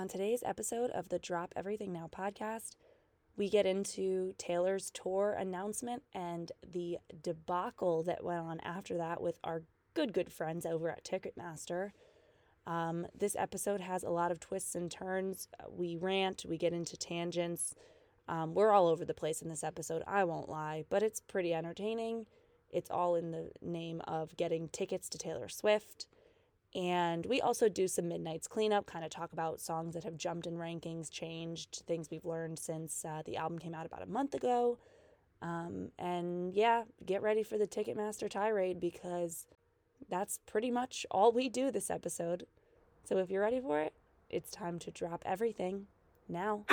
On today's episode of the Drop Everything Now podcast, we get into Taylor's tour announcement and the debacle that went on after that with our good, good friends over at Ticketmaster. Um, this episode has a lot of twists and turns. We rant, we get into tangents. Um, we're all over the place in this episode, I won't lie, but it's pretty entertaining. It's all in the name of getting tickets to Taylor Swift. And we also do some Midnights cleanup, kind of talk about songs that have jumped in rankings, changed, things we've learned since uh, the album came out about a month ago. Um, and yeah, get ready for the Ticketmaster tirade because that's pretty much all we do this episode. So if you're ready for it, it's time to drop everything now.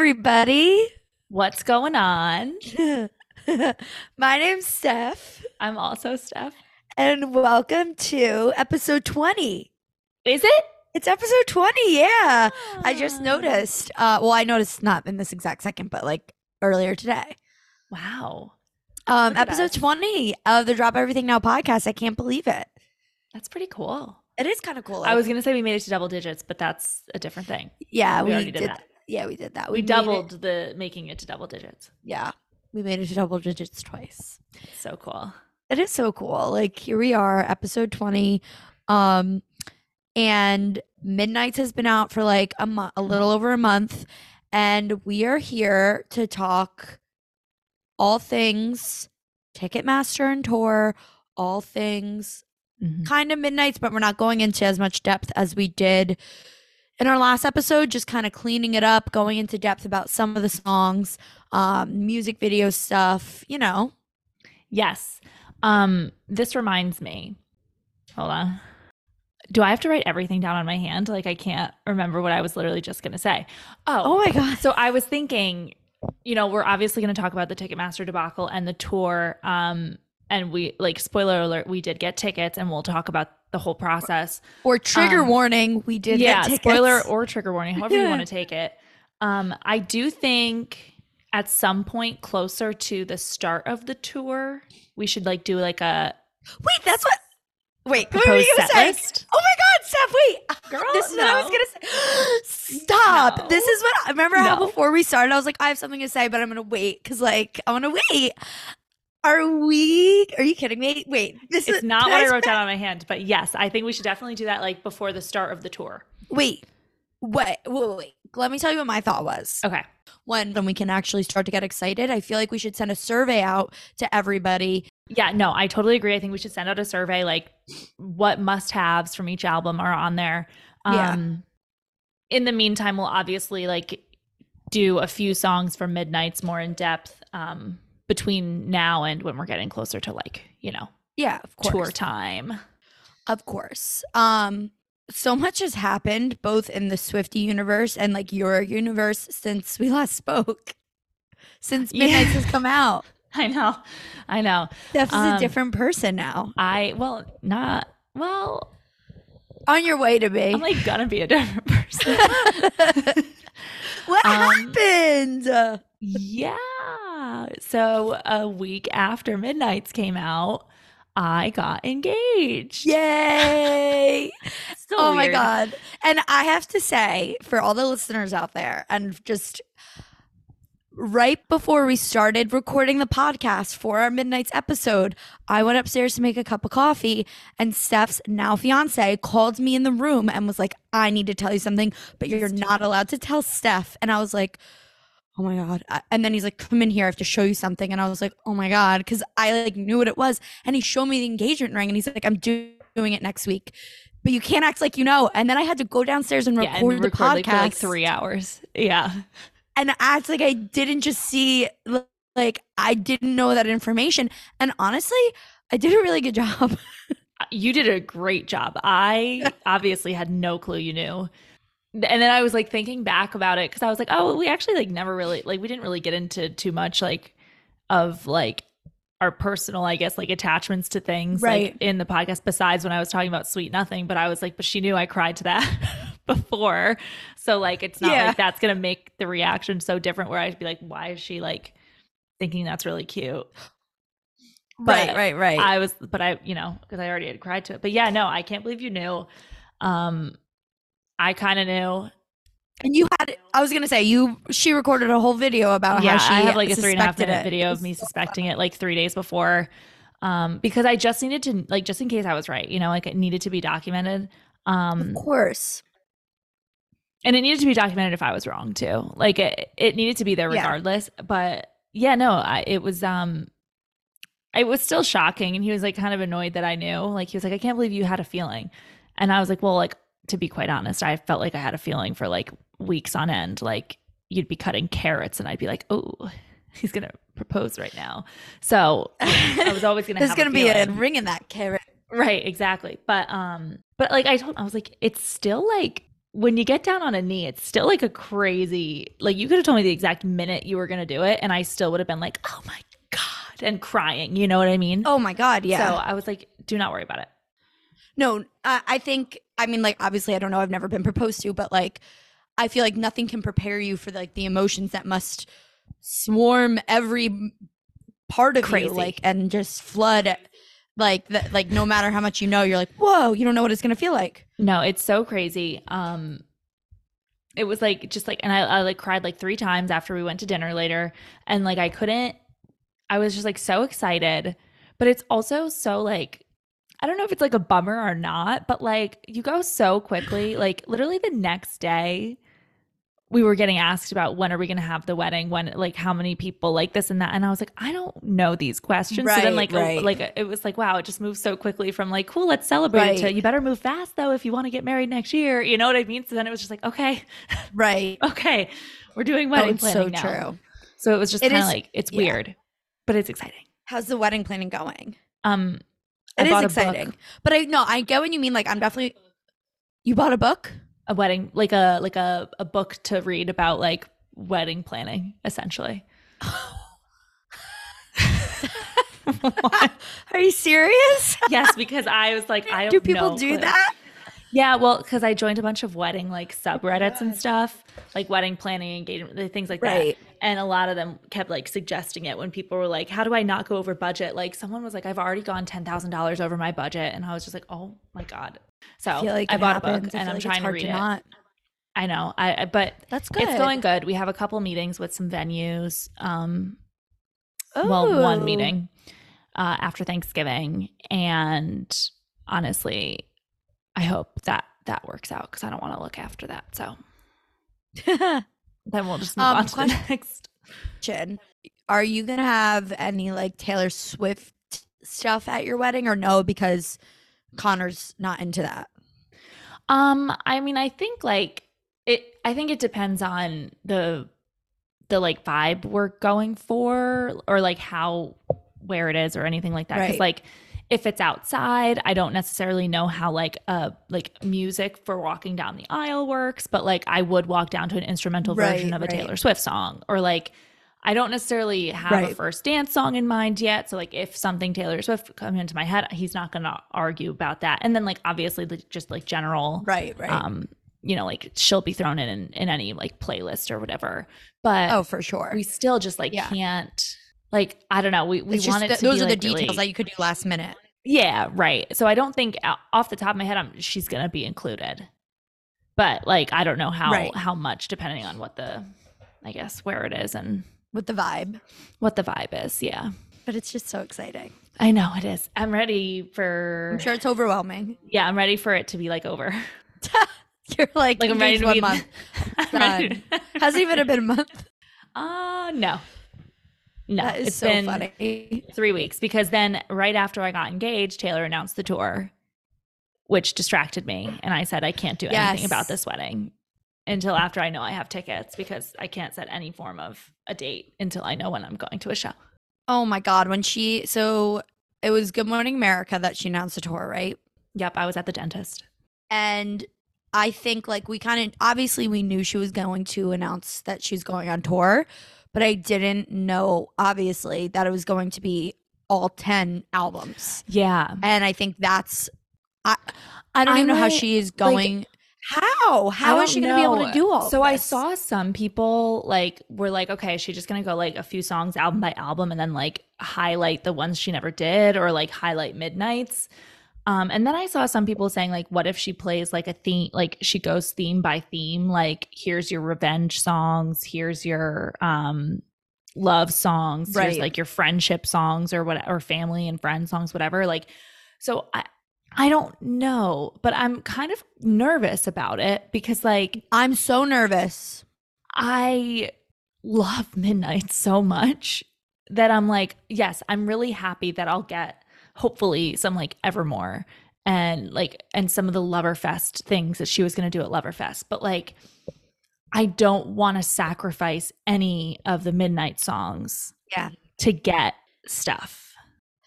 Everybody. What's going on? My name's Steph, I'm also Steph. and welcome to episode 20. Is it? It's episode 20, yeah. I just Ah. noticed. Uh, well, I noticed not in this exact second, but like earlier today. Wow. Um, episode us. 20 of the Drop Everything Now podcast. I can't believe it. That's pretty cool. It is kind of cool. I was going to say we made it to double digits, but that's a different thing. yeah, we we, already did, did that. Yeah, we did that. We, it- doubled the making it to double digits. yeah, we made it to double digits twice. So cool. It is so cool. Like here we are, episode 20. Um and Midnights has been out for like a month a little over a month and we are here to talk all things Ticketmaster and tour, all things kind of Midnights, but we're not going into as much depth as we did in our last episode, just kind of cleaning it up, going into depth about some of the songs, um, music video stuff, you know. Yes. Um, this reminds me. Hold on. Do I have to write everything down on my hand? Like I can't remember what I was literally just going to say. Oh, Oh my god. So I was thinking, you know, we're obviously going to talk about the Ticketmaster debacle and the tour. Um, and we like spoiler alert, we did get tickets, and we'll talk about the whole process. Or trigger Um, warning, we did yeah, spoiler or trigger warning, however you want to take it. Um, I do think at some point closer to the start of the tour, we should like do like a Wait, that's what Wait, what were you gonna say? list. Oh my god, Steph, wait. Girl, this is what I was gonna say. Stop. No. This is what I remember how before we started, I was like, I have something to say, but I'm gonna wait because like I wanna wait. Are we are you kidding me? Wait, this It's is not can I wrote down on my hand, but yes, I think we should definitely do that like before the start of the tour. Wait. Wait, wait, wait, wait. Let me tell you what my thought was. Okay. When when we can actually start to get excited, I feel like we should send a survey out to everybody Yeah, no, I totally agree. I think we should send out a survey like what must haves from each album are on there. Yeah. Um in the meantime, we'll obviously like do a few songs for Midnights more in depth um between now and when we're getting closer to like, you know, Yeah, of course. tour time. Of course. Um so much has happened both in the Swiftie universe and like your universe since we last spoke. Since Yeah. Has come out. I know. I know. Steph's a Um, different person now. I well, not well, On your way to be. I'm like gonna be a different person. what um, happened? Yeah. So a week after Midnights came out, I got engaged. Yay. So oh my god. And I have to say for all the listeners out there and just right before we started recording the podcast for our midnights episode, I went upstairs to make a cup of coffee and Steph's now fiance called me in the room and was like, "I need to tell you something, but you're not allowed to tell Steph." And I was like, "Oh my god." And then he's like, "Come in here, I have to show you something." And I was like, "Oh my god," cuz I like knew what it was. And he showed me the engagement ring and he's like, "I'm do- doing it next week." But you can't act like you know. And then I had to go downstairs and Yeah, record the record like, podcast for like three hours. Yeah. and act like I didn't just see like I didn't know that information. And honestly, I did a really good job. Uh, you did a great job. I obviously had no clue you knew. And then I was like thinking back about it because I was like, oh, we actually like never really like we didn't really get into too much like of like our personal, I guess, like attachments to things like Right. in the podcast besides when I was talking about sweet nothing, but I was like, but she knew I cried to that before. So like it's not Yeah. like that's gonna make the reaction so different where I'd be like, why is she like thinking that's really cute? right, right, right. I was but I, you know, because I already had cried to it. But yeah, no, I can't believe you knew. Um I kind of knew. and you had I was gonna say you she recorded a whole video about yeah, how she I have like a three and a half minute it. video of me suspecting it like three days before. Um, because I just needed to like just in case I was right, you know, like it needed to be documented. Um Of course. and it needed to be documented if I was wrong too. Like it, it needed to be there Yeah. regardless. But yeah, no, I, it was um, it was still shocking, and he was like kind of annoyed that I knew. Like he was like, I can't believe you had a feeling, and I was like, well, like to be quite honest, I felt like I had a feeling for like weeks on end. Like you'd be cutting carrots, and I'd be like, oh, he's gonna propose right now. So I was always gonna. There's have gonna be a ring in that carrot. Right, exactly. But um but like I told I was like it's still like when you get down on a knee, it's still like a crazy like you could have told me the exact minute you were going to do it and I still would have been like, "Oh my god," and crying, you know what I mean? Oh my god, yeah. So I was like, "Do not worry about it." No, I, I think I mean like obviously I don't know I've never been proposed to, but like I feel like nothing can prepare you for like the emotions that must swarm every part of Crazy. you, like and just flood, like that. Like no matter how much you know, you're like, whoa, you don't know what it's gonna feel like. No, it's so crazy. Um it was like just like and I, I like cried like three times after we went to dinner later and like I couldn't I was just like so excited. But it's also so like I don't know if it's like a bummer or not, but like you go so quickly. Like literally the next day we were getting asked about when are we going to have the wedding when like how many people like this and that and i was like i don't know these questions so then Right, like right. like it was like wow it just moved so quickly from like cool let's celebrate it to you better move fast though if you want to get married next year you know what i mean so then it was just like okay Right. okay we're doing Oh, wedding it's so now true. so it was just kind of like it's yeah. weird but it's exciting How's the wedding planning going? um It is exciting, but I no, I get what you mean. Like I'm definitely. You bought a book? a wedding like a like a, a book to read about like wedding planning essentially Are you serious? yes because i was like i do people do that? Yeah well because i joined a bunch of wedding like subreddits and stuff like wedding planning engagement things like Right. that and a lot of them kept like suggesting it when people were like how do i not go over budget? Like someone was like i've already gone $10000 over my budget. And i was just like oh my god. So I like i bought a book and i'm like trying to read it. Not. i know. I I- but That's good. it's going good. We have a couple meetings with some venues um well one Ooh. meeting uh, after thanksgiving. And honestly i hope that that works out because i don't want to look after that so then we'll just move Um, on to the next question. Are you gonna have any like Taylor Swift stuff at your wedding or no? Because Connor's not into that. um i mean i think like it i think it depends on the the like vibe we're going for or like how where it is or anything like that because Right. like if it's outside i don't necessarily know how like uh like music for walking down the aisle works but like i would walk down to an instrumental version of a right. taylor swift song or like i don't necessarily have a first dance song in mind yet so like if something taylor swift come into my head he's not gonna argue about that and then like obviously just like general Right. Right. um you know like she'll be thrown in in, in any like playlist or whatever but oh, for sure. we still just like Yeah. can't like i don't know we, we It's just want it to those are the details really- that you could do last minute. yeah right so i don't think off the top of my head i'm she's gonna be included but like i don't know how Right. how much depending on what the i guess where it is and with the vibe. what the vibe is yeah But it's just so exciting. i know it is i'm ready for I'm sure it's overwhelming. yeah i'm ready for it to be like over You're like, like i'm ready to one be month. To- Hasn't even been a month. uh no no that is it's so been funny. three weeks because then right after I got engaged, Taylor announced the tour, which distracted me. And I said, I can't do anything about this wedding until after I know I have tickets because I can't set any form of a date until I know when I'm going to a show. Oh my god, when she so it was Good Morning America that she announced the tour, right? Yep, I was at the dentist. And I think like we kind of obviously we knew she was going to announce that she's going on tour, but I didn't know obviously that it was going to be all 10 albums. Yeah. And I think that's I I don't I even know how she is like, going how? How is she going to be able to do all So I saw some people like were like, okay, is she just gonna go like a few songs album by album and then like highlight the ones she never did or like highlight midnights. Um, and then I saw some people saying like, what if she plays like a theme, like she goes theme by theme, like here's your revenge songs, here's your um love songs, here's Right. like your friendship songs or what or family and friend songs, whatever. Like, so I I don't know, but I'm kind of nervous about it because like I'm so nervous. I love Midnight so much that I'm like, yes, I'm really happy that I'll get hopefully some like Evermore and like and some of the Loverfest things that she was going to do at Loverfest, but like I don't want to sacrifice any of the Midnight songs Yeah. to get stuff.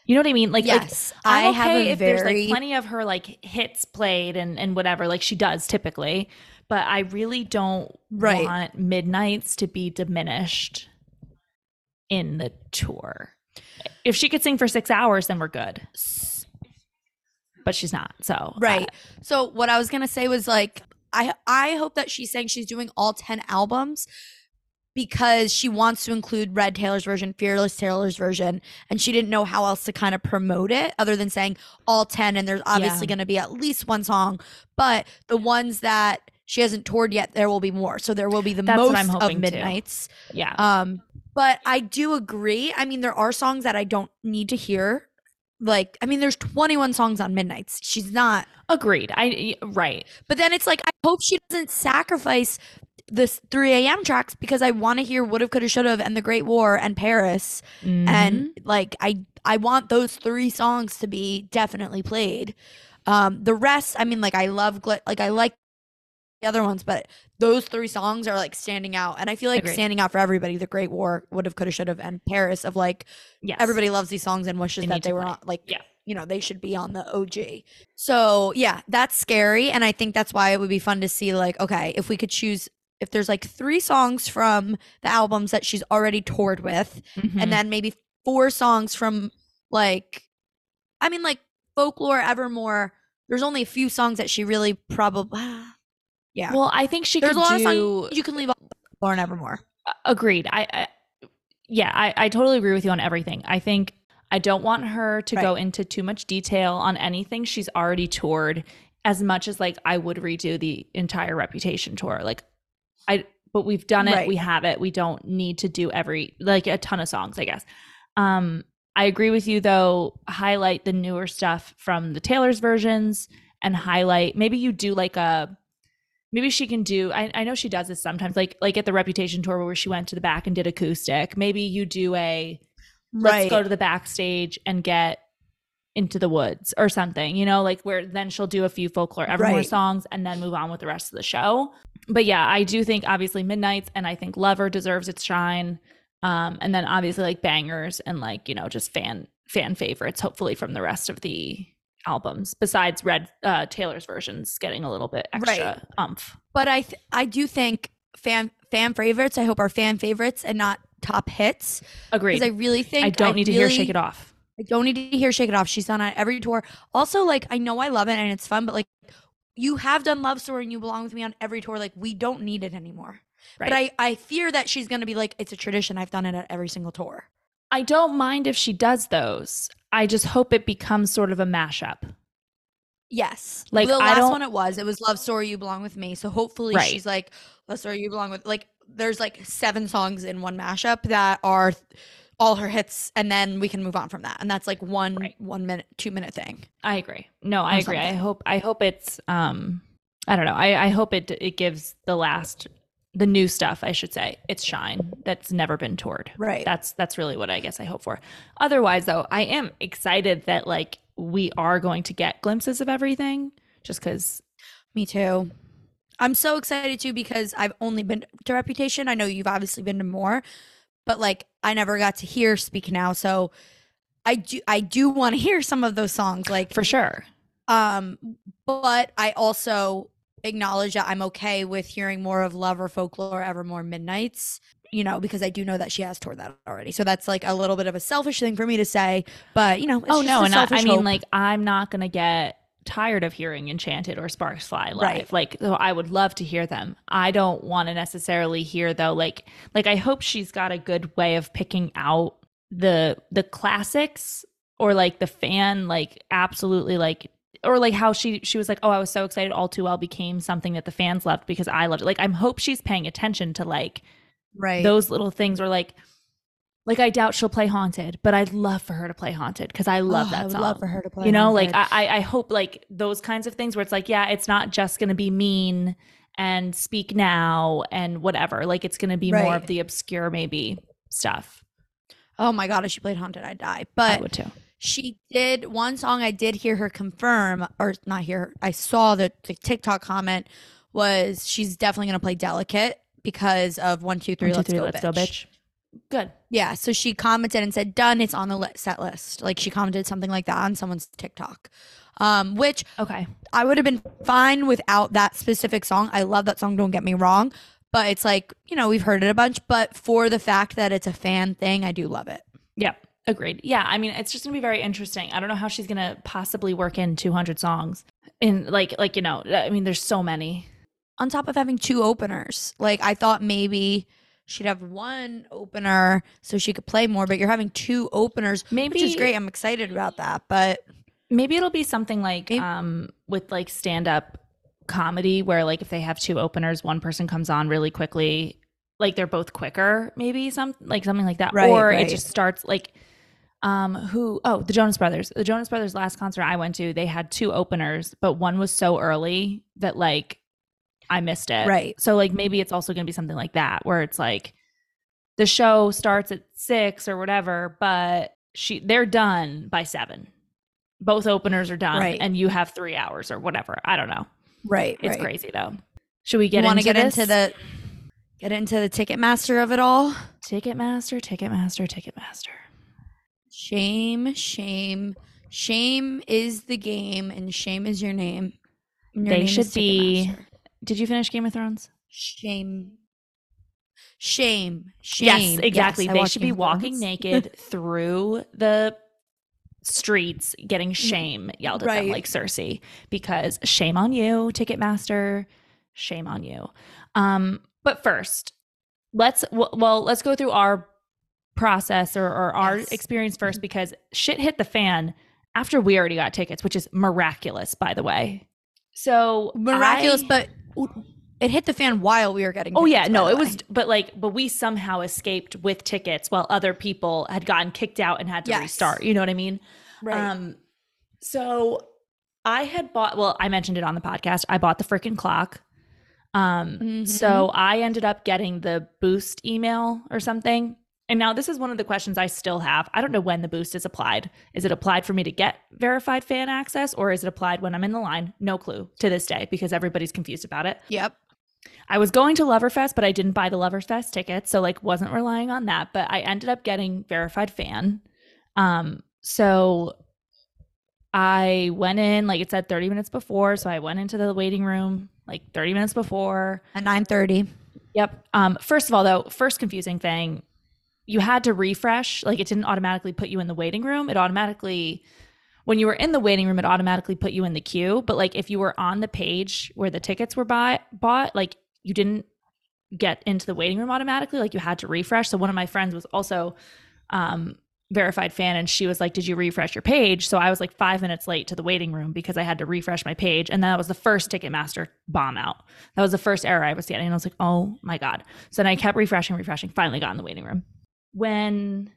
You know what I mean? Like, like yes, I'm I okay have a if there's like plenty of her like hits played and and whatever, like she does typically. But I really don't Right. want midnights to be diminished in the tour. If she could sing for six hours, then we're good. But she's not. So Right. So what I was gonna say was like I I hope that she's saying she's doing all ten albums because she wants to include Red Taylor's version, Fearless Taylor's version, and she didn't know how else to kind of promote it other than saying all ten. And there's obviously Yeah. gonna be at least one song, but the ones that she hasn't toured yet, there will be more. So there will be the That's most of too. midnights. yeah. Um, but I do agree. I mean, there are songs that I don't need to hear. Like, I mean, there's 21 songs on Midnights. She's not Agreed. I right. but then it's like I hope she doesn't sacrifice this 3 a.m. tracks because I want to hear Would Have, Could Have, Should Have, and The Great War and Paris, Mhm. and like I I want those three songs to be definitely played. Um, the rest, I mean, like I love Gl- like I like the other ones, but those three songs are like standing out, and I feel like Agreed. standing out for everybody. The Great War, Would Have, Could Have, Should Have, and Paris of like yes. everybody loves these songs and wishes They that they were play. on like Yeah. you know they should be on the OG. So yeah, that's scary, and I think that's why it would be fun to see like okay if we could choose if there's like three songs from the albums that she's already toured with, Mhm. and then maybe four songs from like I mean like folklore evermore. There's only a few songs that she really probably yeah. well, I think she there's could a lot do. of songs you can leave off and evermore. agreed i, I yeah I, I totally agree with you on everything i think i don't want her to go into too much detail on anything she's already toured as much as like i would redo the entire reputation tour like i but we've done it Right. we have it we don't need to do every like a ton of songs i guess um i agree with you though highlight the newer stuff from the taylor's versions and highlight maybe you do like a maybe she can do I, I know she does this sometimes like like at the reputation tour where she went to the back and did acoustic. Maybe you do a let's go to the backstage and get into the woods or something you know like where then she'll do a few folklore evermore Right. songs and then move on with the rest of the show. But yeah i do think obviously midnights and i think lover deserves its shine. Um and then obviously like bangers and like you know just fan fan favorites hopefully from the rest of the albums besides red uh taylor's versions getting a little bit extra Right. umph But I th- I do think fan fan favorites. I hope are fan favorites and not top hits. agree Because I really think I don't need to hear shake it off I don't need to hear Shake It Off. She's done it every tour. Also, like I know I love it and it's fun, but like you have done Love Story and you belong with me on every tour. Like we don't need it anymore. right But I I fear that she's gonna be like it's a tradition. I've done it at every single tour. I don't mind if she does those. I just hope it becomes sort of a mashup. Yes, Like, the I last one it was. It was Love Story. You belong with me. So hopefully Right. she's like Love Story. You belong with like. There's like seven songs in one mashup that are all her hits, and then we can move on from that. And that's like one Right. one minute, two minute thing. I agree. No, I agree. I something. hope I hope it's um I don't know. I, I hope it it gives the last the new stuff, I should say, its shine that's never been toured. Right. That's that's really what I guess I hope for. Otherwise though, I am excited that like we are going to get glimpses of everything just cuz Me too. I'm so excited too because I've only been to Reputation. I know you've obviously been to more, but like I never got to hear Speak Now. So I do I do want to hear some of those songs. Like for sure. um but I also acknowledge that I'm okay with hearing more of Lover Folklore Evermore Midnights. you know, because I do know that she has toured that already. So that's like a little bit of a selfish thing for me to say, but you know, it's oh no, and I, I mean, hope. like I'm not gonna get tired of hearing Enchanted or Sparks Fly live. Right. Like, so I would love to hear them. I don't want to necessarily hear though. Like, like I hope she's got a good way of picking out the the classics or like the fan like absolutely like or like how she she was like oh i was so excited all too well became something that the fans loved because i loved it like i'm hope she's paying attention to like right. those little things or like like i doubt she'll play haunted but i'd love for her to play haunted because i love Oh, that I would song love for her to play. you know like Haunted. I, I I hope like those kinds of things where it's like yeah it's not just gonna be mean and speak now and whatever like it's gonna be more of the obscure maybe stuff oh my god, if she played Haunted, I'd die. i But would too she did one song I did hear her confirm, or not hear her, I saw the, the TikTok comment was she's definitely gonna play Delicate because of one, two, three, One, two, let's, three, go, let's bitch. go bitch good Yeah, so she commented and said, "Done. It's on the li- set list." Like she commented something like that on someone's TikTok, um, which okay I would have been fine without that specific song. I love that song. Don't get me wrong, but it's like you know we've heard it a bunch. But for the fact that it's a fan thing, I do love it. Yep. Agreed. Yeah. I mean, it's just gonna be very interesting. I don't know how she's gonna possibly work in 200 songs. In like, like you know, I mean, there's so many. On top of having two openers, like I thought maybe she'd have one opener so she could play more, but you're having two openers, Maybe which is great. I'm excited about that. But Maybe it'll be something like Maybe- um with like stand up comedy where like if they have two openers, one person comes on really quickly, like they're both quicker, maybe some like something like that. Right, or right. it just starts like um who oh the Jonas Brothers. The Jonas Brothers last concert I went to, they had two openers, but one was so early that like I missed it. Right. So like maybe it's also gonna be something like that where it's like the show starts at six or whatever, but she they're done by seven. Both openers are done, Right. and you have three hours or whatever. I don't know. right, It's right. crazy though. Should we get want to into get this? into the get into the ticket master of it all? Ticketmaster, Ticketmaster, Ticketmaster? Shame, shame, shame is the game, and shame is your name. Your They name should be- Did you finish Game of Thrones? shame, shame, shame. Yes, exactly. Yes, they should Game be walking naked through the streets, getting shame yelled at them like Cersei, because shame on you, Ticketmaster. Shame on you. Um, but first, let's well, let's go through our process or, or our Yes. experience first because shit hit the fan after we already got tickets, which is miraculous, by the way. So Miraculous, I- but it hit the fan while we were getting. Oh yeah, no, it the was but like but we somehow escaped with tickets while other people had gotten kicked out and had to Yes. restart. You know what I mean? right. Um so I had bought well, I mentioned it on the podcast. I bought the freaking clock. Um Mhm. so I ended up getting the boost email or something. And now this is one of the questions I still have. I don't know when the boost is applied. Is it applied for me to get verified fan access or is it applied when I'm in the line? No clue to this day because everybody's confused about it. yep. I was going to Loverfest, but I didn't buy the Loverfest tickets, so like wasn't relying on that. But I ended up getting verified fan. Um, so I went in, like it said 30 minutes before. So I went into the waiting room like 30 minutes before. At nine thirty. Yep. Um, first of all, though, first confusing thing, you had to refresh. Like it didn't automatically put you in the waiting room. It automatically, when you were in the waiting room, it automatically put you in the queue. But like if you were on the page where the tickets were buy- bought, like you didn't get into the waiting room automatically. Like you had to refresh. So one of my friends was also um, verified fan, and she was like, "Did you refresh your page?" So I was like five minutes late to the waiting room because I had to refresh my page, and that was the first Ticketmaster bomb out. That was the first error I was getting. And I was like, oh my God. So then I kept refreshing, refreshing, finally got in the waiting room. When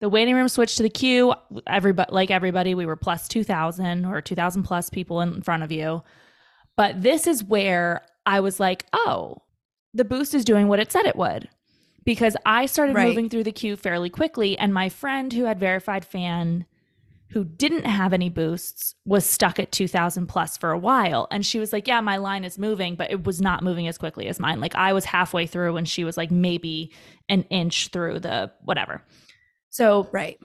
the waiting room switched to the queue, everybody like everybody, we were plus two thousand or two thousand plus people in front of you. But this is where I was like, oh, the boost is doing what it said it would. Because I started Right. moving through the queue fairly quickly, and my friend who had verified fan who didn't have any boosts was stuck at 2000 plus for a while and she was like yeah my line is moving but it was not moving as quickly as mine like i was halfway through and she was like maybe an inch through the whatever so Right.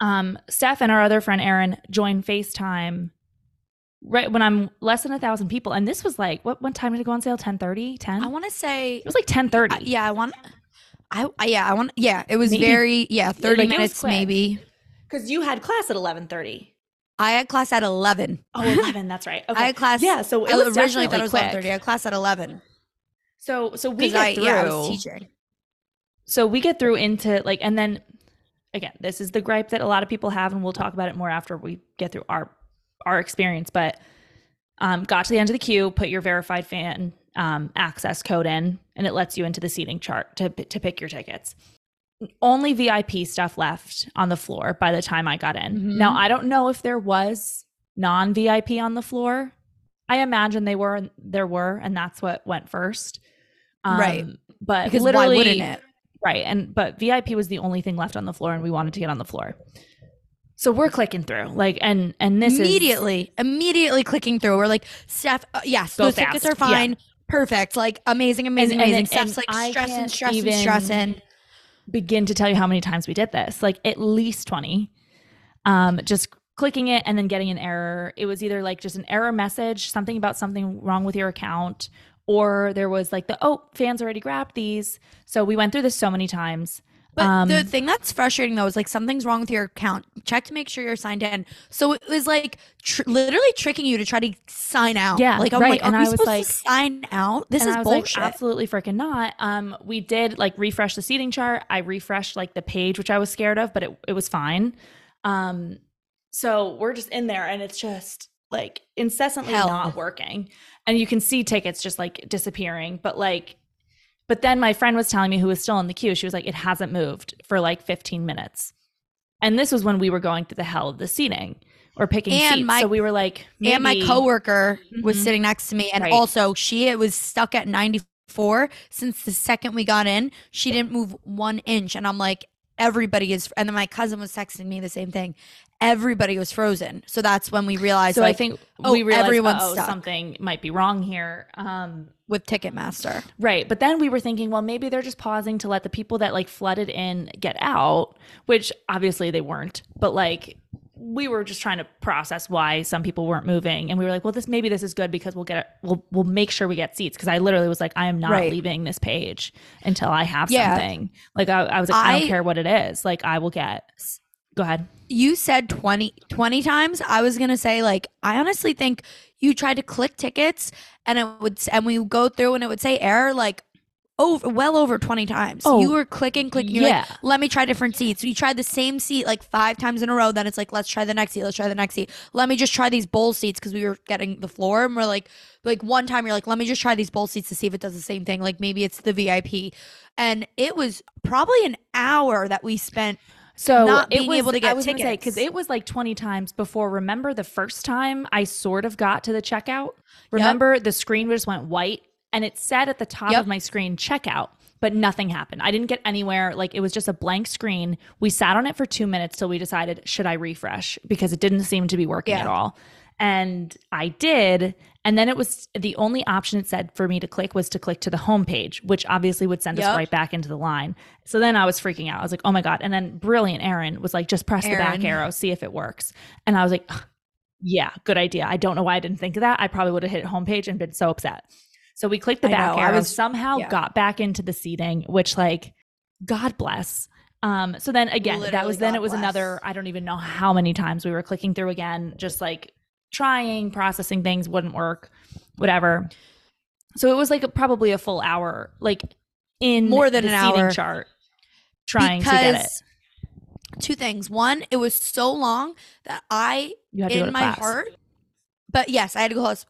um steph and our other friend erin joined facetime right when i'm less than a thousand people and this was like what what time did it go on sale 10 30 10 I want to say. it was like 10 30 yeah, I want. I, I yeah, I want yeah, it was Maybe- very yeah, 30 like, minutes maybe. Because you had class at eleven thirty. I had class at 11. Oh, 11, that's right. Okay. I had class Yeah, so it I was originally thought it was quick. 11:30. I had class at 11 So so we get I through. yeah, I was teaching. so we get through into like and then again this is the gripe that a lot of people have and we'll talk about it more after we get through our our experience but um, got to the end of the queue put your verified fan um, access code in and it lets you into the seating chart to, to pick your tickets only vip stuff left on the floor by the time i got in Mhm. now i don't know if there was non-vip on the floor i imagine they were there were and that's what went first Right. Um, but Because literally why wouldn't it? Right. And but VIP was the only thing left on the floor and we wanted to get on the floor. So we're clicking through. Like and and this immediately, immediately clicking through. We're like, Steph, uh, yes, those tickets are fine. Perfect. Like amazing, amazing, and- amazing. and Steph's like I stressing, stressing, stressing. Begin to tell you how many times we did this. Like at least 20. Um just clicking it and then getting an error. It was either like just an error message, something about something wrong with your account, or there was like the oh, fans already grabbed these. So we went through this so many times. But Um, the thing that's frustrating though is like something's wrong with your account. Check to make sure you're signed in. So it was like tr- literally tricking you to try to sign out. Yeah, like I'm right. like, are And we I was like- to sign out? This and is I was bullshit. like, absolutely freaking not. Um, we did like refresh the seating chart. I refreshed like the page, which I was scared of, but it, it was fine. Um, so we're just in there and it's just like incessantly Hell. not working. And you can see tickets just like disappearing. But like, but then my friend was telling me who was still in the queue, she was like, it hasn't moved for like 15 minutes. And this was when we were going through the hell of the seating or picking And seats. my- so we were like, and my coworker was Mhm. sitting next to me, and Right. also she it was stuck at 94 since the second we got in. She didn't move one inch, and I'm like, everybody is. And then my cousin was texting me the same thing. Everybody was frozen. So that's when we realized, So I think oh, we realized everyone's oh, stuck. something might be wrong here. Um, with Ticketmaster. right. But then we were thinking, well, maybe they're just pausing to let the people that like flooded in get out, which obviously they weren't. But like we were just trying to process why some people weren't moving, and we were like, well, this maybe this is good because we'll get we'll we'll make sure we get seats because I literally was like, I am not Right. leaving this page until I have Yeah. something. Like I, I was like, I, I- don't care what it is. Like I will get. Go ahead. You said 20, 20 times. I was gonna say like I honestly think you tried to click tickets and it would and we would go through and it would say error like over well over 20 times. Oh, you were clicking, clicking, you're yeah. like, let me try different seats. You tried the same seat like five times in a row. Then it's like, let's try the next seat. Let's try the next seat. Let me just try these bowl seats because we were getting the floor. And we're like, like one time you're like, let me just try these bowl seats to see if it does the same thing. Like maybe it's the VIP. And it was probably an hour that we spent So not it being was, able to get I was say because it was like twenty times before. Remember the first time I sort of got to the checkout. Remember the screen just went white and it said at the top Yep. of my screen checkout, but nothing happened. I didn't get anywhere. Like it was just a blank screen. We sat on it for two minutes till we decided should I refresh because it didn't seem to be working at all. And I did. And then it was the only option it said for me to click was to click to the home page, which obviously would send us right back into the line. So then I was freaking out. I was like, oh my God. And then brilliant Aaron was like, just press the back arrow, see if it works. And I was like, yeah, good idea. I don't know why I didn't think of that. I probably would have hit homepage and been so upset. So we clicked the back know, I arrow, was- somehow yeah. got back into the seating, which like, God bless. Um, so then again, that Literally, was then it was bless. another, I don't even know how many times we were clicking through again, just like trying, processing things wouldn't work, whatever. So it was like a, probably a full hour, like in More than an hour. chart, trying to get it. Two things. One, it was so long that I You had to go in to my class. heart. But yes, I had to go class,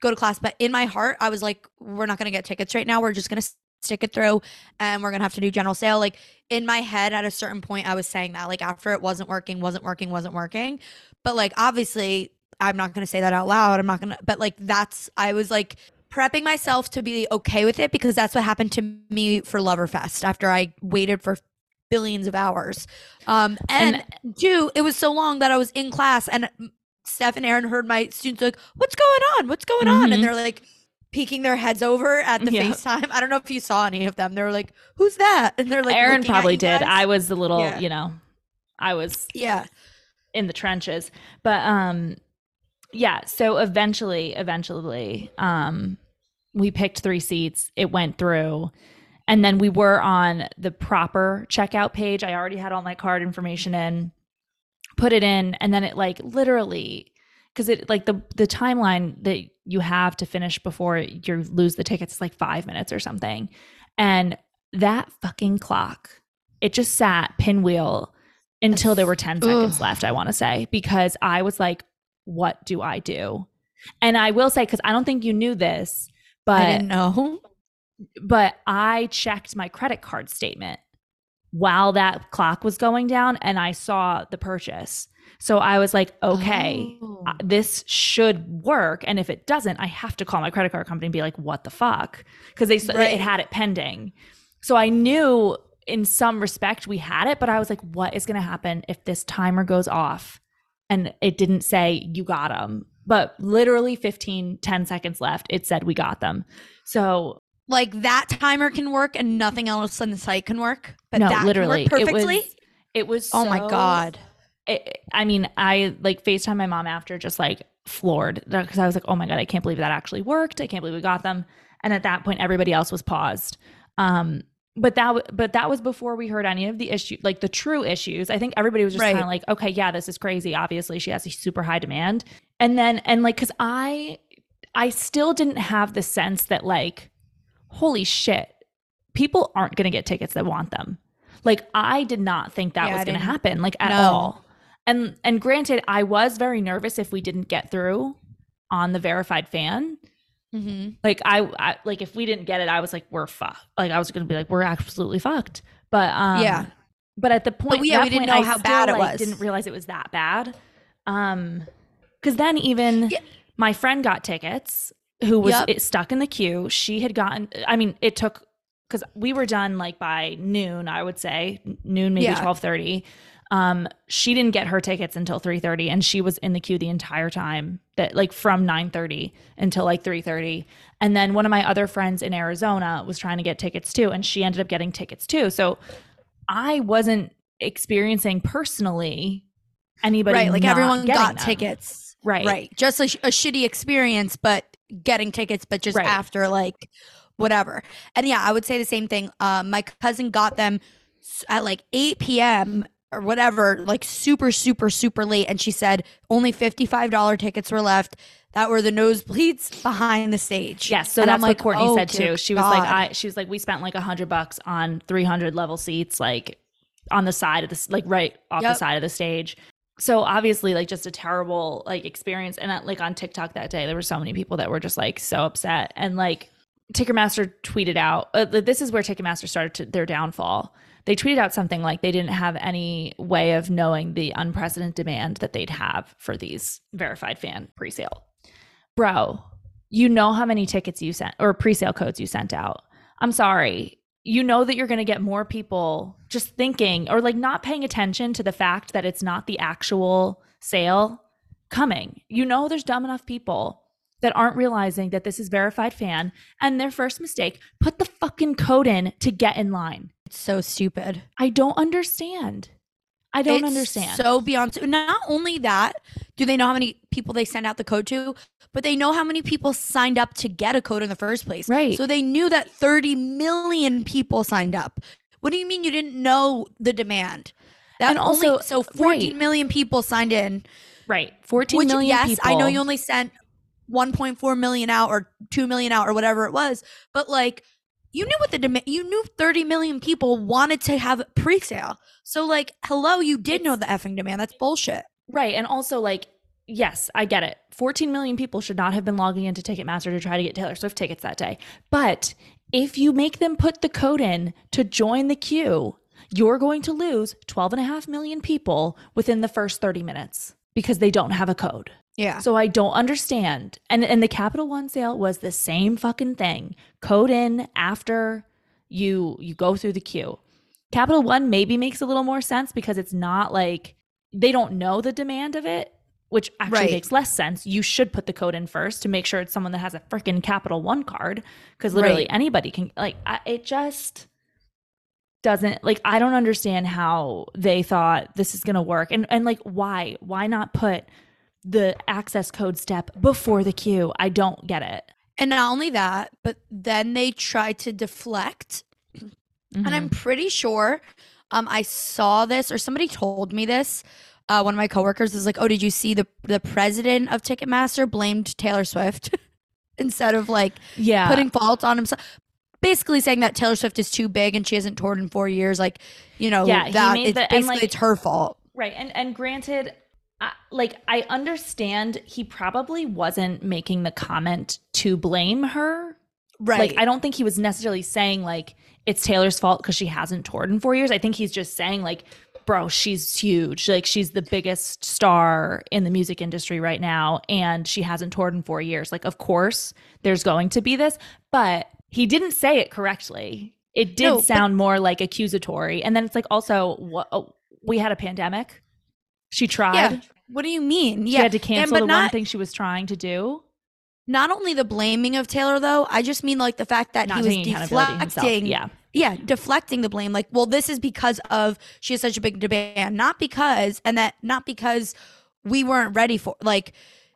go to class. But in my heart, I was like, we're not gonna get tickets right now. We're just gonna stick it through, and we're gonna have to do general sale. Like in my head, at a certain point, I was saying that. Like after it wasn't working, wasn't working, wasn't working. But like obviously, I'm not gonna say that out loud. I'm not gonna. But like that's I was like prepping myself to be okay with it because that's what happened to me for Loverfest after I waited for billions of hours. Um, and, two, it was so long that I was in class and Steph and Aaron heard my students like, "What's going on? What's going on?" Mhm. And they're like peeking their heads over at the Yeah. FaceTime. I don't know if you saw any of them. They were like, "Who's that?" And they're like, Aaron probably did. guys. I was a little, Yeah. you know, I was yeah. in the trenches. But um yeah, so eventually eventually um we picked three seats. It went through and then we were on the proper checkout page. I already had all my card information in, put it in, and then it like literally because it like the the timeline that you have to finish before you lose the tickets is like five minutes or something, and that fucking clock, it just sat pinwheel until there were 10 seconds Ugh. left, I want to say, because I was like, what do I do? And I will say, because I don't think you knew this, but I didn't know. but I checked my credit card statement while that clock was going down and I saw the purchase. So I was like, okay, Oh. this should work. And if it doesn't, I have to call my credit card company and be like, what the fuck? Because they Right. it had it pending. So I knew in some respect we had it, but I was like, what is going to happen if this timer goes off and it didn't say you got them? But literally 15, 10 seconds left, it said we got them. So like that timer can work and nothing else on the site can work. But no, that literally, it perfectly. was. It was. oh my god. it, I mean, I like FaceTime my mom after, just like floored because I was like, oh my god, I can't believe that actually worked. I can't believe we got them. And at that point, everybody else was paused. Um, but that, but that was before we heard any of the issue, like the true issues. I think everybody was just Right. kind of like, okay, yeah, this is crazy. Obviously, she has a super high demand. And then, and like, cause I, I still didn't have the sense that like, holy shit, people aren't going to get tickets that want them. Like I did not think that Yeah, was going to happen like at No. all. And and granted, I was very nervous if we didn't get through on the verified fan. Mm-hmm. Like I, I like if we didn't get it, I was like, we're fucked. Like I was going to be like, we're absolutely fucked. But um, Yeah. But at the point, yeah, we didn't know I how still, bad it like, was. Didn't realize it was that bad. Um, because then even Yeah. my friend got tickets who was Yep. it, stuck in the queue. She had gotten. I mean, it took because we were done like by noon. I would say noon, maybe Yeah. twelve thirty. Um, she didn't get her tickets until three thirty, and she was in the queue the entire time. That like from nine thirty until like three thirty. And then one of my other friends in Arizona was trying to get tickets too, and she ended up getting tickets too. So I wasn't experiencing personally anybody Right. Like everyone got them. tickets. Right. Right. Just a, sh- a shitty experience, but getting tickets, but just Right. after like whatever. And yeah, I would say the same thing. Um, my cousin got them at like 8 p.m. or whatever, like super, super, super late. And she said only $55 tickets were left that were the nosebleeds behind the stage. Yes, so And that's like, what Courtney oh, said too. She was like, I she was like, we spent like a hundred bucks on three hundred level seats, like on the side of this, like right off the side of the stage. So obviously, like just a terrible like experience. And uh, like on TikTok that day, there were so many people that were just like so upset. And like Ticketmaster tweeted out, uh, this is where Ticketmaster started to, their downfall. They tweeted out something like they didn't have any way of knowing the unprecedented demand that they'd have for these verified fan pre-sale bro, you know how many tickets you sent or pre-sale codes you sent out. I'm sorry. You know that you're going to get more people just thinking or like not paying attention to the fact that it's not the actual sale coming. You know there's dumb enough people that aren't realizing that this is verified fan and their first mistake, put the fucking code in to get in line. It's so stupid. I don't understand. I don't It's understand. So beyond not only that, do they know how many people they send out the code to, but they know how many people signed up to get a code in the first place. Right. So they knew that 30 million people signed up. What do you mean you didn't know the demand? That And only, also- so fourteen right. million people signed in. right. 14 Which million yes, people. I know you only sent 1.4 million out or 2 million out or whatever it was, but like you knew what the demand you knew 30 million people wanted to have pre-sale. So like hello, you did know the effing demand. That's bullshit. Right. And also, like, yes, I get it. 14 million people should not have been logging into Ticketmaster to try to get Taylor Swift tickets that day. But if you make them put the code in to join the queue, you're going to lose 12 and a half million people within the first 30 minutes because they don't have a code. Yeah. So I don't understand. And and the Capital One sale was the same fucking thing. Code in after you you go through the queue. Capital One maybe makes a little more sense because it's not like they don't know the demand of it, which actually Right. makes less sense. You should put the code in first to make sure it's someone that has a freaking Capital One card because literally Right. anybody can like I, it just doesn't like I don't understand how they thought this is going to work and and like why why not put the access code step before the queue. I don't get it. And not only that, but then they try to deflect and I'm pretty sure um I saw this or somebody told me this. Uh, one of my coworkers was like, "Oh, did you see the the president of Ticketmaster blamed Taylor Swift instead of like yeah. putting fault on himself?" Basically saying that Taylor Swift is too big and she hasn't toured in four years. Like, you know, Yeah, that it's the- basically like- it's her fault. Right. And and granted, I, like I understand he probably wasn't making the comment to blame her. Right. Like I don't think he was necessarily saying like it's Taylor's fault because she hasn't toured in 4 years. I think he's just saying like bro, she's huge. Like she's the biggest star in the music industry right now and she hasn't toured in 4 years. Like of course there's going to be this, but he didn't say it correctly. It did No, but- sound more like accusatory. And then it's like also what oh, we had a pandemic. She tried. yeah. What do you mean? She yeah. had to and- cancel but the one thing she was trying to do. not only the blaming of Taylor though, I just mean like the fact that Not he was taking accountability himself. deflecting. Yeah. yeah, deflecting the blame. Like, well, this is because of she has such a big demand, not because, and that not because we weren't ready for. Like,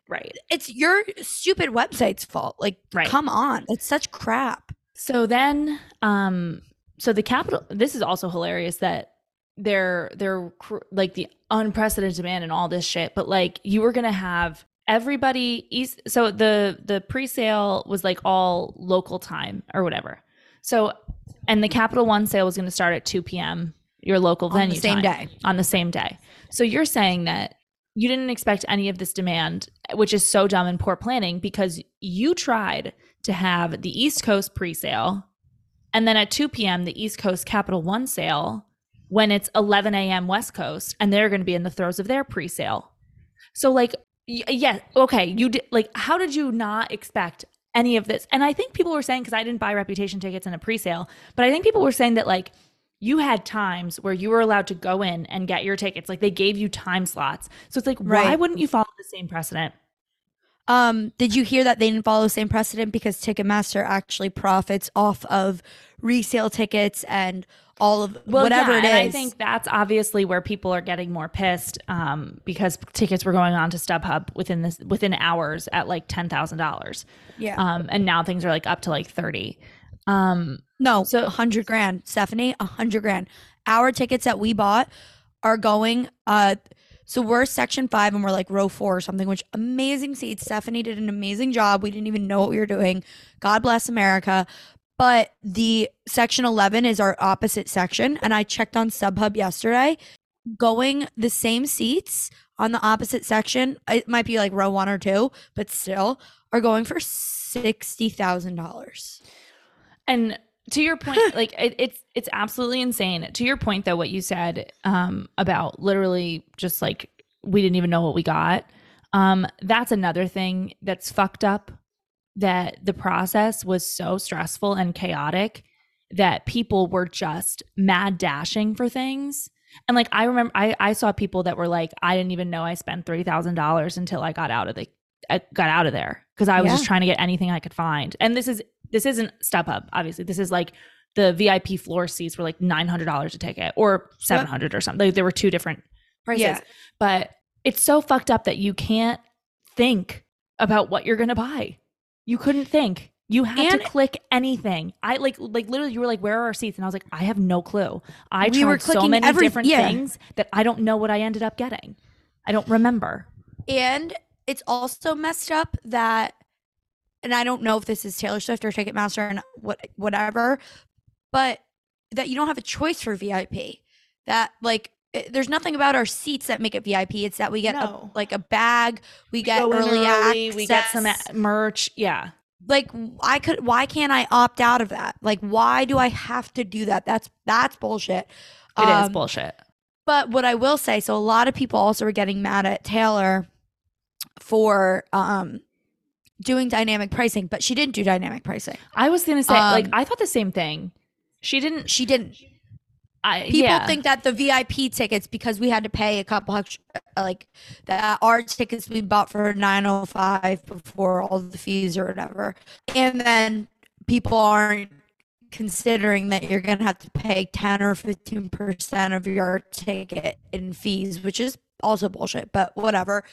Right. it's your stupid website's fault. Like, Right. come on, it's such crap. So then, um, so the capital. This is also hilarious that they're they're like the unprecedented demand and all this shit. But like you were gonna have everybody east. So the the pre-sale was like all local time or whatever. So and the Capital One sale was gonna start at two p.m. Your local On the venue same time, day. on the same day. So you're saying that you didn't expect any of this demand, which is so dumb and poor planning because you tried to have the East Coast pre-sale and then at 2 p.m. the East Coast Capital One sale when it's 11 a.m. West Coast and they're going to be in the throes of their pre-sale. So like y- yeah, okay, you did like how did you not expect any of this? And I think people were saying cuz I didn't buy reputation tickets in a pre-sale, but I think people were saying that like you had times where you were allowed to go in and get your tickets. Like they gave you time slots. So it's like, why wouldn't you follow the same precedent? Um, did you hear that they didn't follow the same precedent because Ticketmaster actually profits off of resale tickets and all of whatever yeah, it is? I think that's obviously where people are getting more pissed um, because tickets were going on to StubHub within this within hours at like ten thousand dollars, yeah. um, and now things are like up to like thirty. Um, No, So- hundred grand, Stephanie, a hundred grand. Our tickets that we bought are going. Uh, so we're section five and we're like row four or something. Which amazing seats. Stephanie did an amazing job. We didn't even know what we were doing. God bless America. But the section eleven is our opposite section, and I checked on StubHub yesterday. Going the same seats on the opposite section, it might be like row one or two, but still are going for sixty thousand dollars. And to your point, like it, it's it's absolutely insane. To your point, though, what you said um, about literally just like we didn't even know what we got. Um, that's another thing that's fucked up. That the process was so stressful and chaotic that people were just mad dashing for things. And like I remember, I I saw people that were like, I didn't even know I spent three thousand dollars until I got out of the I got out of there because I was Yeah. just trying to get anything I could find. And this is this isn't StubHub, obviously. This is like the VIP floor seats were like nine hundred dollars a ticket or seven hundred or something. Like, there were two different prices, Yeah. but it's so fucked up that you can't think about what you're gonna buy. You couldn't think. You had And- to click anything. I like like literally you were like, where are our seats? And I was like, I have no clue. I We tried so many every- different yeah. things that I don't know what I ended up getting. I don't remember. And it's also messed up that, and I don't know if this is Taylor Swift or Ticketmaster and what whatever, but that you don't have a choice for VIP. That like there's nothing about our seats that make it VIP. It's that we get No. a, like a bag, we get in early, access. we get some merch. Yeah. like I could. Why can't I opt out of that? Like why do I have to do that? That's that's bullshit. It is Um, bullshit. But what I will say, so a lot of people also were getting mad at Taylor for um doing dynamic pricing, but she didn't do dynamic pricing. I was gonna say, like, um, I thought the same thing. She didn't. She didn't. I People yeah. think that the VIP tickets because we had to pay a couple like that our tickets we bought for 905 before all the fees or whatever. And then people aren't considering that you're going to have to pay 10 or 15% of your ticket in fees, which is also bullshit, but whatever.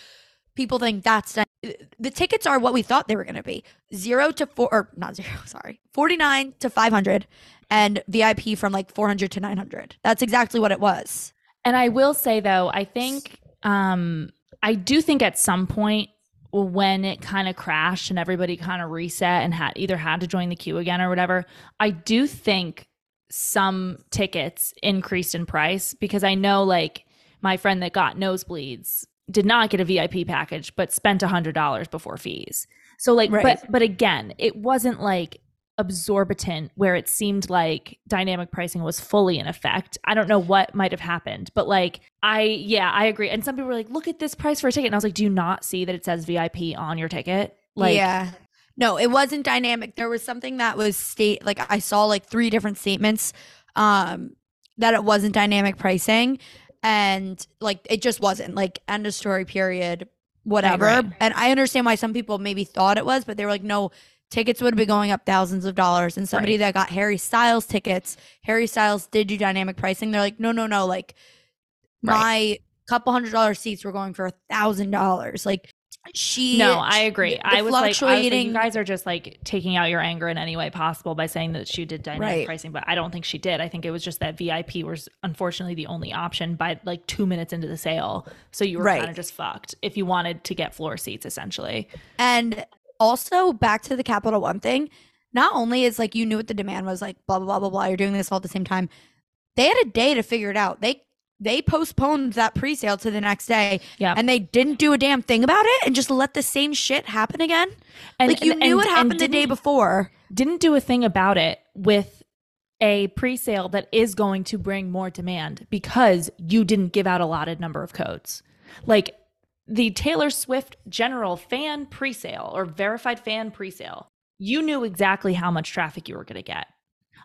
People think that's dy- the tickets are what we thought they were going to be. 0 to 4 or not 0, sorry. 49 to 500 and VIP from like 400 to 900. That's exactly what it was. And I will say though, I think um I do think at some point when it kind of crashed and everybody kind of reset and had either had to join the queue again or whatever, I do think some tickets increased in price because I know like my friend that got nosebleeds did not get a VIP package but spent a hundred dollars before fees. So like Right. but but again, it wasn't like absorbitant where it seemed like dynamic pricing was fully in effect. I don't know what might have happened, but like I yeah, I agree. And some people were like, "Look at this price for a ticket." And I was like, "Do you not see that it says VIP on your ticket?" Like yeah. No, it wasn't dynamic. There was something that was state like I saw like three different statements um that it wasn't dynamic pricing and like it just wasn't like end of story period whatever. right. And I understand why some people maybe thought it was, but they were like no tickets would be going up thousands of dollars and somebody Right. that got Harry Styles tickets, Harry Styles did do dynamic pricing. They're like no no no like Right. my couple hundred dollar seats were going for a thousand dollars. Like she No, I agree. I was like, I was like, you guys are just like taking out your anger in any way possible by saying that she did dynamic Right. pricing, but I don't think she did. I think it was just that VIP was unfortunately the only option by like two minutes into the sale. So you were Right. kind of just fucked if you wanted to get floor seats, essentially. And also back to the Capital One thing, not only is like you knew what the demand was, like blah blah blah blah blah, you're doing this all at the same time. They had a day to figure it out. They they postponed that pre-sale to the next day Yeah. and they didn't do a damn thing about it and just let the same shit happen again. And like you and- knew and- what happened the day before. didn't do a thing about it with a pre-sale that is going to bring more demand because you didn't give out a lotted number of codes. Like the Taylor Swift general fan pre-sale or verified fan pre-sale, you knew exactly how much traffic you were going to get.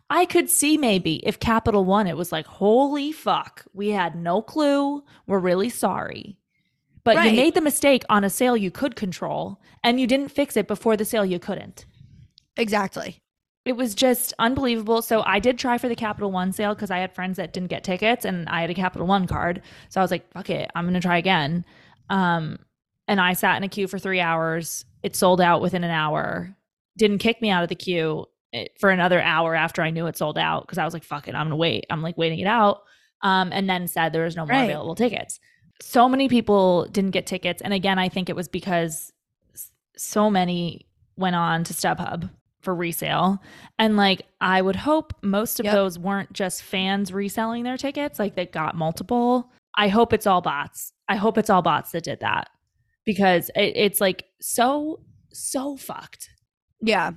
I could see maybe if Capital One, it was like, holy fuck, we had no clue. We're really sorry. But Right. you made the mistake on a sale you could control and you didn't fix it before the sale you couldn't Exactly. it was just unbelievable. So I did try for the Capital One sale because I had friends that didn't get tickets and I had a Capital One card. So I was like, fuck it, I'm gonna try again. Um, and I sat in a queue for three hours. It sold out within an hour. Didn't kick me out of the queue eh, for another hour after I knew it sold out because I was like, fuck it, I'm gonna wait. I'm like waiting it out. Um, and then said there was no more Right. available tickets. So many people didn't get tickets. And again, I think it was because so many went on to StubHub for resale. And like I would hope most of Yep. those weren't just fans reselling their tickets, like they got multiple. I hope it's all bots. I hope it's all bots that did that because it, it's like so, so fucked. Yeah.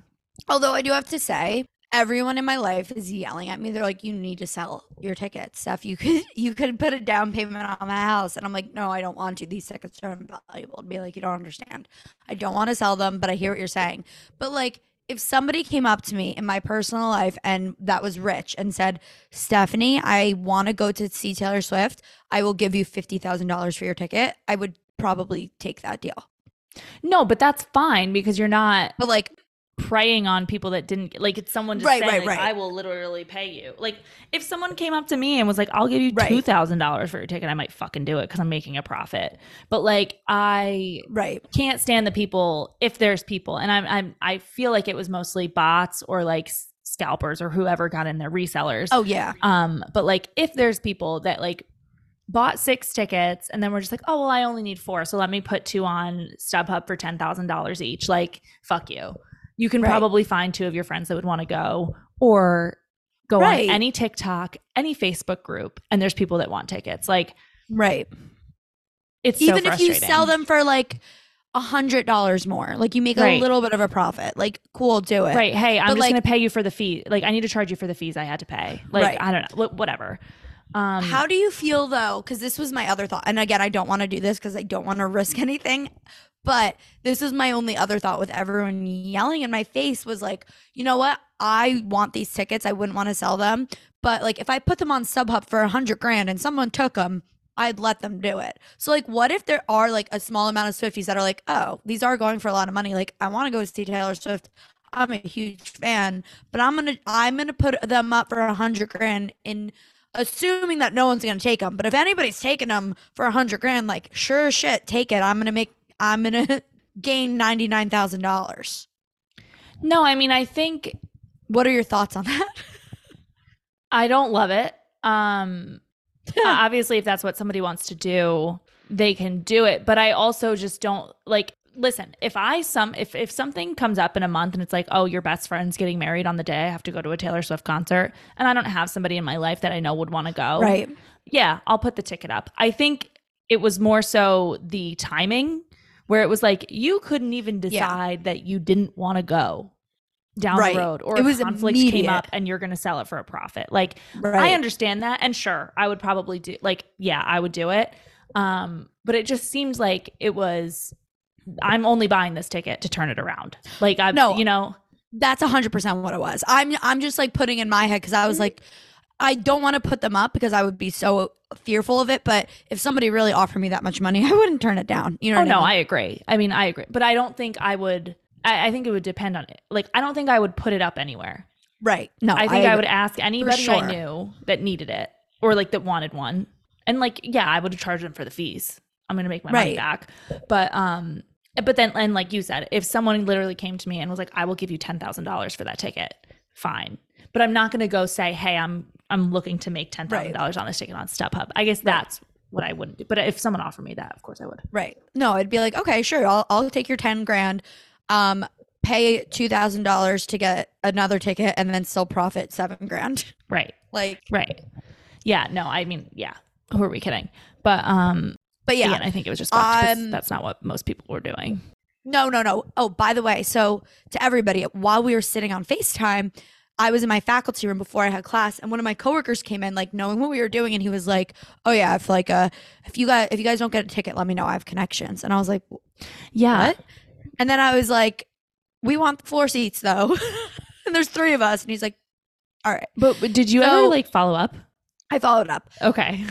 Although I do have to say, everyone in my life is yelling at me. They're like, "You need to sell your tickets, Steph. You could you could put a down payment on my house." And I'm like, "No, I don't want to. These tickets are invaluable." To be like, "You don't understand. I don't want to sell them, but I hear what you're saying." But like, if somebody came up to me in my personal life and that was rich and said, "Stephanie, I want to go to see Taylor Swift. I will give you fifty thousand dollars for your ticket," I would probably take that deal. No, but that's fine because you're not But like, preying on people that didn't like it's someone just Right, saying right, like, right. I will literally pay you. Like if someone came up to me and was like, I'll give you two thousand dollars for your ticket, I might fucking do it because I'm making a profit. But like I right, can't stand the people if there's people, and I'm I'm I feel like it was mostly bots or like scalpers or whoever got in there resellers. oh yeah, Um, but like if there's people that like bought six tickets and then we're just like, oh well, I only need four, so let me put two on StubHub for ten thousand dollars each. Like, fuck you. You can Right. probably find two of your friends that would want to go, or go Right. on any TikTok, any Facebook group, and there's people that want tickets. Like, right. it's even so if you sell them for like a hundred dollars more like you make a little bit of a profit like cool do it right? Hey, I'm But, just like- gonna pay you for the fee. Like, I need to charge you for the fees I had to pay. Like, Right. I don't know, whatever. Um, how do you feel though because this was my other thought and again i don't want to do this because i don't want to risk anything but this is my only other thought with everyone yelling in my face was like you know what i want these tickets i wouldn't want to sell them but like if i put them on StubHub for a hundred grand and someone took them I'd let them do it. So like what if there are like a small amount of Swifties that are like, oh, these are going for a lot of money. Like I want to go see Taylor Swift. I'm a huge fan, but I'm gonna I'm gonna put them up for a hundred grand in assuming that no one's gonna take them. But if anybody's taking them for a hundred grand, like sure shit, take it. I'm gonna make I'm gonna gain ninety nine thousand dollars. No, I mean, I think What are your thoughts on that? I don't love it. Um, obviously, if that's what somebody wants to do, they can do it. But I also just don't like. Listen, if I some if if something comes up in a month and it's like, oh, your best friend's getting married on the day I have to go to a Taylor Swift concert, and I don't have somebody in my life that I know would want to go, right. yeah, I'll put the ticket up. I think it was more so the timing where it was like you couldn't even Yeah. decide that you didn't want to go down Right. the road or It was conflicts came up and you're going to sell it for a profit. Like Right. I understand that and sure, I would probably do like yeah, I would do it. Um but it just seems like it was I'm only buying this ticket to turn it around. Like I No. you know, That's hundred percent what it was. I'm I'm just like putting in my head because I was like, I don't want to put them up because I would be so fearful of it. But if somebody really offered me that much money, I wouldn't turn it down. You know? Oh no, I I agree. I mean, I agree, but I don't think I would. I, I think it would depend on it. Like, I don't think I would put it up anywhere. right. No, I think I, would ask anybody sure. I knew that needed it or like that wanted one, and like, yeah, I would charge them for the fees. I'm gonna make my money back, but um, but then and like you said, if someone literally came to me and was like, "I will give you ten thousand dollars for that ticket," fine. But I'm not gonna go say, "Hey, I'm I'm looking to make ten thousand dollars on this ticket on StubHub." I guess that's what I wouldn't do. But if someone offered me that, of course I would. Right. No, it'd be like, okay, sure, I'll I'll take your ten grand, um, pay two thousand dollars to get another ticket, and then still profit seven grand. Right. Like, Right. Yeah. No, I mean, yeah. Who are we kidding? But um, but yeah, again, I think it was just Um, that's not what most people were doing. No, no, no. Oh, by the way, so to everybody, while we were sitting on FaceTime, I was in my faculty room before I had class, and one of my coworkers came in, like knowing what we were doing, and he was like, "Oh yeah, if like uh, if you guys if you guys don't get a ticket, let me know. I have connections." And I was like, Yeah. "What?" And then I was like, "We want the floor seats though," and there's three of us, and he's like, "All right." But, but did you ever like follow up? I followed up Okay.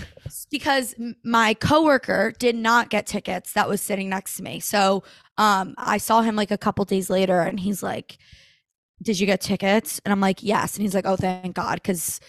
because my coworker did not get tickets that was sitting next to me. So um I saw him like a couple days later and he's like did you get tickets? And I'm like, "Yes." And he's like, "Oh, thank God cuz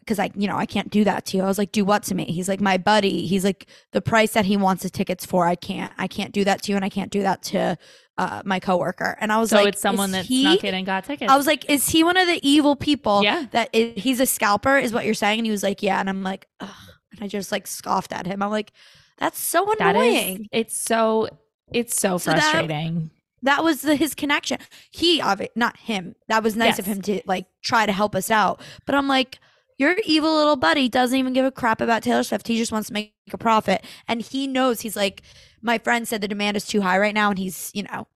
because I, you know, I can't do that to you. I was like, do what to me? He's like, my buddy. He's like, the price that he wants the tickets for, I can't, I can't do that to you, and I can't do that to uh, my coworker. And I was So like, it's someone is that he? in and got tickets. I was like, is he one of the evil people? Yeah. That he's a scalper, is what you're saying? And he was like, yeah. And I'm like, Ugh. and I just like scoffed at him. I'm like, that's so annoying. is, it's so, it's so So frustrating. that was the, his connection. He, obvi- not him. That was nice of him to like try to help us out. But I'm like, your evil little buddy doesn't even give a crap about Taylor Swift. He just wants to make a profit, and he knows he's like. My friend said the demand is too high right now, and he's, you know,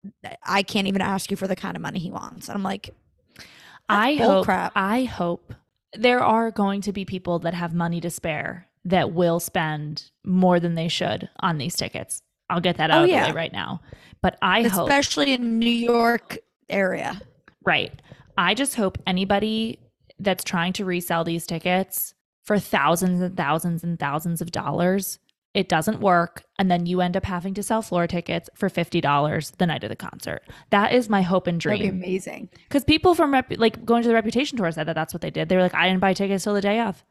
I can't even ask you for the kind of money he wants. And I'm like, I hope, crap. I hope there are going to be people that have money to spare that will spend more than they should on these tickets. I'll get that Oh, out of yeah. the way right now. But I hope especially in New York area. Right. I just hope anybody that's trying to resell these tickets for thousands and thousands and thousands of dollars, it doesn't work. And then you end up having to sell floor tickets for $50 the night of the concert. That is my hope and dream. That'd be amazing. Because people from rep- like going to the Reputation tour said that that's what they did. They were like, I didn't buy tickets till the day of,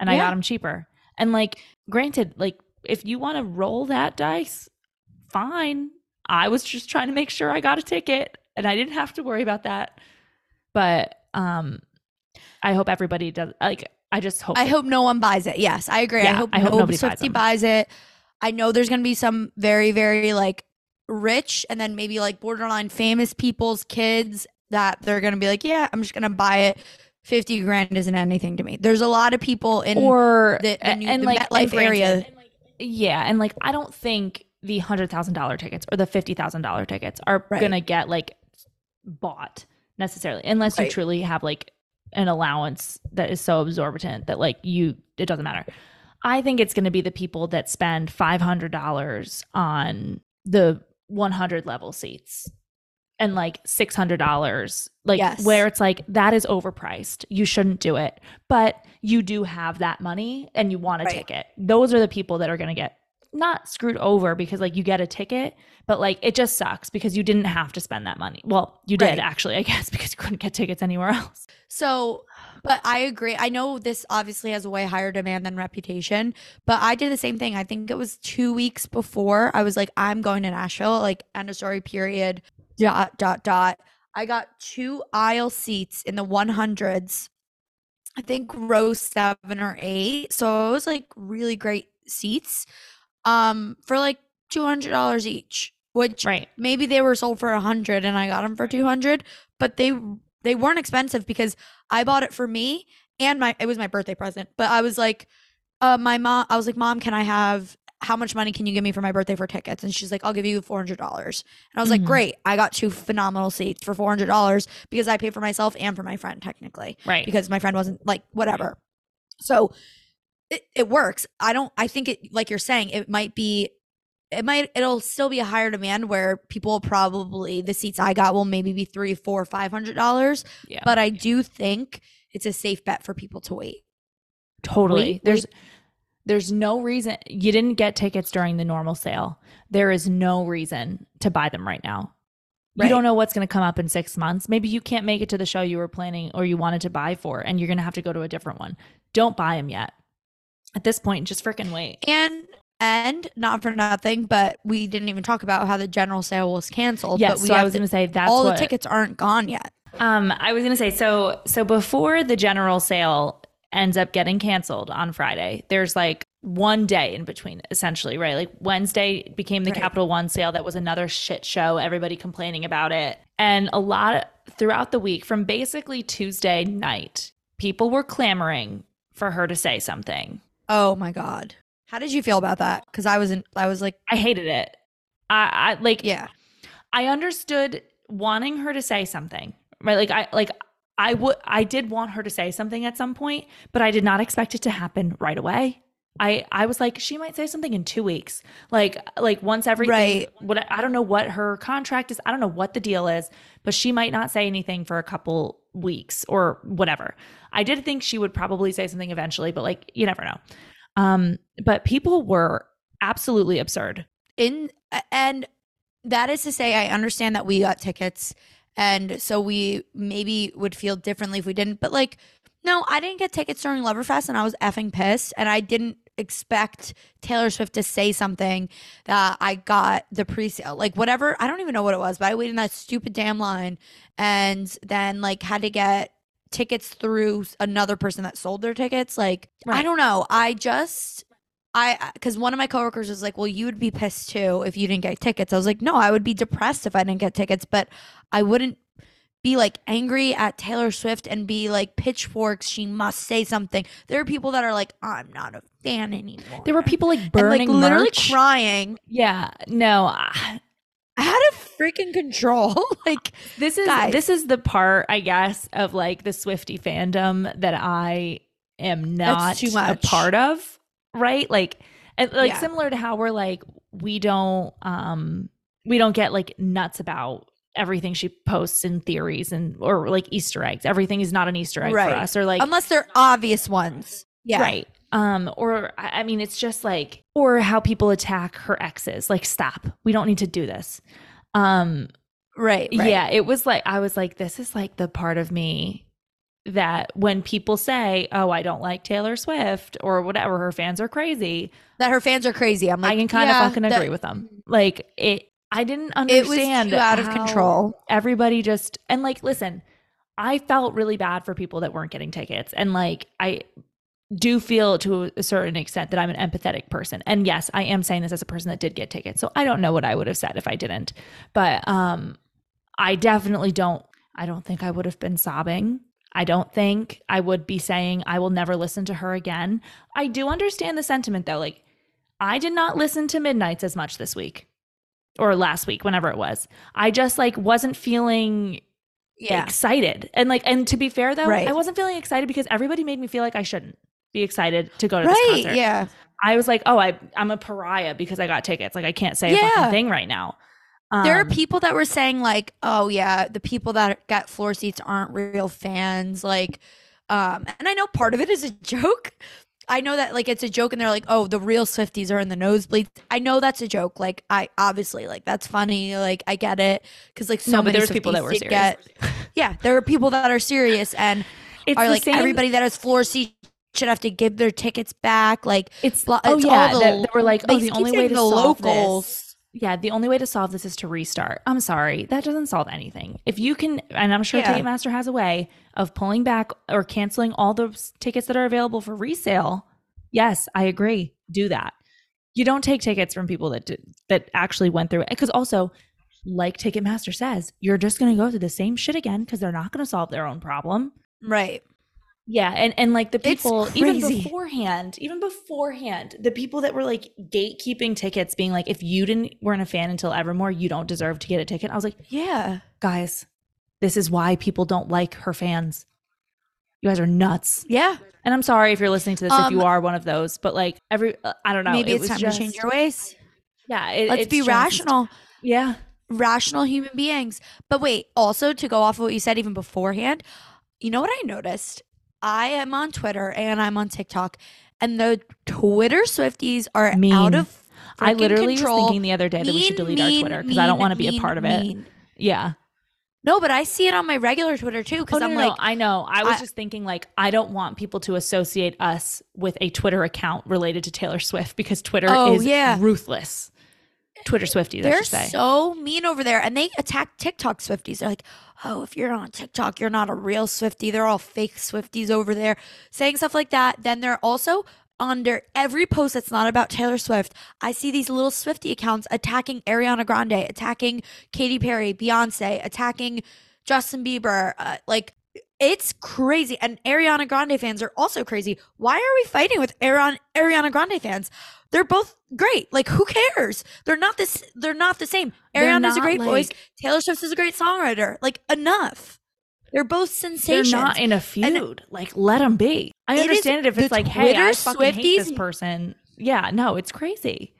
and I got them cheaper. And like, granted, like if you want to roll that dice, fine. I was just trying to make sure I got a ticket, and I didn't have to worry about that. But um, I hope everybody does. Like, I just hope. I hope no one buys it. Yes, I agree. I hope, I hope no nobody buys buys it. I know there's gonna be some very, very like rich and then maybe like borderline famous people's kids that they're gonna be like, yeah, I'm just gonna buy it. Fifty grand isn't anything to me. There's a lot of people in or the, the, new, and the like MetLife and granted- area. Yeah, and like I don't think the hundred thousand dollar tickets or the fifty thousand dollar tickets are Right. gonna get like bought necessarily, unless you truly have like an allowance that is so absorbent that like you it doesn't matter. I think it's gonna be the people that spend five hundred dollars on the one hundred level seats and like six hundred dollars, like Yes. where it's like that is overpriced. You shouldn't do it, but you do have that money and you want a Right. ticket. Those are the people that are going to get not screwed over because like you get a ticket, but like it just sucks because you didn't have to spend that money. Well, you did Right. actually, I guess, because you couldn't get tickets anywhere else. So But I agree. I know this obviously has a way higher demand than reputation, but I did the same thing. I think it was two weeks before I was like, I'm going to Nashville, like end of story period, dot, dot, dot. I got two aisle seats in the 100s, I think row seven or eight. So it was like really great seats um, for like $200 each, which Right. maybe they were sold for a hundred and I got them for 200, but they they weren't expensive because I bought it for me and my it was my birthday present. But I was like, uh, my mom, I was like, mom, can I have how much money can you give me for my birthday for tickets? And she's like, I'll give you four hundred dollars. And I was like, Mhm. great. I got two phenomenal seats for four hundred dollars because I paid for myself and for my friend technically Right. because my friend wasn't like whatever. So it, it works. I don't I think it like you're saying, it might be it might it'll still be a higher demand where people probably the seats I got will maybe be three, four, five hundred dollars. yeah. But I do think it's a safe bet for people to wait. Totally. Wait, there's there's no reason you didn't get tickets during the normal sale. There is no reason to buy them right now. Right. You don't know what's going to come up in 6 months. Maybe you can't make it to the show you were planning or you wanted to buy for and you're going to have to go to a different one. Don't buy them yet. At this point, just freaking wait. And and not for nothing, but we didn't even talk about how the general sale was canceled. Yes, but we so I was going to say that all what the tickets aren't gone yet. Um, I was gonna say so. So before the general sale ends up getting canceled on Friday, there's like one day in between, essentially, right? Like Wednesday became the Right. Capital One sale. That was another shit show. Everybody complaining about it, and a lot throughout the week, from basically Tuesday night, people were clamoring for her to say something. Oh my god. How did you feel about that? Because I wasn't I was like, I hated it. I, I like. yeah. I understood wanting her to say something, right? Like I like I would I did want her to say something at some point, but I did not expect it to happen right away. I I was like she might say something in 2 weeks. Like like once everything Right. what I don't know what her contract is. I don't know what the deal is, but she might not say anything for a couple weeks or whatever. I did think she would probably say something eventually, but like you never know. Um but people were absolutely absurd. in and that is to say i understand that we got tickets and so we maybe would feel differently if we didn't but like no i didn't get tickets during loverfest and i was effing pissed and i didn't expect taylor swift to say something that i got the pre-sale. Like whatever i don't even know what it was but i waited in that stupid damn line and then like had to get tickets through another person that sold their tickets. Like i don't know. I just I because one of my coworkers was like, "Well, you would be pissed too if you didn't get tickets." I was like, "No, I would be depressed if I didn't get tickets, but I wouldn't be like angry at Taylor Swift and be like pitchforks. She must say something." There are people that are like, "I'm not a fan anymore." There were people like and, burning like literally merch. crying. Yeah, no. I- had a freaking control. like, This is Guys. this is the part, I guess, of like the Swiftie fandom that I am not a part of, right? Like, and, like Yeah. similar to how we're like we don't um we don't get like nuts about everything she posts in theories and or like Easter eggs. Everything is not an Easter egg Right. for us, or like unless they're obvious ones. Yeah, Right. Um, or I I mean, it's just like, or how people attack her exes. Like, stop. We don't need to do this. Um, right, right. yeah, it was like I was like, this is like the part of me that when people say, "Oh, I don't like Taylor Swift" or whatever, her fans are crazy. That her fans are crazy. I'm like, I can kind yeah, of fucking that- agree with them. Like it, I didn't understand. It was out of control. Everybody just and like, listen, I felt really bad for people that weren't getting tickets, and like I do feel to a certain extent that I'm an empathetic person. And yes, I am saying this as a person that did get tickets. So I don't know what I would have said if I didn't. But um I definitely don't I don't think I would have been sobbing. I don't think I would be saying I will never listen to her again. I do understand the sentiment though. Like I did not listen to Midnights as much this week or last week, whenever it was. I just like wasn't feeling Yeah, excited. And like, and to be fair though, Right. I wasn't feeling excited because everybody made me feel like I shouldn't be excited to go to this right. concert. Yeah, I was like, oh, I I'm a pariah because I got tickets. Like I can't say a fucking thing right now. there are Um, people that were saying like, "Oh yeah, the people that got floor seats aren't real fans." Like, um, and I know part of it is a joke. I know that like it's a joke, and they're like, "Oh, the real Swifties are in the nosebleeds." I know that's a joke. Like, I obviously like that's funny. Like, I get it because like so no, but many there was people that were serious. get- yeah, there are people that are serious, and It's are like same- everybody that has floor seats should have to give their tickets back. Like It's oh it's all yeah, the- that, that we're like oh the only way to the solve locals. this. Yeah, the only way to solve this is to restart. I'm sorry, that doesn't solve anything. If you can, and I'm sure Yeah. Ticketmaster has a way of pulling back or canceling all the tickets that are available for resale. Yes, I agree. Do that. You don't take tickets from people that did, that actually went through it because also, like Ticketmaster says, you're just going to go through the same shit again because they're not going to solve their own problem. right. Yeah, and and like the people even beforehand, even beforehand, the people that were like gatekeeping tickets, being like, if you didn't weren't a fan until Evermore, you don't deserve to get a ticket. I was like, Yeah. guys, this is why people don't like her fans. You guys are nuts. Yeah. And I'm sorry if you're listening to this if you Um, are one of those, but like every uh, I don't know, Maybe it it's time just, to change your ways. Yeah, it, Let's be just- rational. Yeah, rational human beings. But wait, also to go off of what you said even beforehand, you know what I noticed? I am on Twitter and I'm on TikTok, and the Twitter Swifties are Mean. out of. I literally control. was thinking the other day that we should Mean, delete our Twitter because I don't want to be a part of it. mean. Yeah. No, but I see it on my regular Twitter too Oh, because no, I'm no, no, like, I know. I was I- just thinking like I don't want people to associate us with a Twitter account related to Taylor Swift because Twitter Oh, is yeah. ruthless. Twitter Swifties, they're should say. so mean over there, and they attack TikTok Swifties. They're like, "Oh, if you're on TikTok, you're not a real Swiftie. They're all fake Swifties over there," saying stuff like that. Then they're also under every post that's not about Taylor Swift. I see these little Swiftie accounts attacking Ariana Grande, attacking Katy Perry, Beyonce, attacking Justin Bieber. Uh, like it's crazy, and Ariana Grande fans are also crazy. Why are we fighting with Ariana Grande fans? They're both great. Like who cares? They're not this. They're not the same. Ariana's a great voice. Taylor Swift is a great songwriter. Like enough. They're both sensations. They're not in a feud. like let them be. I It is- understand it if it's like, hey, I Twitter fucking hate this person. Yeah, no, it's crazy.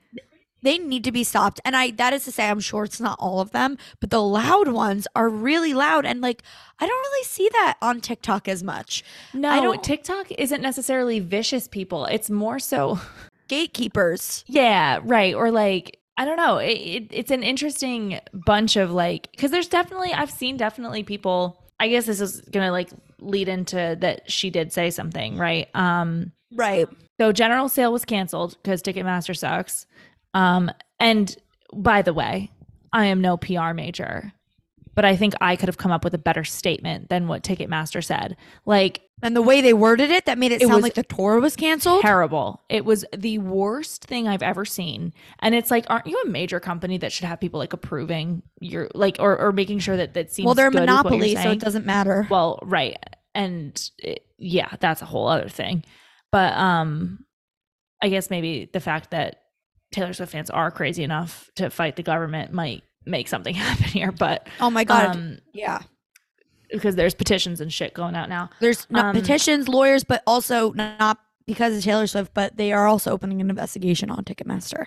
they need to be stopped. And I that is to say, I'm sure it's not all of them, but the loud ones are really loud. And like I don't really see that on TikTok as much. No, I don't- TikTok isn't necessarily vicious people. It's more so Gatekeepers. Yeah, right. Or like I don't know. It, it, it's an interesting bunch of like because there's definitely I've seen definitely people. I guess this is gonna like lead into that she did say something right. Um, Right. so general sale was canceled because Ticketmaster sucks. Um, and by the way, I am no PR major, but I think I could have come up with a better statement than what Ticketmaster said. Like And the way they worded it, that made it, It sound like the tour was canceled. terrible. It was the worst thing I've ever seen. And it's like, aren't you a major company that should have people like approving your like or or making sure that that seems well, they're a monopoly, so it doesn't matter. Well, right. And it, yeah, that's a whole other thing. But um I guess maybe the fact that Taylor Swift fans are crazy enough to fight the government might make something happen here, but oh my god. um yeah. because there's petitions and shit going out now. There's not um, petitions, lawyers, but also not because of Taylor Swift, but they are also opening an investigation on Ticketmaster.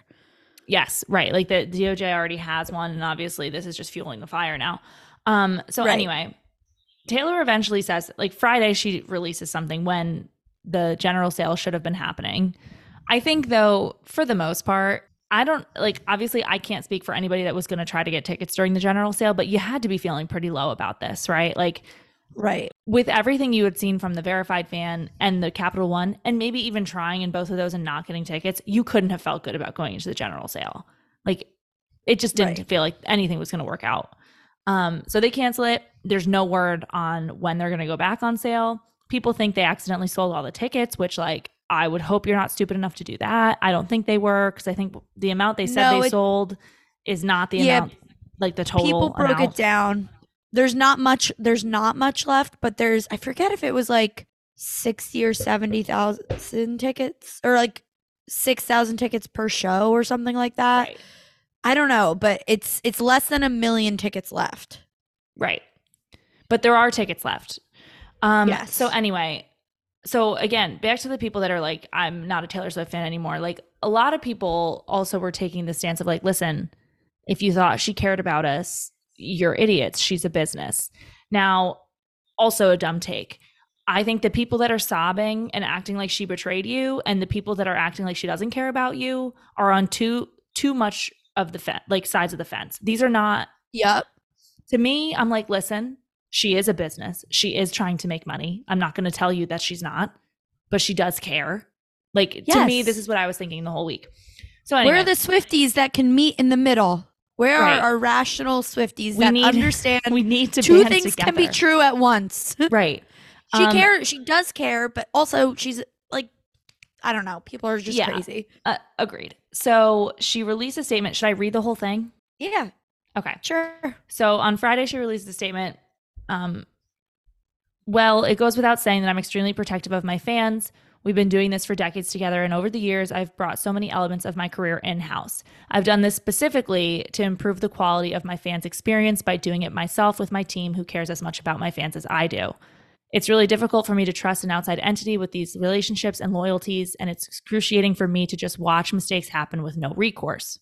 Yes, right. Like the DOJ already has one, and obviously this is just fueling the fire now. Um, so Right. anyway, Taylor eventually says like Friday she releases something when the general sale should have been happening. I think though, for the most part, I don't like obviously I can't speak for anybody that was gonna try to get tickets during the general sale, but you had to be feeling pretty low about this, right? Like Right. with everything you had seen from the verified fan and the Capital One, and maybe even trying in both of those and not getting tickets, you couldn't have felt good about going into the general sale. Like it just didn't Right. feel like anything was going to work out. Um, so they cancel it. There's no word on when they're going to go back on sale. People think they accidentally sold all the tickets, which like I would hope you're not stupid enough to do that. I don't think they were because I think the amount they said No, they it- sold is not the Yeah, amount, like the total. People broke amount. it down. There's not much there's not much left, but there's I forget if it was like 60 or 70,000 tickets or like 6,000 tickets per show or something like that. Right. I don't know, but it's it's less than a million tickets left. Right. But there are tickets left. Um Yes. so anyway, so again, back to the people that are like I'm not a Taylor Swift fan anymore. Like a lot of people also were taking the stance of like listen, if you thought she cared about us, you're idiots. She's a business. Now, also a dumb take. I think the people that are sobbing and acting like she betrayed you and the people that are acting like she doesn't care about you are on too too much of the fence, like sides of the fence. These are not Yep. to me, I'm like, listen, She is a business. She is trying to make money. I'm not going to tell you that she's not, but she does care. Like to me, this is what I was thinking the whole week. So Where are the Swifties that can meet in the middle? Where Right. are our rational Swifties We that need- understand we need to two things can be true at once? right? she Um, cares. She does care, but also she's like, I don't know. People are just Yeah. crazy. Uh, agreed. So she released a statement. Should I read the whole thing? Yeah, Okay. sure. So on Friday, she released a statement. Um, well, it goes without saying that I'm extremely protective of my fans. We've been doing this for decades together, and over the years, I've brought so many elements of my career in house. I've done this specifically to improve the quality of my fans' experience by doing it myself with my team who cares as much about my fans as I do. It's really difficult for me to trust an outside entity with these relationships and loyalties, and it's excruciating for me to just watch mistakes happen with no recourse.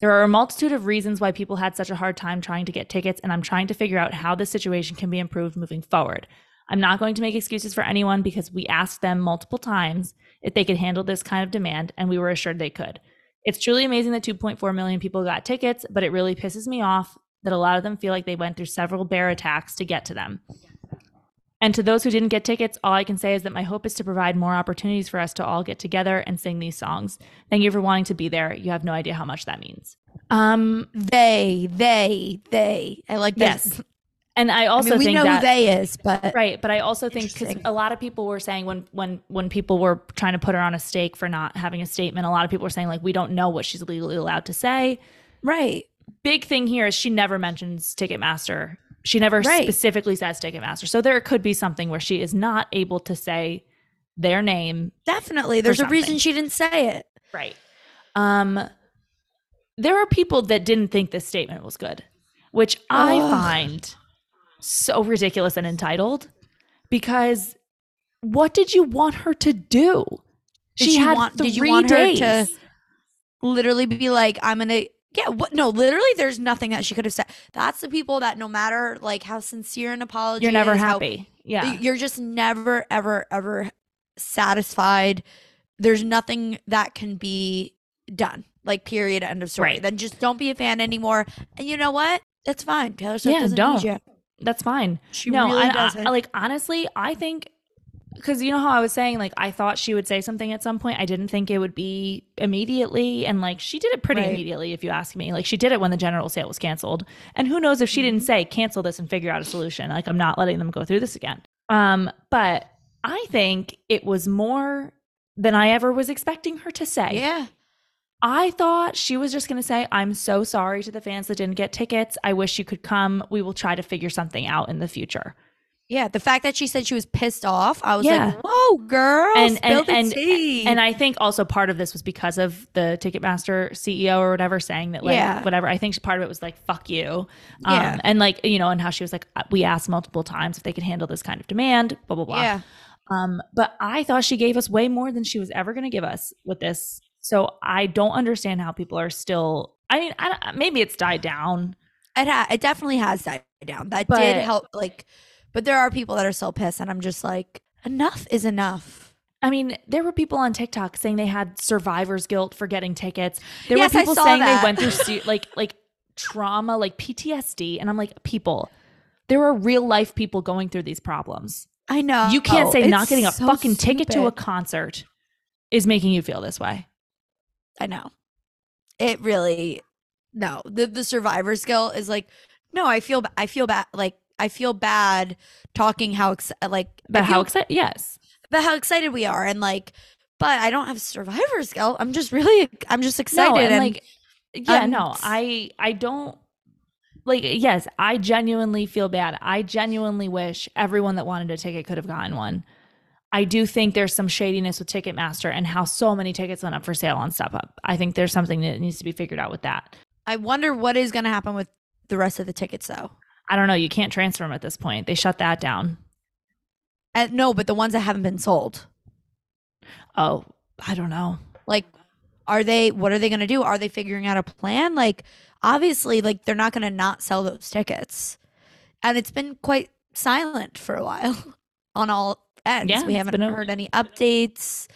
There are a multitude of reasons why people had such a hard time trying to get tickets, and I'm trying to figure out how this situation can be improved moving forward. I'm not going to make excuses for anyone because we asked them multiple times if they could handle this kind of demand, and we were assured they could. It's truly amazing that 2.4 million people got tickets, but it really pisses me off that a lot of them feel like they went through several bear attacks to get to them. And to those who didn't get tickets, all I can say is that my hope is to provide more opportunities for us to all get together and sing these songs. Thank you for wanting to be there. You have no idea how much that means. Um, They, they, they. I like this. yes. And I I also mean, we think know that who they is, but right, but I also think because a lot of people were saying when when when people were trying to put her on a stake for not having a statement, a lot of people were saying like we don't know what she's legally allowed to say. right. Big thing here is she never mentions Ticketmaster. She never Right. specifically says Ticketmaster. So there could be something where she is not able to say their name Definitely. There's a reason she didn't say it. Right. Um there are people that didn't think this statement was good, which I find so ridiculous and entitled because what did you want her to do? Did she had want- three did you want her days. to- Literally be like, I'm gonna yeah, what no, literally there's nothing that she could have said. That's the people that no matter like how sincere an apology You're never is, how- happy. Yeah. you're just never, ever, ever satisfied. There's nothing that can be done. Like period, end of story. Right. Then just don't be a fan anymore. And you know what? That's fine. Taylor Swift Yeah, doesn't don't. need you. That's fine. She no, really I- I- doesn't. like honestly, I think because you know how I was saying, like I thought she would say something at some point. I didn't think it would be immediately, and like she did it pretty Right. immediately. If you ask me, like she did it when the general sale was canceled. And who knows if she Mm-hmm. didn't say cancel this and figure out a solution? Like I'm not letting them go through this again. Um, but I think it was more than I ever was expecting her to say. yeah. I thought she was just going to say, I'm so sorry to the fans that didn't get tickets. I wish you could come. We will try to figure something out in the future. Yeah. The fact that she said she was pissed off, I was Yeah. like, whoa, girl. And- and- and- tea. And I think also part of this was because of the Ticketmaster CEO or whatever saying that, like, Yeah. whatever. I think part of it was like, fuck you. Um, Yeah. And like, you know, and how she was like, uh, we asked multiple times if they could handle this kind of demand, blah, blah, blah. yeah. Um, but I thought she gave us way more than she was ever going to give us with this. So I don't understand how people are still. I mean, I maybe it's died down. It ha- it definitely has died down. That But- did help. Like, but there are people that are still pissed, and I'm just like, enough is enough. I mean, there were people on TikTok saying they had survivor's guilt for getting tickets. There Yes, were people saying that. they went through se- like like trauma, like PTSD, and I'm like, people, there are real life people going through these problems. I know. you can't oh, say not getting a so fucking ticket to a concert is making you feel this way. I know. It really no. The the survivor skill is like no, I feel I feel bad like I feel bad talking how ex- like I But how excited? Yes, but how excited we are and like but I don't have survivor skill. I'm just really I'm just excited no, and, and, like, yeah, no, I'm no, I I don't like. Yes, I genuinely feel bad. I genuinely wish everyone that wanted a ticket could have gotten one. I do think there's some shadiness with Ticketmaster and how so many tickets went up for sale on StubHub. I think there's something that needs to be figured out with that. I wonder what is going to happen with the rest of the tickets though. I don't know. You can't transfer them at this point. They shut that down. Uh, no, but the ones that haven't been sold. Oh, I don't know. Like are they what are they going to do? Are they figuring out a plan? Like obviously like they're not going to not sell those tickets. And it's been quite silent for a while on all ends. Yeah, we haven't been a- heard any updates.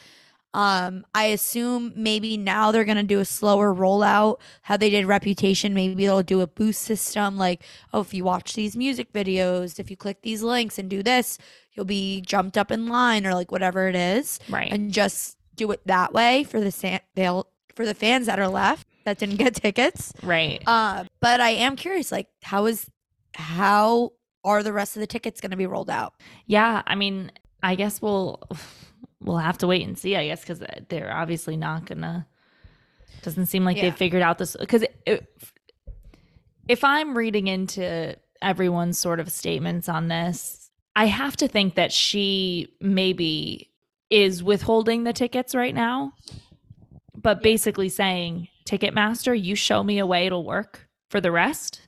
Um, I assume maybe now they're gonna do a slower rollout. How they did Reputation, maybe they'll do a boost system. Like, oh, if you watch these music videos, if you click these links and do this, you'll be jumped up in line or like whatever it is, Right. and just do it that way for the san- they'll for the fans that are left that didn't get tickets. right. Uh, but I am curious, like, how is how are the rest of the tickets going to be rolled out? Yeah, I mean, I guess we'll we'll have to wait and see. I guess because uh, they're obviously not gonna. Doesn't seem like Yeah. they figured out this because if I'm reading into everyone's sort of statements on this, I have to think that she maybe is withholding the tickets right now, but basically saying, Ticketmaster, you show me a way it'll work for the rest,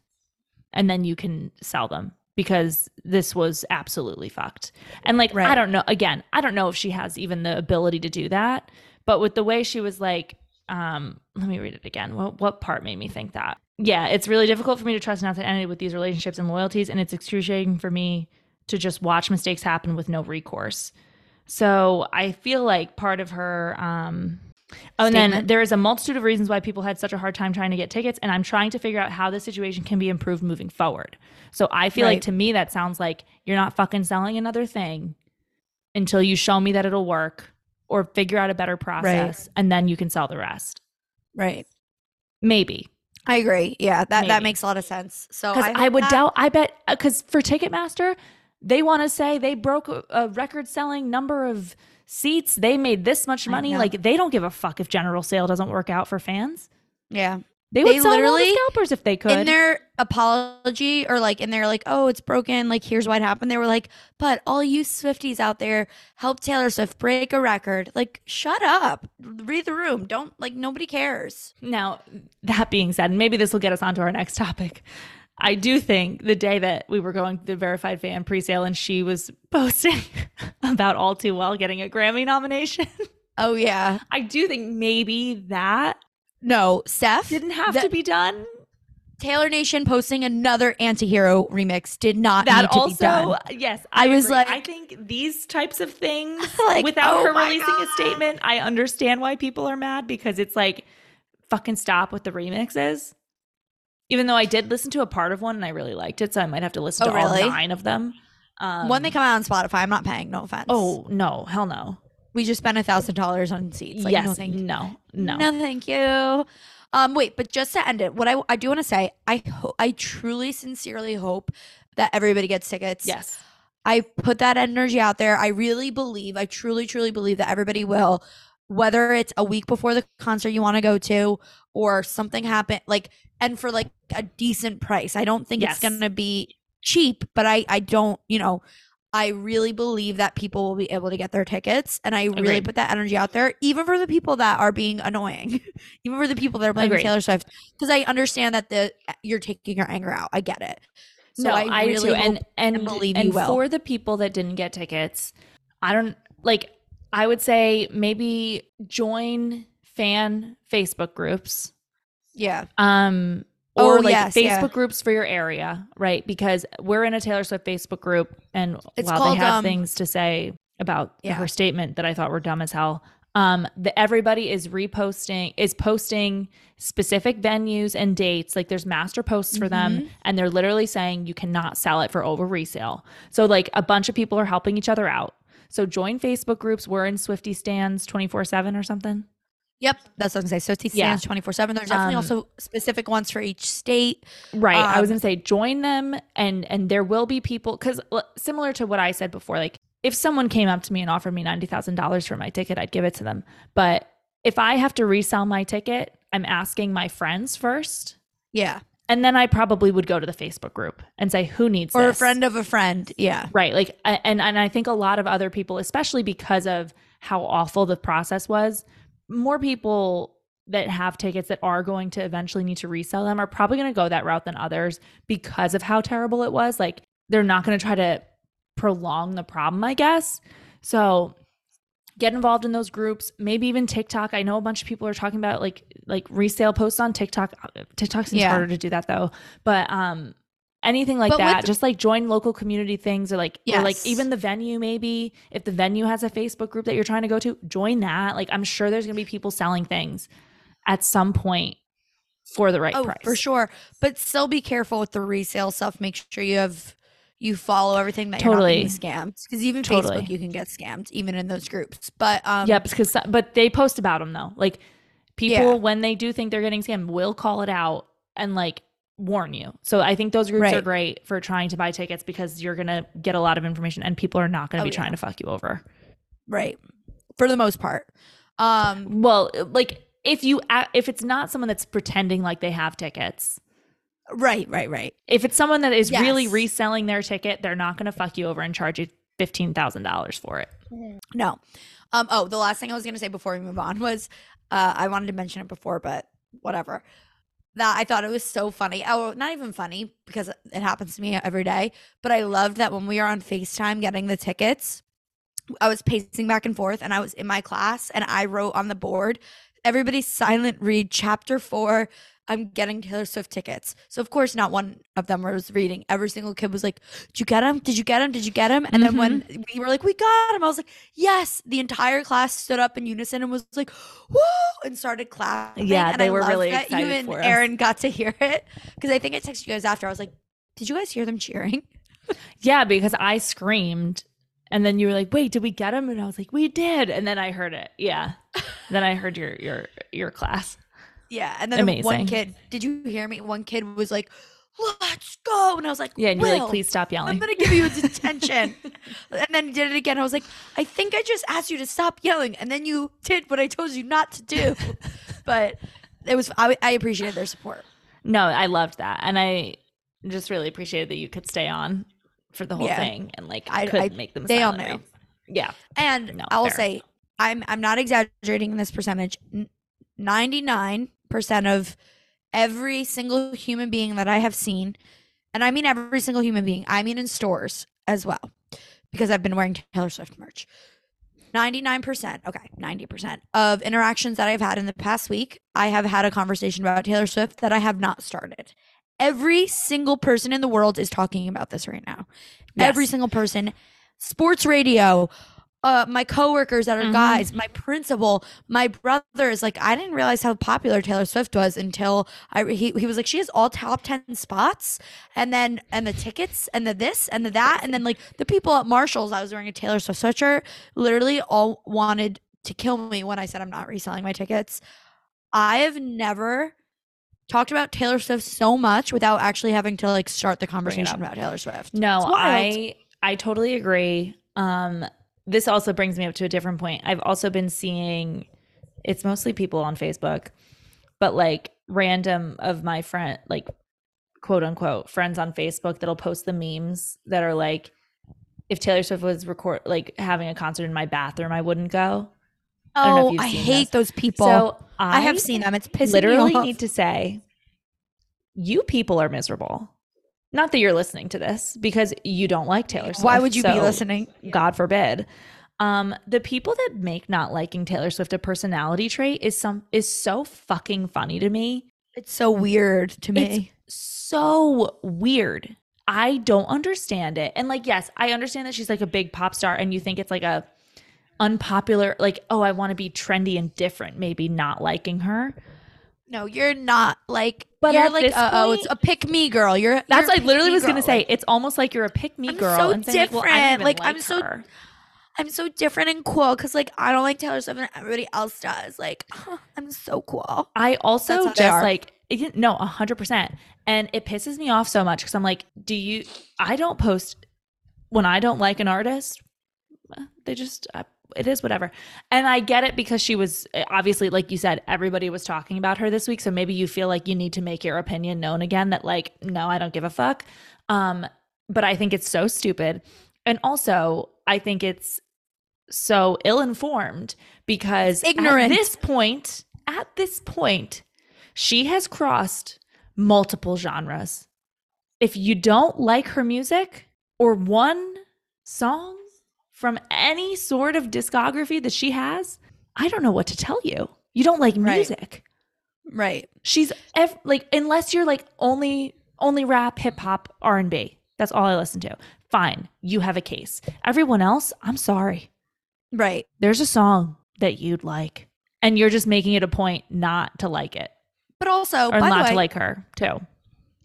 and then you can sell them because this was absolutely fucked. And like, I don't know, again, I don't know if she has even the ability to do that, but with the way she was like, um, let me read it again. What, what part made me think that? Yeah, it's really difficult for me to trust an outside entity with these relationships and loyalties, and it's excruciating for me to just watch mistakes happen with no recourse. So I feel like part of her um Oh, and then there is a multitude of reasons why people had such a hard time trying to get tickets, and I'm trying to figure out how this situation can be improved moving forward. So I feel like to me that sounds like you're not fucking selling another thing until you show me that it'll work or figure out a better process, and then you can sell the rest. Right. Maybe I agree. Yeah, that that makes a lot of sense. So because I, hope would that- doubt. I bet uh, because for Ticketmaster, they want to say they broke a, a record-selling number of seats. They made this much money. Like they don't give a fuck if general sale doesn't work out for fans. Yeah. They would They sell all the scalpers if they could. In their apology, or like in their like, oh, it's broken. Like, here's what happened. They were like, but all you Swifties out there, help Taylor Swift break a record. Like, shut up. Read the room. Don't like nobody cares. Now, that being said, and maybe this will get us onto our next topic. I do think the day that we were going to the verified fan presale and she was posting about All Too Well getting a Grammy nomination, Oh yeah. I do think maybe that No, Steph didn't have that- to be done. Taylor Nation posting another antihero remix did not That need to also, be done. yes, I I, was like- I think these types of things, Like, without oh her releasing God. a statement, I understand why people are mad because it's like, fucking stop with the remixes. Even though I did listen to a part of one and I really liked it, so I might have to listen Oh, to all really? nine of them. Um, when they come out on Spotify, I'm not paying. No offense. oh no, hell no. we just spent a thousand dollars on seats. Like, yes, no, thank no, no, No, thank you. Um, wait, but just to end it, what I I do want to say, I ho- I truly, sincerely hope that everybody gets tickets. yes, I put that energy out there. I really believe, I truly, truly believe that everybody will, whether it's a week before the concert you want to go to or something happen, like, and for like a decent price. I don't think Yes. it's gonna be cheap, but I I don't, you know. I really believe that people will be able to get their tickets, and I really put that energy out there, even for the people that are being annoying, even for the people that are blaming Taylor Swift, because I understand that the uh, you're taking your anger out. I get it. So no, I, I, do really too. hope And and believe and you will. for the people that didn't get tickets, I don't like. I would say maybe join fan Facebook groups, yeah. um, Oh, or like yes, Facebook yeah. groups for your area, right? Because we're in a Taylor Swift Facebook group, and It's while called, they have um, things to say about Yeah. her statement that I thought were dumb as hell. Um, the, everybody is reposting, is posting specific venues and dates. Like there's master posts for them, Mm-hmm. and they're literally saying you cannot sell it for over resale. So like a bunch of people are helping each other out. So join Facebook groups. We're in Swiftie stands twenty four seven or something. Yep, that's what I'm saying. So it stands twenty four seven. There's definitely Um, also specific ones for each state. Right. I was Um, gonna say join them, and and there will be people because similar to what I said before, like if someone came up to me and offered me ninety thousand dollars for my ticket, I'd give it to them. But if I have to resell my ticket, I'm asking my friends first, Yeah, and then I probably would go to the Facebook group and say who needs or a friend of a friend. Yeah, Right. Like, and and I think a lot of other people, especially because of how awful the process was, more people that have tickets that are going to eventually need to resell them are probably going to go that route than others because of how terrible it was. Like, they're not going to try to prolong the problem, I guess. So get involved in those groups maybe even tiktok i know a bunch of people are talking about like like resale posts on tiktok tiktok seems Yeah. harder to do that though but um anything like But that. the- just like join local community things or like or like even the venue maybe. If the venue has a Facebook group that you're trying to go to, join that. Like I'm sure there's gonna be people selling things at some point for the right oh, price. for sure. But still be careful with the resale stuff. Make sure you have you follow everything that you're not Totally. getting scammed. Because even Totally. Facebook, you can get scammed, even in those groups. But um, yep, because but they post about them though. Like people Yeah. when they do think they're getting scammed will call it out and like warn you. So I think those groups are great for trying to buy tickets because you're gonna get a lot of information and people are not gonna Oh, be yeah. trying to fuck you over. right for the most part. Um, Well, like if you if it's not someone that's pretending like they have tickets, right, right, right. if it's someone that is really reselling their ticket, they're not going to fuck you over and charge you fifteen thousand dollars for it. No. Um. Oh, the last thing I was gonna say before we move on was, uh, I wanted to mention it before, but whatever. That I thought it was so funny. Oh, not even funny because it happens to me every day. But I loved that when we were on Facetime getting the tickets, I was pacing back and forth, and I was in my class, and I wrote on the board, "Everybody silent read chapter four. I'm getting Taylor Swift tickets." So of course, not one of them was reading. Every single kid was like, "Did you get him? Did you get him? Did you get him?" And then when mm-hmm. we were like, "We got him," I was like, "Yes!" The entire class stood up in unison and was like, "Woo!" and started clapping. Yeah, and they I were really that excited You and for us. Aaron got to hear it because I think I texted you guys after. I was like, "Did you guys hear them cheering?" Yeah, because I screamed and then you were like, "Wait, did we get him?" And I was like, "We did." And then I heard it. Yeah. then I heard your your your class. Yeah, and then one kid, did you hear me? One kid was like, "Let's go," and I was like, Yeah, and you're like, "Please stop yelling." I'm gonna give you a detention." and then he did it again. I was like, "I think I just asked you to stop yelling, and then you did what I told you not to do." but it was I, I appreciated their support. No, I loved that. And I just really appreciated that you could stay on for the whole Yeah. thing and like I- could I- make them they all knew. Yeah. And No, I'll fair. say, I'm I'm not exaggerating in this percentage. Ninety nine percent of every single human being that I have seen, and I mean every single human being, I mean in stores as well, because I've been wearing Taylor Swift merch. 99%, okay, 90% of interactions that I've had in the past week, I have had a conversation about Taylor Swift that I have not started. Every single person in the world is talking about this right now. Every single person. Sports radio, uh, my coworkers that are Mhm. guys, my principal, my brothers. Like, I didn't realize how popular Taylor Swift was until I he, he was like, she has all top ten spots, and then and the tickets and the this and the that, and then like the people at Marshalls. I was wearing a Taylor Swift sweatshirt. Literally, all wanted to kill me when I said I'm not reselling my tickets. I have never talked about Taylor Swift so much without actually having to like start the conversation about Taylor Swift. No, I I totally agree. Um this also brings me up to a different point. I've also been seeing it's mostly people on Facebook, but like random of my friend like quote unquote friends on Facebook that'll post the memes that are like if Taylor Swift was record like having a concert in my bathroom, I wouldn't go. I don't know if Oh, you've I hate this. those people. So I, have seen them. It's pissing literally me off. need to say you people are miserable. Not that you're listening to this because you don't like Taylor Swift. Why would you be listening? God forbid. Um, the people that make not liking Taylor Swift a personality trait is some is so fucking funny to me. It's so weird to me. It's So weird. I don't understand it. And like, yes, I understand that she's like a big pop star, and you think it's like a unpopular, like, oh, I want to be trendy and different, maybe not liking her. No, you're not like. But you're like, uh, oh, it's a pick me girl. You're. That's you're I literally was gonna girl. say. Like, It's almost like you're a pick me I'm girl, so and saying, like, well, I different. Like, like I'm so- her. I'm so different and cool because like I don't like Taylor Swift and everybody else does. Like, I'm so cool. I also just like it- no, a hundred percent, and it pisses me off so much because I'm like, do you? I don't post when I don't like an artist. They just uh, it is whatever, and I get it because she was eh, obviously like you said, everybody was talking about her this week, so maybe you feel like you need to make your opinion known again. That like, no, I don't give a fuck. Um, but I think it's so stupid, and also I think it's so ill-informed because Ignorant. at this point at this point she has crossed multiple genres if you don't like her music or one song from any sort of discography that she has i don't know what to tell you you don't like music Right. she's ev- like unless you're like only only rap, hip hop, R and B. That's all I listen to. Fine, you have a case. Everyone else, I'm sorry. Right. There's a song that you'd like, and you're just making it a point not to like it But also, or by the not way, to like her too.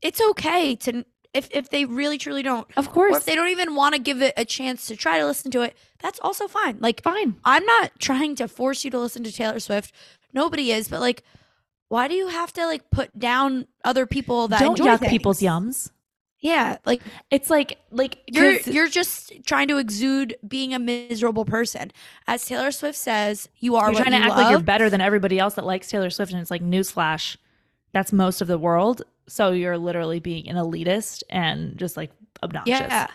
it's okay to if if they really truly don't, Of course, if they don't even want to give it a chance to try to listen to it, that's also fine. Like fine. I'm not trying to force you to listen to Taylor Swift. Nobody is, but like, why do you have to like put down other people that Don't enjoy yuck things? people's yums. Yeah, like It's like like you're you're just trying to exude being a miserable person. As Taylor Swift says, you are trying to act like you're better than everybody else that likes Taylor Swift, and it's like newsflash, that's most of the world. So you're literally being an elitist and just like obnoxious. Yeah,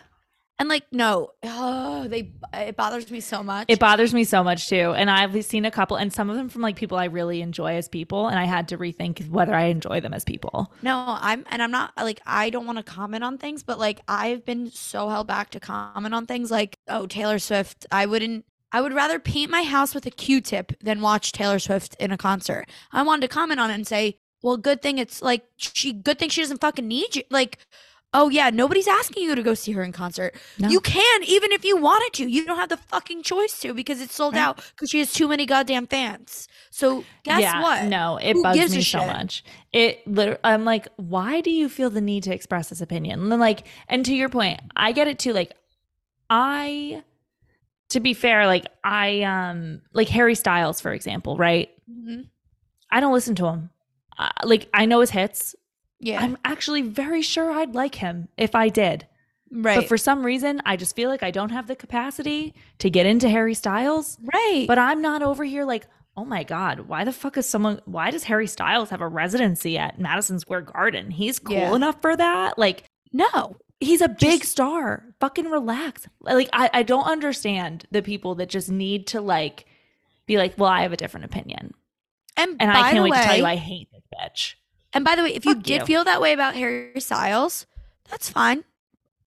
and like no, oh, they it bothers me so much. It bothers me so much too. And I've seen a couple, and some of them from like people I really enjoy as people, and I had to rethink whether I enjoy them as people. No, I'm and I'm not like I don't want to comment on things, but like I've been so held back to comment on things like oh Taylor Swift. I wouldn't. I would rather paint my house with a Q-tip than watch Taylor Swift in a concert. I wanted to comment on it and say, well, good thing it's like she. Good thing she doesn't fucking need you. Like, oh yeah, nobody's asking you to go see her in concert. No. You can even if you wanted to. You don't have the fucking choice to because it's sold Right. out because she has too many goddamn fans. So guess yeah, what? No, it Who bugs gives me so shit? much. It literally, I'm like, why do you feel the need to express this opinion? And then like, and to your point, I get it too. Like, I, to be fair, like I, um, like Harry Styles, for example, right? Mhm. I don't listen to him. Uh, like, I know his hits. Yeah, I'm actually very sure I'd like him if I did. right. But for some reason, I just feel like I don't have the capacity to get into Harry Styles. right. But I'm not over here like, oh my God, why the fuck is someone, why does Harry Styles have a residency at Madison Square Garden? He's cool Yeah. enough for that. Like, no, he's a big Just- star. Fucking relax. Like, I, I don't understand the people that just need to like be like, well, I have a different opinion. And, And by I can't the wait way, to tell you I hate this bitch. and by the way, if you Fuck did you. feel that way about Harry Styles, that's fine.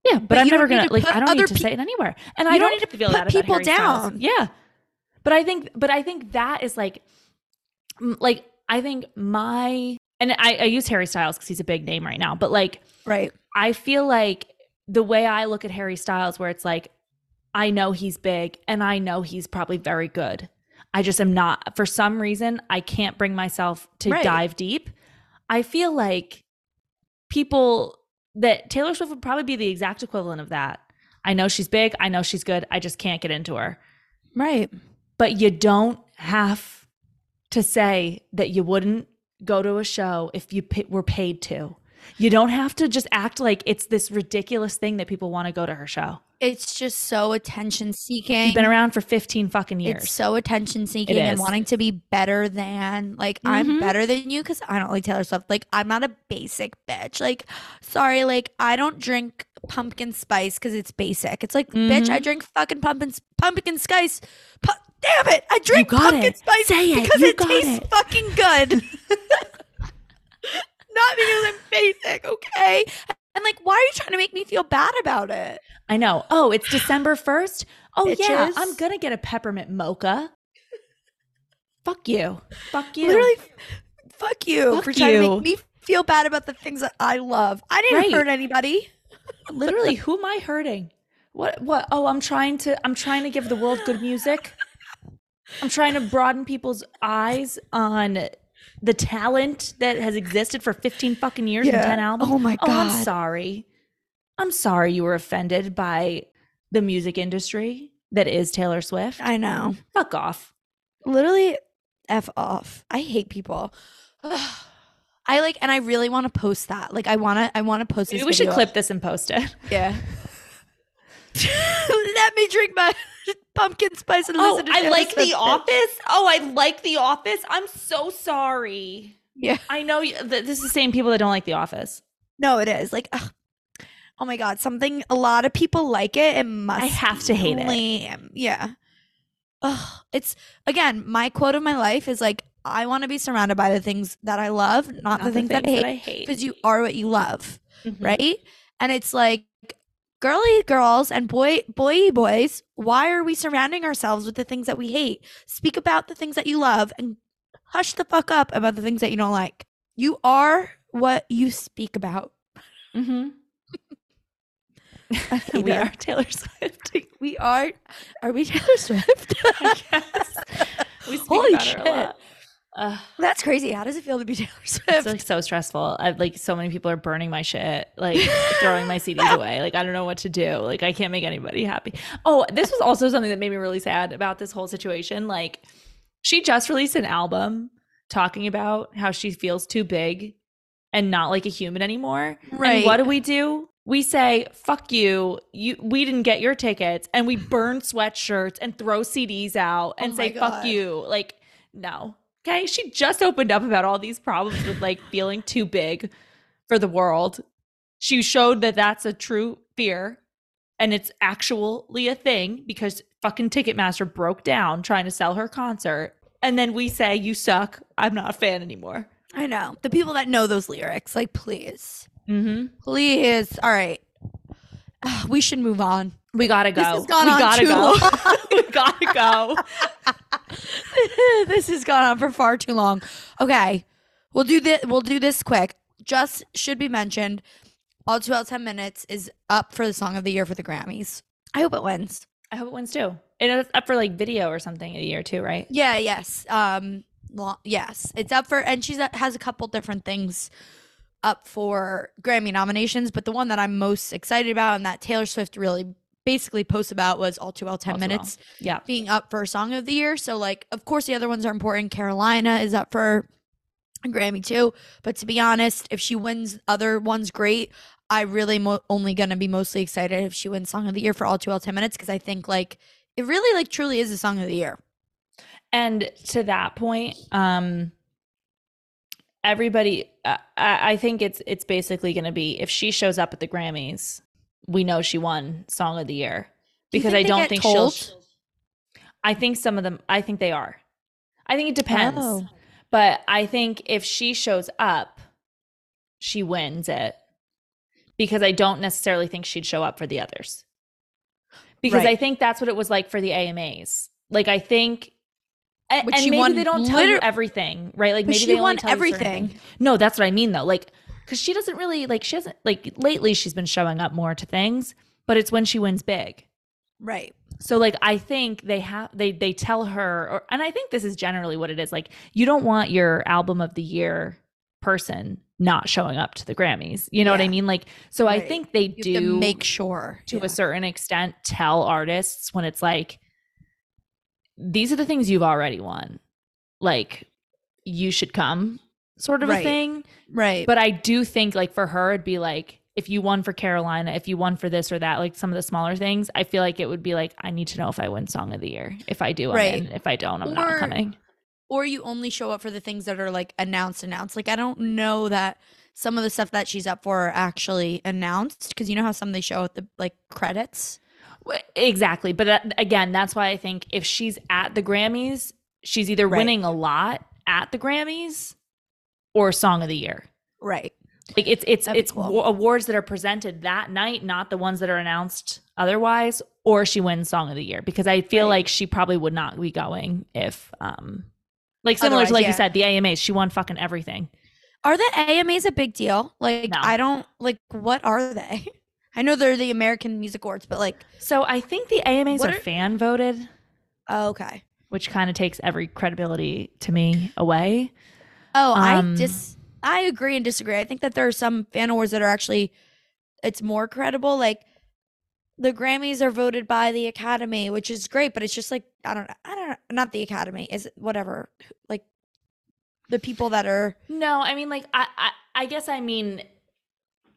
Yeah, but, But I'm never gonna to like. put I don't other need to pe- say it anywhere, and You I don't don't need to feel put that about people Harry Styles. down. Yeah, but I think, but I think that is like, like I think my and I, I use Harry Styles because he's a big name right now, but like Right. I feel like the way I look at Harry Styles, where it's like, I know he's big and I know he's probably very good. I just am not, for some reason, I can't bring myself to Right. dive deep. I feel like people that Taylor Swift would probably be the exact equivalent of that. I know she's big. I know she's good. I just can't get into her. Right. But you don't have to say that you wouldn't go to a show if you pa- were paid to. You don't have to just act like it's this ridiculous thing that people want to go to her show. It's just so attention seeking. You've been around for 15 fucking years. It's so attention seeking and wanting to be better than like I'm Mhm. better than you because I don't like Taylor Swift. Like I'm not a basic bitch. Like sorry, like I don't drink pumpkin spice because it's basic. It's like bitch, Mhm. I drink fucking pumpkin pumpkin spice. Pu- Damn it! I drink pumpkin it. spice Say it. because You it tastes it. fucking good. not because I'm basic, okay? And like, why are you trying to make me feel bad about it? I know. Oh, it's December 1st? Oh, yeah. I'm going to get a peppermint mocha. Fuck you. Fuck you. Literally, fuck you Fuck for trying to make me feel bad about the things that I love. I didn't Right. hurt anybody. Literally, who am I hurting? What what oh, I'm trying to I'm trying to give the world good music. I'm trying to broaden people's eyes on the talent that has existed for 15 fucking years and 10 albums. Oh my Oh, I'm sorry. I'm sorry you were offended by the music industry that is Taylor Swift. I know. Fuck off. Literally, f off. I hate people. I like, and I really want to post that. Like, I want to. I want to post this. Maybe we should clip this and post it. Yeah. Let me drink my pumpkin spice and Oh, listen to I like The. Office. Oh, I like The Office. I'm so sorry. Yeah. I know you, th- this is the same people that don't like The Office. No, it is like. ugh. Oh my god, something a lot of people like it. It must. I have to hate it. Yeah. Ugh, it's again my quote of my life is like I want to be surrounded by the things that I love, not, the, things, that I hate, because you are what you love, Mhm. right? And it's like girly girls and boy boy boys. Why are we surrounding ourselves with the things that we hate? Speak about the things that you love and hush the fuck up about the things that you don't like. You are what you speak about. Mm-hmm. we are Taylor Swift. We are. Are we Taylor Swift? Yes. We speak Holy about her a shit. Ugh, That's crazy. How does it feel to be Taylor Swift? it's like so stressful. I've like so many people are burning my shit, like throwing my CDs away. Like I don't know what to do. Like I can't make anybody happy. Oh, this was also something that made me really sad about this whole situation. Like she just released an album talking about how she feels too big and not like a human anymore. Right. And what do we do? We say, fuck you. You we didn't get your tickets and we burn sweatshirts and throw CDs out and Oh say my fuck you. Like, no. Okay. She just opened up about all these problems with like feeling too big for the world. She showed that that's a true fear and it's actually a thing because fucking Ticketmaster broke down trying to sell her concert. And then we say, you suck. I'm not a fan anymore. I know the people that know those lyrics. Like, please, Mm-hmm. please. All right, we should move on. We gotta go. This has gone we on gotta too go. long. we gotta go. this has gone on for far too long. Okay, we'll do this. We'll do this quick. Just should be mentioned. All two out ten minutes is up for the song of the year for the Grammys. I hope it wins. I hope it wins too. And it's up for like video or something a year too, right? Yeah. Yes. Um. yes, it's up for, and she's has a couple different things up for Grammy nominations. But the one that I'm most excited about, and that Taylor Swift really basically posts about, was all too well ten All Too Well. minutes. Yeah. being up for song of the year. So like of course the other ones are important. Carolina is up for a Grammy too, but to be honest, if she wins other ones great. I really mo- only to be mostly excited if she wins song of the year for all too all 10 minutes cuz I think like it really like truly is a song of the year. And to that point, um, everybody, uh, I, I think it's it's basically going to be if she shows up at the Grammys, we know she won Song of the Year because I don't think told? she'll. I think some of them. I think they are. I think it depends, Oh. but I think if she shows up, she wins it because I don't necessarily think she'd show up for the others. Because I think that's what it was like for the AMAs. Like I think a- Which and maybe they don't tell you everything, right? Like maybe they only won tell you certain everything. things. No, that's what I mean though. Like cuz she doesn't really like she hasn't like lately she's been showing up more to things, but it's when she wins big. Right. So like I think they have they they tell her or and I think this is generally what it is. Like you don't want your album of the year person not showing up to the Grammys. You know what I mean? Like so I think they You do make sure to Yeah. a certain extent tell artists when it's like these are the things you've already won. Like you should come sort of Right. a thing. Right. But I do think like for her it'd be like if you won for Carolina, if you won for this or that, like some of the smaller things, I feel like it would be like I need to know if I win song of the year. If I do, Right. I'm in. If I don't, I'm not coming. or you only show up for the things that are like announced announced like i don't know that some of the stuff that she's up for are actually announced because you know how some they show at the like credits Exactly. But that, again, that's why I think if she's at the Grammys, she's either Right. winning a lot at the Grammys or song of the year. right Like it's it's That'd it's cool. awards that are presented that night, not the ones that are announced otherwise, or she wins song of the year because I feel Right. like she probably would not be going if um like similar Otherwise, to like yeah. you said the AMAs, she won fucking everything. are the amas a big deal like No. i don't like what are they i know they're the american music awards but like So I think the AMAs are, are- fan voted, oh, okay which kind of takes every credibility to me away. Oh Um, i dis i agree and disagree. I think that there are some fan awards that are actually it's more credible like the grammys are voted by the academy which is great but it's just like i don't i don't know not the academy is it whatever like the people that are No, I mean like I, I I guess I mean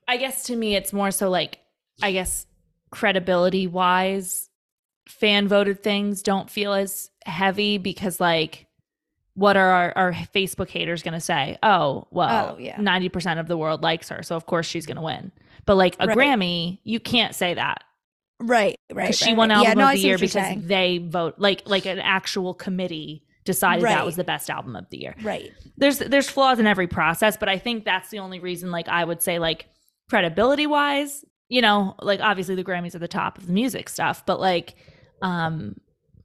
I guess to me it's more so like I guess credibility wise fan voted things don't feel as heavy because like what are our, our Facebook haters going to say? Oh, well, Oh, yeah. 90% of the world likes her, so of course she's going to win. But like a Right. Grammy, you can't say that right right because she right, won right. album yeah, of I the year because saying. they vote like like an actual committee decided that was the best album of the year right there's there's flaws in every process but i think that's the only reason like i would say like credibility wise you know like obviously the grammys are the top of the music stuff but like um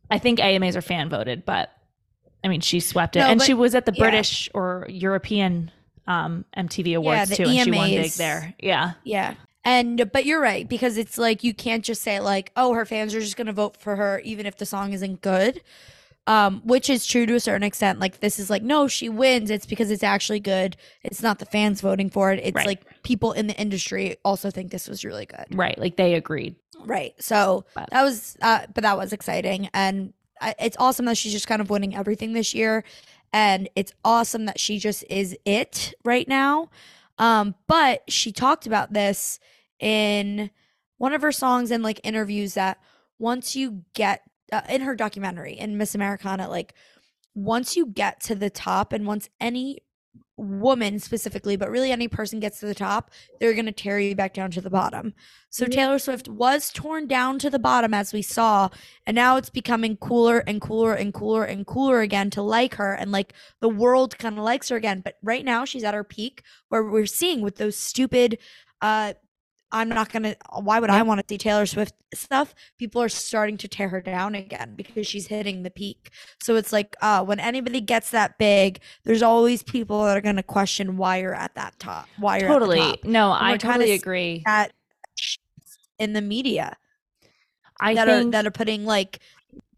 i think amas are fan voted but i mean she swept it No, and but- she was at the yeah. british or european um MTV Awards the too, and she won big there. Yeah. Yeah. And but you're right because it's like you can't just say like, oh, her fans are just gonna vote for her even if the song isn't good. Um, which is true to a certain extent. Like this is like, no, she wins. It's because it's actually good. It's not the fans voting for it. It's Right. like people in the industry also think this was really good. Right. Like they agreed. Right. So But- that was, uh, but that was exciting, and it's awesome that she's just kind of winning everything this year, and it's awesome that she just is it right now. Um, but she talked about this in one of her songs and like interviews that once you get uh, in her documentary in Miss Americana, like once you get to the top, and once any woman specifically, but really any person gets to the top, they're going to tear you back down to the bottom. So Yeah. Taylor Swift was torn down to the bottom as we saw, and now it's becoming cooler and cooler and cooler and cooler again to like her and like the world kind of likes her again. But right now she's at her peak where we're seeing with those stupid uh I'm not gonna why would I want to see Taylor Swift stuff? People are starting to tear her down again because she's hitting the peak. So it's like uh when anybody gets that big, there's always people that are gonna question why you're at that top. Why you're Totally. top. No, And I totally agree. That in the media I that think are that are putting like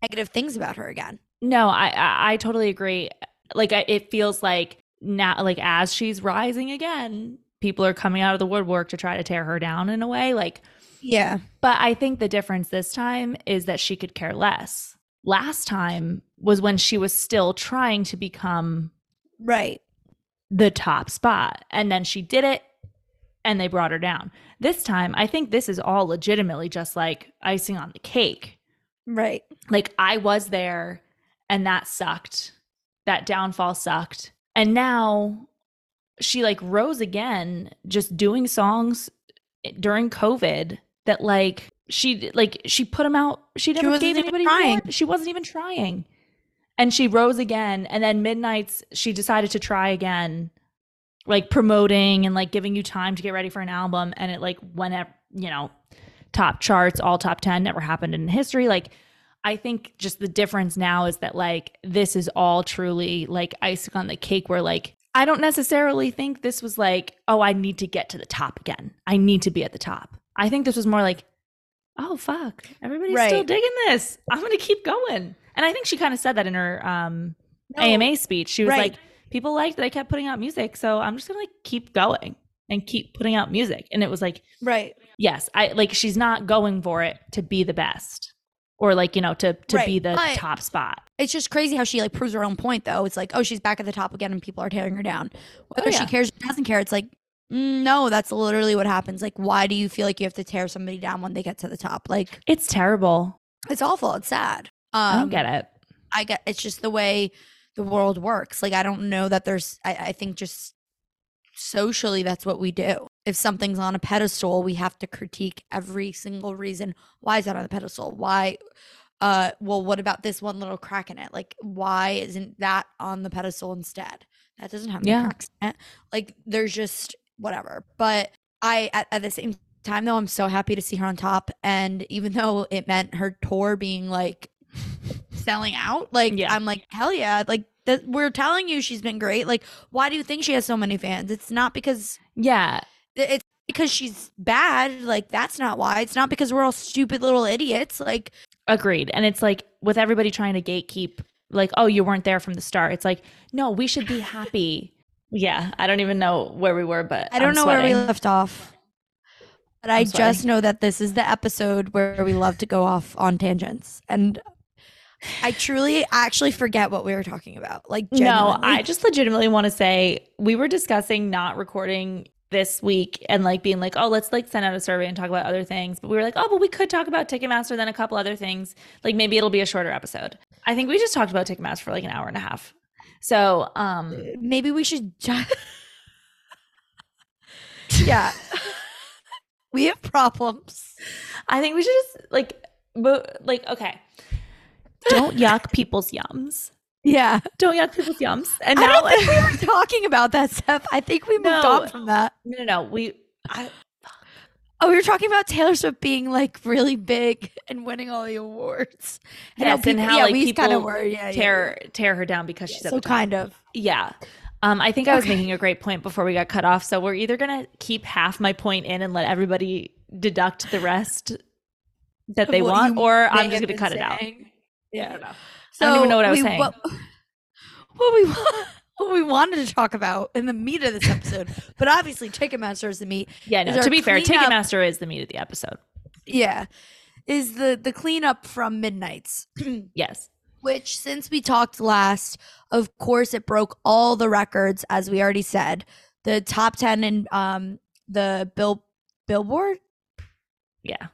negative things about her again. No, I, I I totally agree. Like I, it feels like now, like as she's rising again, people are coming out of the woodwork to try to tear her down in a way. Like, Yeah. but I think the difference this time is that she could care less. Last time was when she was still trying to become Right. the top spot, and then she did it, and they brought her down. This time, I think this is all legitimately just like icing on the cake Right. like I was there and that sucked. That downfall sucked. And now she like rose again just doing songs during COVID that like she like she put them out she never wasn't gave even anybody trying. She wasn't even trying. And she rose again and then midnights she decided to try again like promoting and like giving you time to get ready for an album and it like whenever you know top charts all top 10 never happened in history like I think just the difference now is that like this is all truly like icing on the cake where like I don't necessarily think this was like, oh, I need to get to the top again. I need to be at the top. I think this was more like, oh fuck, everybody's still digging this. I'm gonna keep going. And I think she kind of said that in her um No, AMA speech. She was right. like, people liked that I kept putting out music, so I'm just gonna like keep going and keep putting out music. And it was like, Right. yes, I like she's not going for it to be the best or like, you know, to to Right, be the but- top spot. It's just crazy how she like proves her own point though. It's like, oh, she's back at the top again and people are tearing her down. Whether Oh, yeah. she cares or doesn't care, it's like, mm, no, that's literally what happens. Like, why do you feel like you have to tear somebody down when they get to the top? Like, It's terrible. it's awful. It's sad. Um, I don't get it. I get it's just the way the world works. Like I don't know that there's I, I think just socially that's what we do. If something's on a pedestal, we have to critique every single reason why is that on the pedestal? Why uh well what about this one little crack in it? Like why isn't that on the pedestal instead? That doesn't have any Yeah. cracks in it. Like there's just whatever. But I at, at the same time though, I'm so happy to see her on top. And even though it meant her tour being like selling out, like Yeah. I'm like, hell yeah. Like that we're telling you she's been great. Like, why do you think she has so many fans? It's not because Yeah. it's because she's bad. Like, that's not why. It's not because we're all stupid little idiots. Like, Agreed. And it's like with everybody trying to gatekeep, like, oh, you weren't there from the start. It's like, no, we should be happy. yeah. I don't even know where we were, but I don't I'm know where we left off. But I I'm just sweating. know that this is the episode where we love to go off on tangents. And I truly actually forget what we were talking about. Like, No. I just legitimately want to say we were discussing not recording this week and like being like, oh, let's like send out a survey and talk about other things. But we were like, oh, but we could talk about Ticketmaster, then a couple other things. Like maybe it'll be a shorter episode. I think we just talked about Ticketmaster for like an hour and a half. So, um, maybe we should. ju- yeah. we have problems. I think we should just like, but like, okay, don't yuck people's yums. Yeah. Don't yuck people's yums. And I now, don't think we were talking about that, Steph. I think we moved No. on from that. no, no, no, we. I, Oh, we were talking about Taylor Swift being like really big and winning all the awards. yes, and people- how yeah, like we people kind of were. Yeah, yeah, tear tear her down because yeah. she's at so the top. kind of. Yeah. Um, I think I was Okay. making a great point before we got cut off. So we're either gonna keep half my point in and let everybody deduct the rest that they What want, or I'm just gonna cut it out. Saying. I Yeah. don't know. I don't even know what I was we- saying. What, what we what we wanted to talk about in the meat of this episode, but obviously Ticketmaster is the meat. Yeah, no. To be fair, Ticketmaster is the meat of the episode. Yeah, is the the cleanup from Midnights. Yes. which since we talked last of course it broke all the records as we already said the top 10 in um the bill billboard Yeah.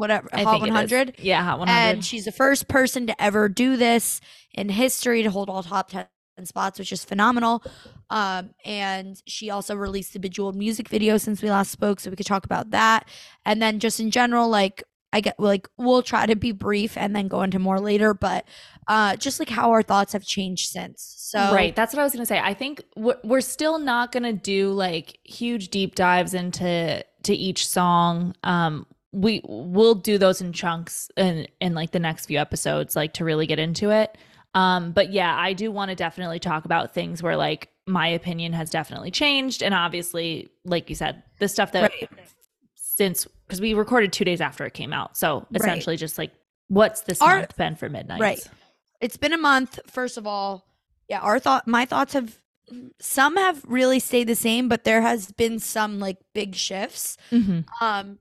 Whatever I hot think it is. 100 Yeah, Hot 100. and she's the first person to ever do this in history to hold all top 10 spots which is phenomenal um and she also released the bejeweled music video since we last spoke so we could talk about that and then just in general like i get like we'll try to be brief and then go into more later but uh just like how our thoughts have changed since so right. That's what I was going to say. I think we're, we're still not going to do like huge deep dives into to each song. Um, we will do those in chunks in in like the next few episodes, like to really get into it. Um, but yeah, I do want to definitely talk about things where like my opinion has definitely changed, and obviously, like you said, the stuff that Right. since because we recorded two days after it came out, so Right. essentially just like what's this Our- month been for midnight? Right. it's been a month first of all yeah our thought my thoughts have some have really stayed the same but there has been some like big shifts Mm-hmm. Um,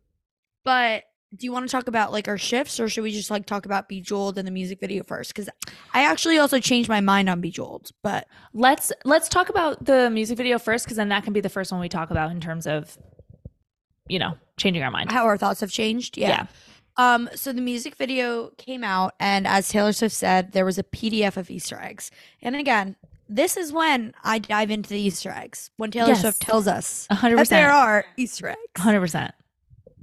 but do you want to talk about like our shifts, or should we just like talk about Bejeweled and the music video first? Because I actually also changed my mind on Bejeweled, but Let's let's talk about the music video first, because then that can be the first one we talk about in terms of, you know, changing our mind. how our thoughts have changed. Yeah. Um. So the music video came out, and as Taylor Swift said, there was a PDF of Easter eggs. And again, this is when I dive into the Easter eggs when Taylor Yes. Swift tells us A hundred that there percent. are Easter eggs. Hundred percent.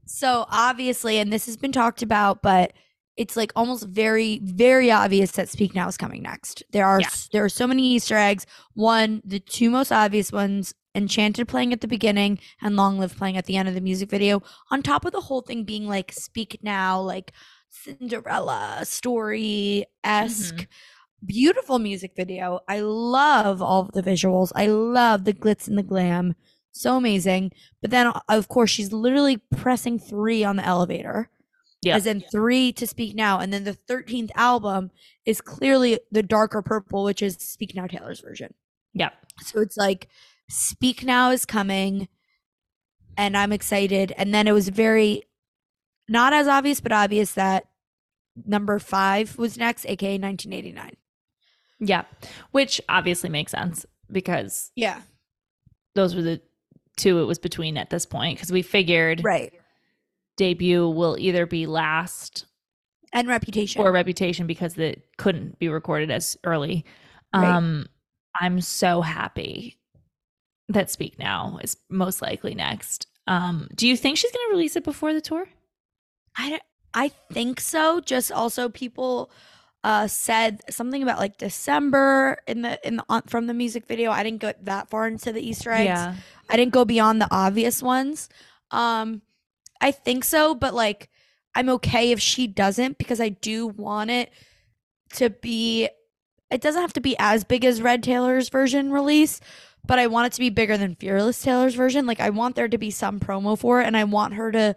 So obviously, and this has been talked about, but it's like almost very, very obvious that Speak Now is coming next. There are Yeah. there are so many Easter eggs. One, the two most obvious ones, Enchanted playing at the beginning and Long Live playing at the end of the music video. On top of the whole thing being like Speak Now, like Cinderella story esque. Mm-hmm. Beautiful music video. I love all of the visuals. I love the glitz and the glam. So amazing. But then, of course, she's literally pressing three on the elevator. Yeah. As in three to Speak Now. And then the 13th album is clearly the darker purple, which is Speak Now Taylor's version. Yeah. So it's like Speak Now is coming. And I'm excited. And then it was very, not as obvious, but obvious that number five was next, aka 1989. Yeah. Which obviously makes sense because Yeah. those were the two it was between at this point. Because we figured Right. debut will either be last And reputation. or reputation because it couldn't be recorded as early. Right. Um I'm so happy that Speak Now is most likely next. Um, do you think she's gonna release it before the tour? I, don't- I think so. Just also people uh said something about like December in the in the on, from the music video. I didn't go that far into the Easter eggs. I didn't go beyond the obvious ones. Um I think so, but like I'm okay if she doesn't because I do want it to be it doesn't have to be as big as Red Taylor's version release, but I want it to be bigger than Fearless Taylor's version. Like I want there to be some promo for it and I want her to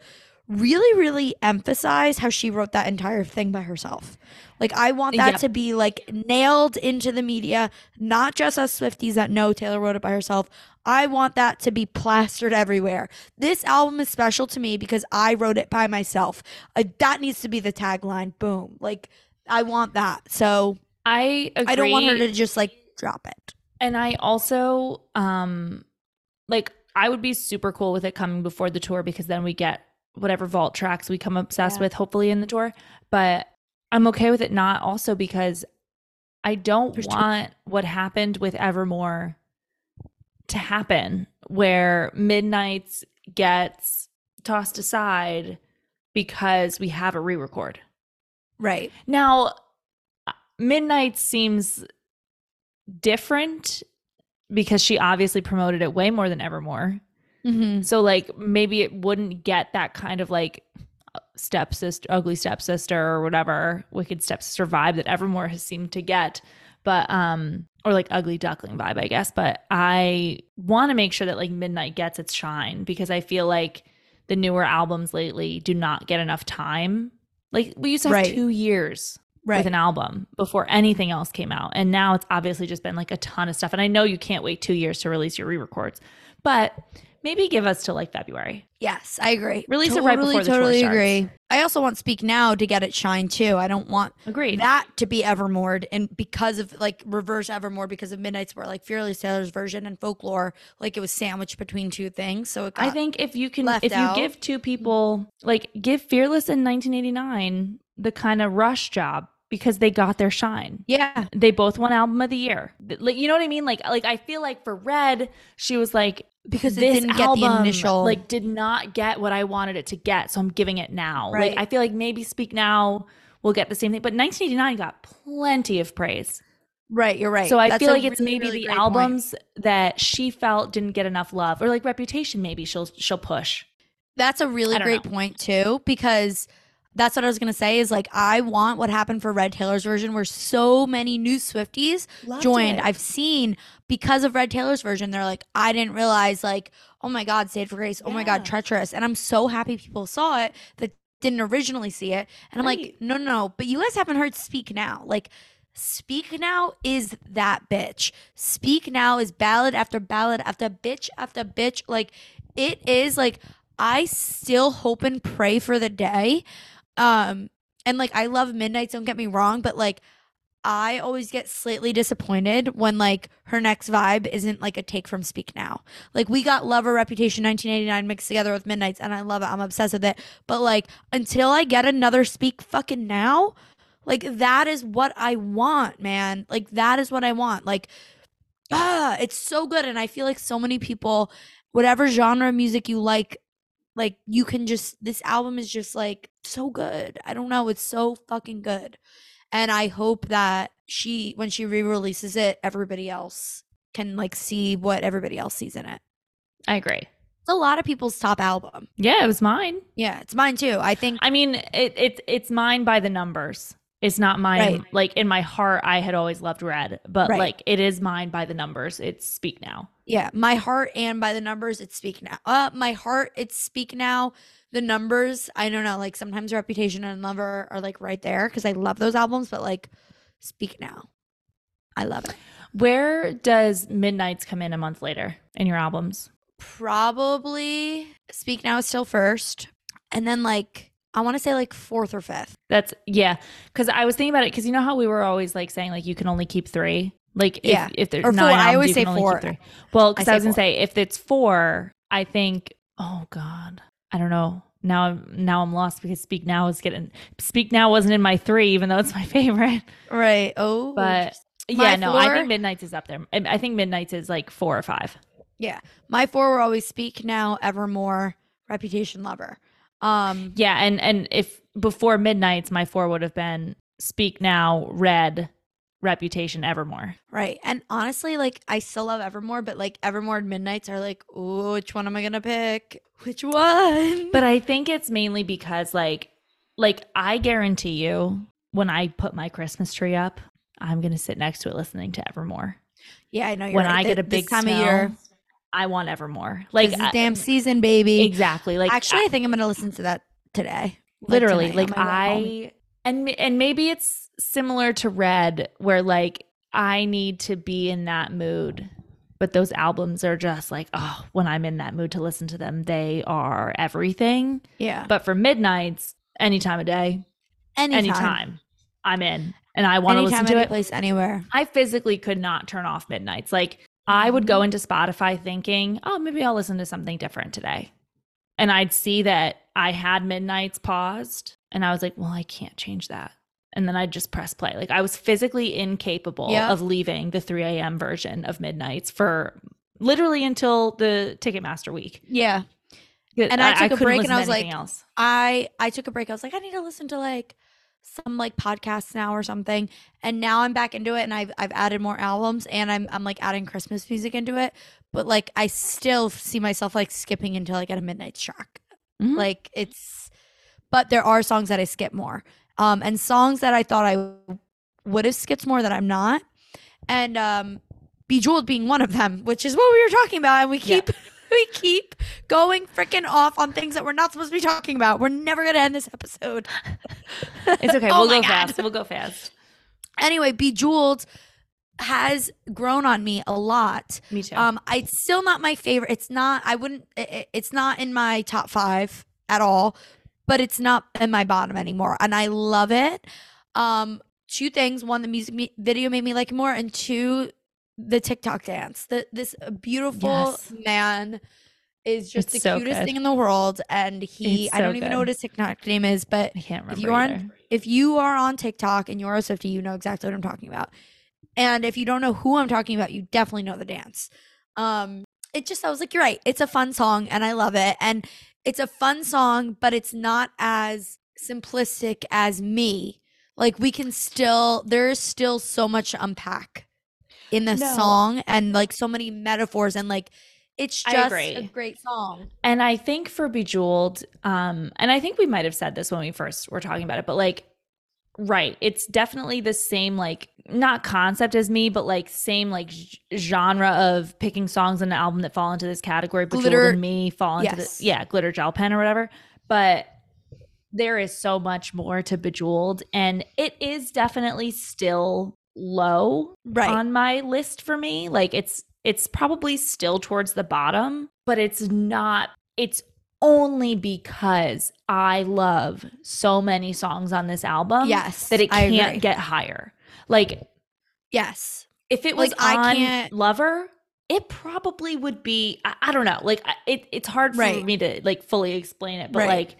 really really emphasize how she wrote that entire thing by herself. Like I want that Yep. to be like nailed into the media, not just us Swifties that know Taylor wrote it by herself. I want that to be plastered everywhere. This album is special to me because I wrote it by myself. Uh, that needs to be the tagline. Boom. Like I want that. So I agree. I don't want her to just like drop it. And I also um like I would be super cool with it coming before the tour because then we get whatever vault tracks we come obsessed Yeah. with hopefully in the tour. But I'm okay with it not also because I don't There's want what happened with Evermore to happen where Midnights gets tossed aside because we have a re-record. Right. Now, uh, Midnight seems different because she obviously promoted it way more than Evermore. Mm-hmm. So, like, maybe it wouldn't get that kind of like stepsister, ugly stepsister, or whatever, wicked stepsister vibe that Evermore has seemed to get. but um or like ugly duckling vibe, I guess. But I want to make sure that like Midnight gets its shine because I feel like the newer albums lately do not get enough time. Like we used to have Right. two years with an album before anything else came out. And now it's obviously just been like a ton of stuff. And I know you can't wait two years to release your re records, but maybe give us till like February. Yes, I agree. Release it right before the tour totally starts. agree. I also want Speak Now to get it shine too. I don't want Agreed. that to be Evermore and because of like reverse Evermore because of Midnight's were like Fearless Taylor's version and folklore like it was sandwiched between two things. So I think if you can, if you out. give two people, like give Fearless in 1989 the kind of rush job because they got their shine. yeah, They both won album of the year. Like you know what I mean? Like like I feel like for Red, she was like because this didn't get the album, initial like did not get what I wanted it to get, so I'm giving it now. Right. Like I feel like maybe Speak Now will get the same thing, but 1989 got plenty of praise. right. You're right. So I That's feel like it's maybe really the great point. albums that she felt didn't get enough love, or like Reputation. Maybe she'll she'll push. That's a really great know. point too, because that's what I was gonna say. Is like I want what happened for Red Taylor's version, where so many new Swifties joined. I've seen because of Red Taylor's version, they're like, I didn't realize, like, oh my God, State of Grace, oh my God, Treacherous, and I'm so happy people saw it that didn't originally see it, and I'm like, no, no, no, but you guys haven't heard Speak Now, like. Speak Now is that bitch. Speak Now is ballad after ballad after bitch after bitch. Like it is like I still hope and pray for the day. Um and like I love Midnights, don't get me wrong, but like I always get slightly disappointed when like her next vibe isn't like a take from Speak Now. Like we got Lover Reputation 1989 mixed together with Midnights and I love it. I'm obsessed with it. But like until I get another Speak fucking Now, like that is what I want, man. Like that is what I want. Like ah, it's so good and I feel like so many people whatever genre of music you like like you can just this album is just like so good. I don't know, it's so fucking good. And I hope that she when she re-releases it, everybody else can like see what everybody else sees in it. I agree. It's a lot of people's top album. Yeah, it was mine. Yeah, it's mine too. I think I mean, it, it it's mine by the numbers. It's not mine. Right. Like in my heart, I had always loved Red, but Right. like it is mine by the numbers. It's Speak Now. yeah, my heart and by the numbers it's speak now. Uh my heart it's speak now. The numbers, I don't know, like sometimes Reputation and Lover are like right there cuz I love those albums, but like speak now. I love it. Where does Midnights come in a month later in your albums? Probably speak now is still first. And then like I want to say like fourth or fifth. That's yeah. Because I was thinking about it because you know how we were always like saying like you can only keep three. Like if, Yeah. if there's Or nine four. I always you say can only four. keep three. Well, because I I, was gonna four. say if it's four, I think. Oh God, I don't know. Now I'm now I'm lost because Speak Now is getting Speak Now wasn't in my three, even though it's my favorite. Right. Oh. But yeah, no, I think Midnights is up there. I think Midnights is like four or five. yeah. My four were always speak now, evermore, reputation lover. Um Yeah, and and if before Midnights, my four would have been Speak Now, Red, Reputation, Evermore. Right. And honestly, like I still love Evermore, but like Evermore and Midnights are like, oh, which one am I gonna pick? Which one? But I think it's mainly because like like I guarantee you when I put my Christmas tree up, I'm gonna sit next to it listening to Evermore. yeah, I know you're when right. I get a this big time snow, of year, I want Evermore. like Like I- damn season, baby. exactly. Like Actually, I, I- think I'm gonna listen to that today. Like, literally like oh my way. I and and maybe it's similar to Red where like I need to be in that mood. But those albums are just like, oh, when I'm in that mood to listen to them, they are everything. Yeah. But for midnights, any time of day, Anytime. anytime, I'm in and I want to listen to any it. place, anywhere. I physically could not turn off midnights. Like I would go mm-hmm. into Spotify thinking, oh, maybe I'll listen to something different today. And I'd see that I had midnights paused and I was like, well, I can't change that. And then I'd just press play. Like I was physically incapable Yeah. of leaving the 3 a.m. version of midnights for literally until the Ticketmaster week. Yeah. And I took a break and I was like, else. I I took a break. I was like, I need to listen to like some like podcasts now or something. And now I'm back into it and I've I've added more albums and I'm I'm like adding Christmas music into it. But like I still see myself like skipping until I get a midnight track. Mhm. Like it's but there are songs that I skip more. Um and songs that I thought I would have skipped more that I'm not. and um, Bejeweled being one of them, which is what we were talking about, and we Yeah. we keep going freaking off on things that we're not supposed to be talking about. We're never gonna end this episode. It's okay. Oh we'll go God. fast. We'll go fast. Anyway, Bejeweled has grown on me a lot. Me too. Um, it's still not my favorite. It's not. I wouldn't. i- i- It's not in my top five at all. But it's not in my bottom anymore, and I love it. Um, two things: one, the music me- video made me like it more, and two, the TikTok dance. The this beautiful Yes. man is just It's the so cutest good. thing in the world, and he. It's I don't so even know what his TikTok name is, but I can't remember. if you are either. on, if you are on TikTok and you're a Swiftie, you know exactly what I'm talking about. And if you don't know who I'm talking about, you definitely know the dance. Um, it just I was like, you're right. It's a fun song and I love it. And it's a fun song, but it's not as simplistic as me. Like we can still there's still so much to unpack in the No. song and like so many metaphors and like it's just a great song. And I think for Bejeweled, um, and I think we might have said this when we first were talking about it, but like, right, it's definitely the same, like, not concept as me, but like, same, like, genre of picking songs in an album that fall into this category. Bejeweled Glitter- and me fall into Yes. the, yeah, glitter gel pen or whatever. But there is so much more to Bejeweled, and it is definitely still low Right. on my list for me. Like it's it's probably still towards the bottom, but it's not it's only because I love so many songs on this album yes. that it can't get higher. Like Yes. if it was Like, I can't- Lover, it probably would be I, I don't know. Like it it's hard for Right. me to like fully explain it, but Right. like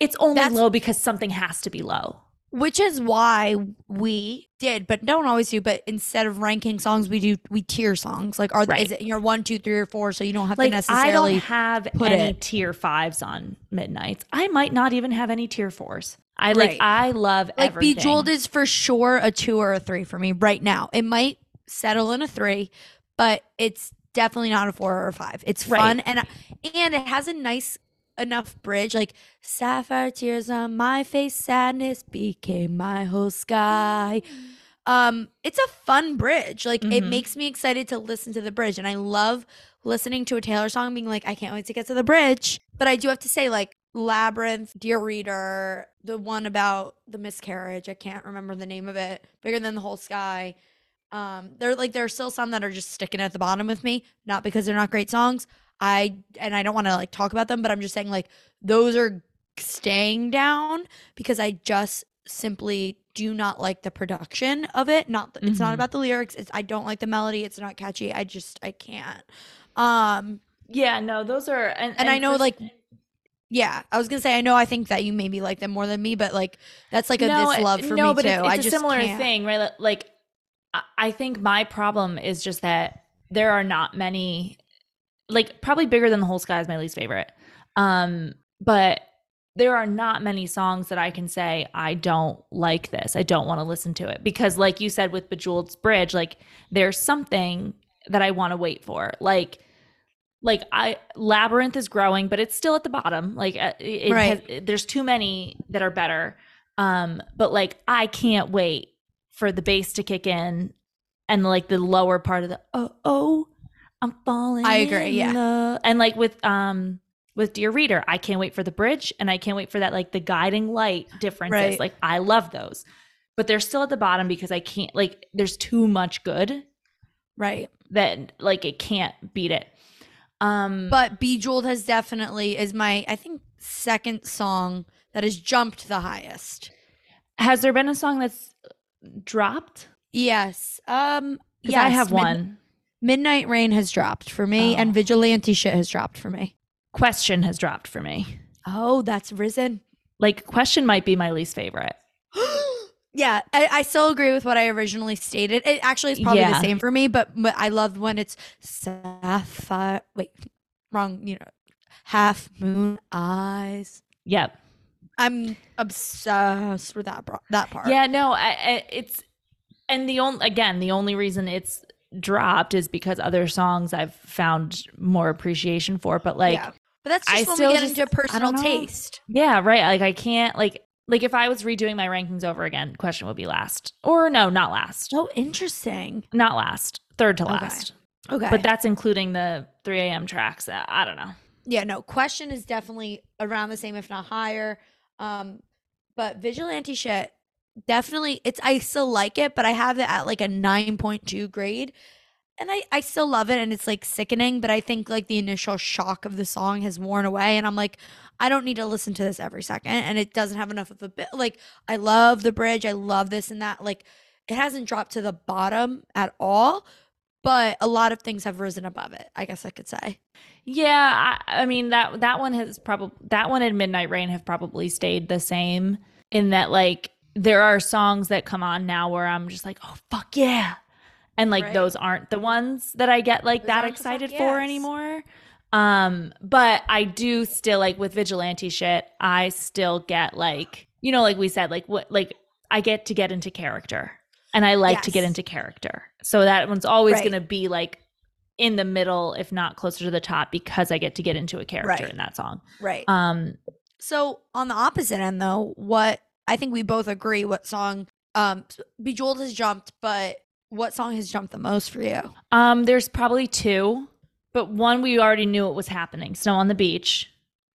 it's only That's- low because something has to be low. Which is why we did but don't always do but instead of ranking songs we do we tier songs like are is Right. it your one two three or four so you don't have like to I don't have put any it- tier fives on Midnights. I might not even have any tier fours. I like I love like everything. bejeweled is for sure a two or a three for me right now it might settle in a three but it's definitely not a four or a five it's Right. fun and and it has a nice enough bridge like sapphire tears on my face sadness became my whole sky. Um it's a fun bridge like it Mhm. makes me excited to listen to the bridge and i love listening to a taylor song being like i can't wait to get to the bridge. But i do have to say like labyrinth dear reader the one about the miscarriage i can't remember the name of it bigger than the whole sky. Um they're like there are still some that are just sticking at the bottom with me not because they're not great songs i and i don't want to like talk about them but i'm just saying like those are staying down because i just simply do not like the production of it not it's not Mhm. about the lyrics it's i don't like the melody it's not catchy i just i can't um yeah, no, those are and, and, I know for- like yeah, I was gonna say I know I think that you maybe like them more than me, but like that's like a no, this love for no, me but too. It's, it's I a just similar can't. thing, right? Like I think my problem is just that there are not many like probably bigger than the whole sky is my least favorite. Um, but there are not many songs that I can say I don't like this. I don't want to listen to it because like you said with Bejeweled's Bridge, like there's something that I want to wait for. Like like I Labyrinth is growing, but it's still at the bottom. Like uh, it, it Right. has, there's too many that are better. Um, but like I can't wait for the bass to kick in and like the lower part of the oh oh I'm falling. I agree, yeah. love." And like with um with Dear Reader, I can't wait for the bridge and I can't wait for that like the guiding light differences. Right. Like I love those. But they're still at the bottom because I can't like there's too much good Right. that like it can't beat it. Um But Bejeweled has definitely is my I think second song that has jumped the highest. has there been a song that's dropped? Yes. Um yes, I have Mid- one. Midnight Rain has dropped for me Oh. and Vigilante shit has dropped for me. Question has dropped for me. Oh, that's risen. Like question might be my least favorite. yeah, I, I still agree with what I originally stated. It actually is probably Yeah. the same for me, but, but I love when it's sapphire. Wait, wrong. You know, half moon eyes. Yep. I'm obsessed with that that part. Yeah, no, I, I, it's and the only again the only reason it's dropped is because other songs I've found more appreciation for. But like, Yeah. But that's I just when still we get just- into I personal taste. yeah, right. Like I can't like like if I was redoing my rankings over again, question would be last. Or no, not last. Oh, interesting. Not last. Third to last. Okay. But that's including the 3 a.m. tracks. Uh, I don't know. yeah, no, question is definitely around the same, if not higher. Um, but vigilante shit, definitely it's I still like it, but I have it at like a 9.2 grade. And I, I still love it and it's like sickening, but I think like the initial shock of the song has worn away and I'm like, I don't need to listen to this every second. And it doesn't have enough of a bit like I love the bridge, I love this and that. Like it hasn't dropped to the bottom at all, but a lot of things have risen above it, I guess I could say. Yeah, I, I mean that that one has probably that one and Midnight Rain have probably stayed the same in that like there are songs that come on now where I'm just like, oh fuck yeah, and like Right. those aren't the ones that I get like Those that aren't fuck excited for yes. anymore. Um, but I do still like with vigilante shit. I still get like you know, like we said, like what like I get to get into character, and I like to get into character. So that one's always Right. going to be like in the middle, if not closer to the top, because I get to get into a character Right. in that song. Right. Um, So on the opposite end though, what I think we both agree what song um Bejeweled has jumped, but what song has jumped the most for you? um, there's probably two, but one we already knew it was happening. Snow on the beach.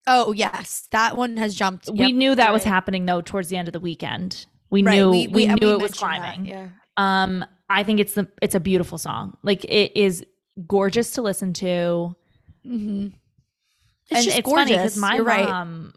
Oh yes, that one has jumped. we Yep, knew that you're was happening though towards the end of the weekend. We Right, knew we, we- and knew we it was mentioned that, climbing. yeah. Um, I think it's the it's a beautiful song. Like it is gorgeous to listen to. Mm-hmm. It's and just it's gorgeous. funny because my You're right. mom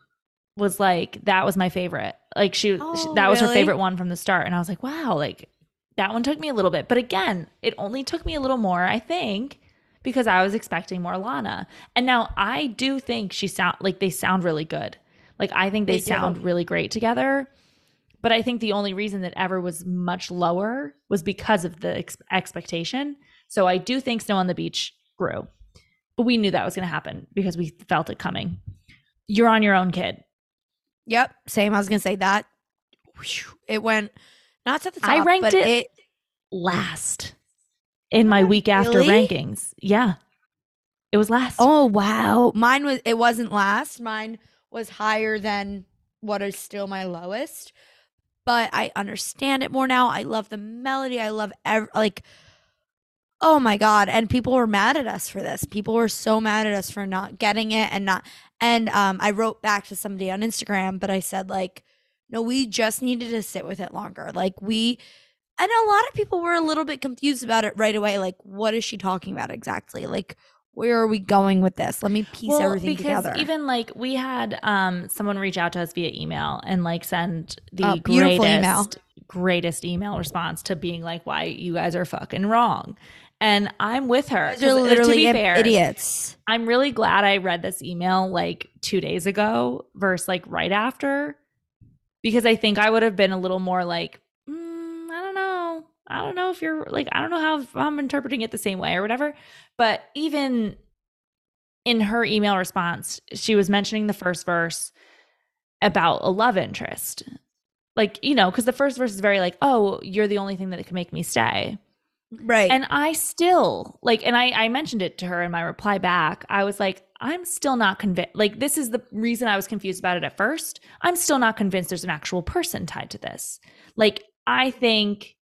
was like, that was my favorite. Like she, she- Oh, that was her favorite one from the start, and I was like, wow, like that one took me a little bit, but again, it only took me a little more, I think, because I was expecting more Lana, and now I do think she sound like they sound really good. Like I think they, They do. sound really great together. But I think the only reason that ever was much lower was because of the ex- expectation. So I do think Snow on the Beach grew. But we knew that was going to happen because we felt it coming. You're on your own, kid. Yep, same. I was gonna say that. It went not to the top. I ranked but it- it Last in my week after really? rankings. Yeah. It was last. Oh wow. Mine was it wasn't last. Mine was higher than what is still my lowest. But I understand it more now. I love the melody. I love ev- like Oh my god, and people were mad at us for this. People were so mad at us for not getting it and not and um I wrote back to somebody on Instagram, but I said like no, we just needed to sit with it longer. Like we and a lot of people were a little bit confused about it right away. Like, what is she talking about exactly? Like, where are we going with this? Let me piece everything because together. even like we had um someone reach out to us via email and like send the Oh, greatest email. greatest email response to being like why you guys are fucking wrong. And I'm with her. They're uh, literally to be fair, idiots. I'm really glad I read this email like two days ago versus like right after because I think I would have been a little more like, mm, I don't know. I don't know if you're like, I don't know how I'm interpreting it the same way or whatever. But even in her email response, she was mentioning the first verse about a love interest. Like, you know, because the first verse is very like, oh, you're the only thing that can make me stay. Right. And I still like, and I, I mentioned it to her in my reply back. I was like, I'm still not convinced. Like, this is the reason I was confused about it at first. I'm still not convinced there's an actual person tied to this. Like, I think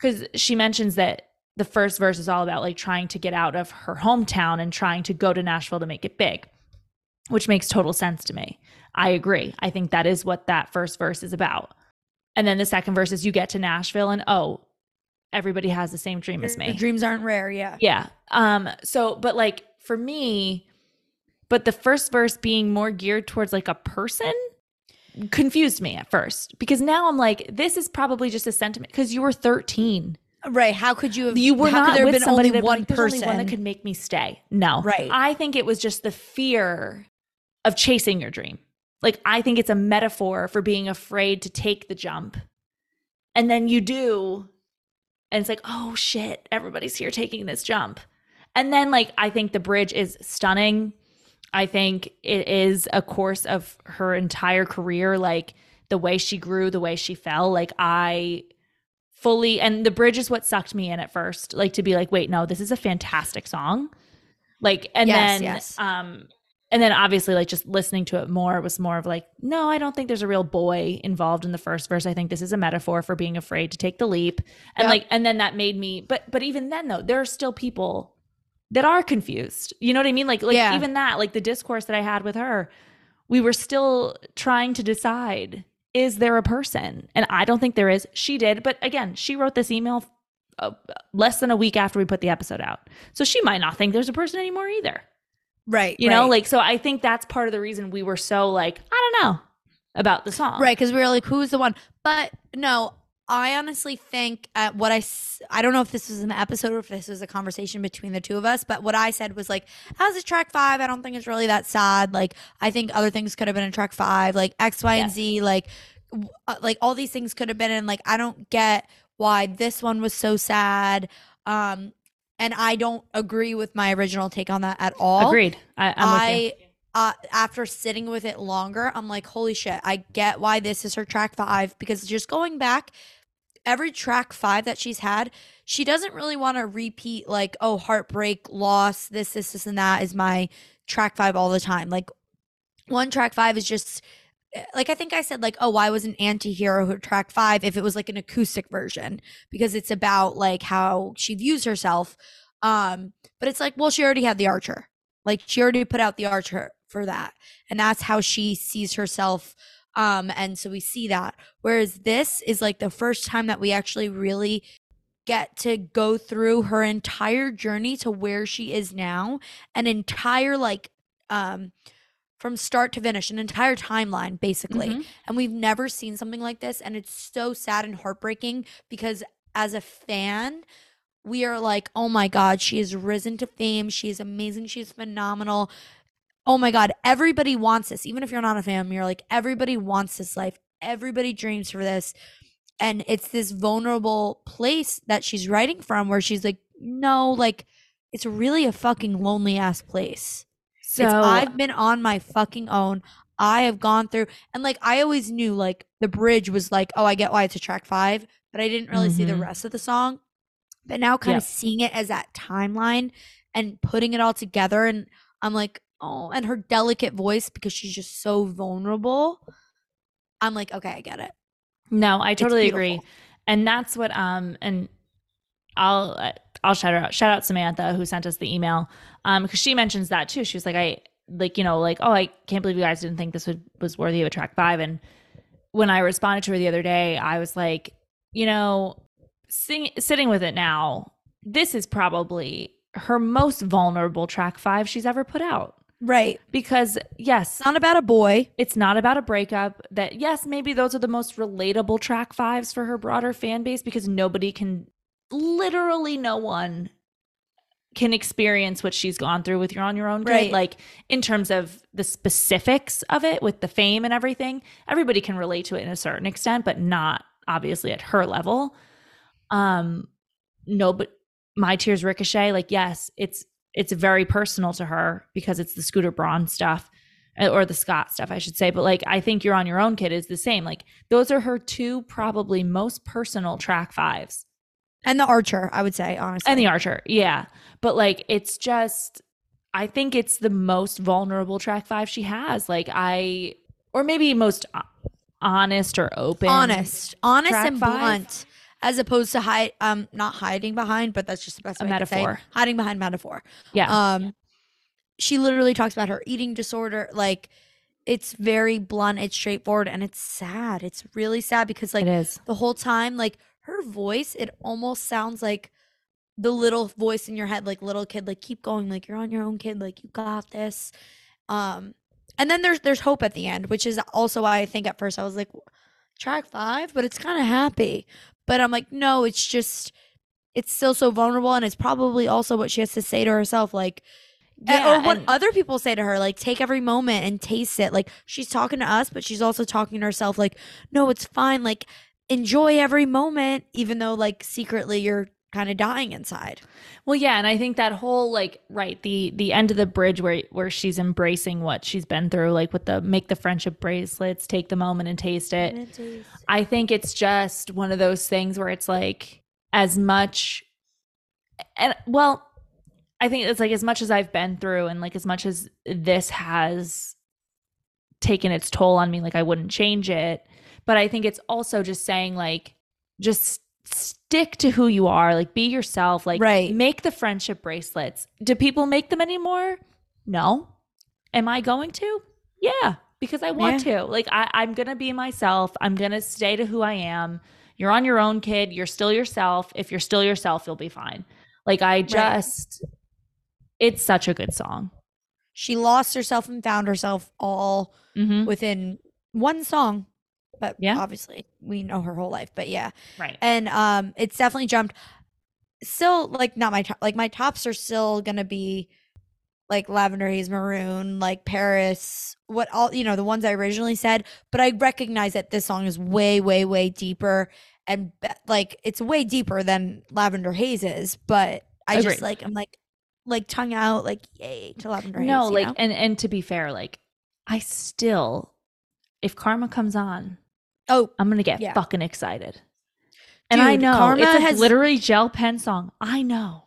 because she mentions that the first verse is all about like trying to get out of her hometown and trying to go to Nashville to make it big, which makes total sense to me. I agree. I think that is what that first verse is about. And then the second verse is you get to Nashville and oh, everybody has the same dream as me. dreams aren't rare. Yeah. Yeah. Um so but like for me but the first verse being more geared towards like a person confused me at first because now I'm like this is probably just a sentiment cuz you were 13. Right. How could you have? You were not there with been somebody only that one person? only one that could make me stay. No. Right. I think it was just the fear of chasing your dream. Like I think it's a metaphor for being afraid to take the jump. And then you do and it's like, "Oh shit, everybody's here taking this jump." And then like I think the bridge is stunning. I think it is a course of her entire career like the way she grew, the way she fell. Like I fully and the bridge is what sucked me in at first like to be like wait no this is a fantastic song like and Yes, then yes. um and then obviously like just listening to it more it was more of like no i don't think there's a real boy involved in the first verse. I think this is a metaphor for being afraid to take the leap. And Yep. like and then that made me but but even then though there are still people that are confused. You know what i mean? Like like Yeah. even that like the discourse that i had with her we were still trying to decide is there a person? And i don't think there is. She did. But again she wrote this email uh, less than a week after we put the episode out. So she might not think there's a person anymore either Right. you know like so i think that's part of the reason we were so like i don't know about the song Right, because we were like, who's the one? But no, I honestly think uh, what I don't know if this was an episode or if this was a conversation between the two of us. But what I said was like, as a track five, I don't think it's really that sad. Like, I think other things could have been in track five, like X, Y, and Z. Like, uh, like all these things could have been in. Like, I don't get why this one was so sad. Um, and I don't agree with my original take on that at all. agreed I, you uh, after sitting with it longer, I'm like, holy shit, I get why this is her track five because just going back, every track five that she's had, she doesn't really want to repeat like, oh, heartbreak, loss, this, this, this, and that is my track five all the time. Like one track five is just like I think I said like, oh, why was an anti-hero her track five if it was like an acoustic version? Because it's about like how she views herself. Um, but it's like, well, she already had the archer. Like she already put out the archer for that. And that's how she sees herself. Um, and so we see that. Whereas this is like the first time that we actually really get to go through her entire journey to where she is now, an entire like um from start to finish, an entire timeline basically. Mhm. And we've never seen something like this. And it's so sad and heartbreaking because as a fan, we are like, oh my God, she has risen to fame. She is amazing. She's phenomenal. Oh my God, everybody wants this. Even if you're not a fan, you're like, everybody wants this life. Everybody dreams for this. And it's this vulnerable place that she's writing from where she's like, no, like, it's really a fucking lonely ass place. So It's I've been on my fucking own. I have gone through and like I always knew like the bridge was like, oh, I get why it's a track five, but I didn't really see the Mhm. rest of the song. But now kind of seeing it as that timeline and putting it all together and I'm like, oh, and her delicate voice because she's just so vulnerable. I'm like, okay, I get it. No, I totally agree. And that's what um and I'll uh, I'll shout out. Shout out Samantha who sent us the email. Um because she mentions that too. She was like I like you know like oh I can't believe you guys didn't think this would, was worthy of a track 5 and when I responded to her the other day I was like, you know, sing, sitting with it now, this is probably her most vulnerable track 5 she's ever put out. Right. Because yes, It's not about a boy. it's not about a breakup that yes maybe those are the most relatable track fives for her broader fan base because nobody can literally no one can experience what she's gone through with you're on your own good Right. like in terms of the specifics of it with the fame and everything everybody can relate to it in a certain extent but not obviously at her level um no but my tears ricochet like yes it's it's very personal to her because it's the scooter braun stuff uh, or the Scott stuff, I should say. But like, I think you're on your own, kid is the same. Like, those are her two probably most personal track fives, And the archer, I would say, honestly. and the Archer, yeah. But like, it's just, I think it's the most vulnerable track five she has. Like, I, or maybe most honest or open, honest, honest and five? blunt, as opposed to hide, um, not hiding behind, but that's just the best A way to say metaphor. hiding behind metaphor. Yeah, Um, she literally talks about her eating disorder. Like, it's very blunt, it's straightforward, and it's sad. It's really sad because like it is. the whole time, like her voice, it almost sounds like the little voice in your head, like little kid, like keep going, like you're on your own, kid, like you got this. Um, and then there's there's hope at the end, which is also why I think at first I was like, track five, but it's kind of happy. But I'm like, no, it's just it's still so vulnerable, and it's probably also what she has to say to herself, like. Yeah, or what and- other people say to her, like take every moment and taste it. Like she's talking to us, but she's also talking to herself, like, no, it's fine. Like enjoy every moment, even though like secretly you're kind of dying inside. Well, yeah, and I think that whole like right the the end of the bridge where where she's embracing what she's been through, like with the make the friendship bracelets, take the moment and taste it. I think it's just one of those things where it's like as much and well I think it's like as much as I've been through and like as much as this has taken its toll on me, like I wouldn't change it. But I think it's also just saying like just stick to who you are, like be yourself, like Right. make the friendship bracelets. Do people make them anymore? No. Am I going to? Yeah, because I want to. Like I, I'm gonna be myself. I'm gonna stay to who I am. You're on your own, kid. You're still yourself. If you're still yourself, you'll be fine. Like I just it's such a good song. She lost herself and found herself all Mm-hmm. within one song. But Yeah. obviously we know her whole life. But yeah. Right. And um it's definitely jumped. Still like not my top like my tops are still gonna be like lavender haze maroon, like Paris, what all you know, the ones I originally said. But I recognize that this song is way, way, way deeper and be- like it's way deeper than lavender haze is. But I just like I'm like like tongue out, like yay to lavender haze. no, like know? and and to be fair, like I still if karma comes on, oh I'm gonna get Yeah. fucking excited. And I know Karma it's a has- literally gel pen song. I know.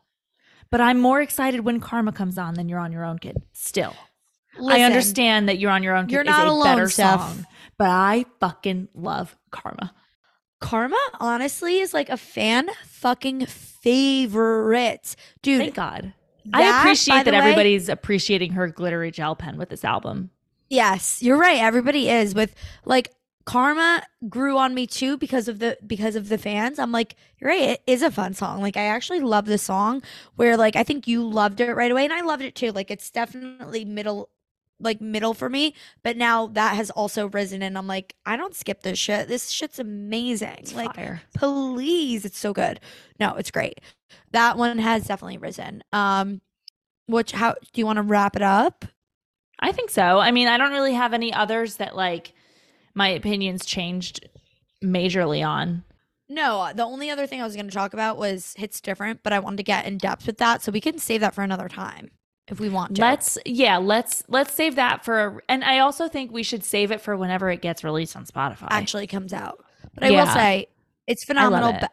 But I'm more excited when karma comes on than you're on your own kid. Still. I understand that you're on your own kid You're is not a alone, better Steph. song. But I fucking love karma. Karma honestly is like a fan fucking favorite. Dude, Thank God. that, I appreciate that way- everybody's appreciating her glittery gel pen with this album. Yes, you're right. Everybody is with like Karma grew on me too because of the because of the fans. I'm like, you're right, it is a fun song. Like I actually love the song where like I think you loved it right away and I loved it too. Like it's definitely middle like middle for me, but now that has also risen and I'm like, I don't skip this shit. This shit's amazing. It's like fire. please it's so good no it's great that one has definitely risen um which how do you want to wrap it up I think so. I mean, I don't really have any others that like my opinions changed majorly on. no uh, the only other thing i was going to talk about was hits different but i wanted to get in depth with that so we can save that for another time if we want to Let's yeah, let's let's save that for a, and I also think we should save it for whenever it gets released on Spotify. actually comes out but i will say it's phenomenal it. Be-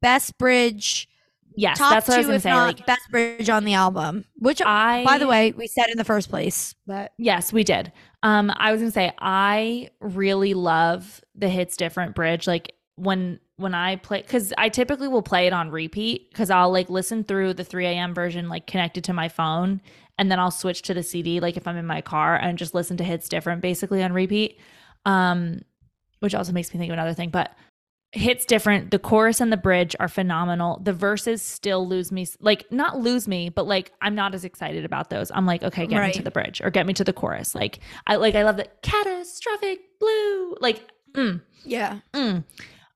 best bridge yes, top that's what I was going to say not like best bridge on the album which I by the way we said in the first place but Yes, we did. Um, I was gonna say I really love the hits different bridge. Like when when I play, because I typically will play it on repeat because I'll like listen through the 3 a.m. version like connected to my phone, and then I'll switch to the CD like if I'm in my car and just listen to hits different basically on repeat. Um, which also makes me think of another thing, but hits different. The chorus and the bridge are phenomenal. The verses still lose me, like not lose me, but like I'm not as excited about those. I'm like, okay, get me to the bridge or get me to the chorus. Like I like I love the catastrophic blue. Like, mm, yeah mm.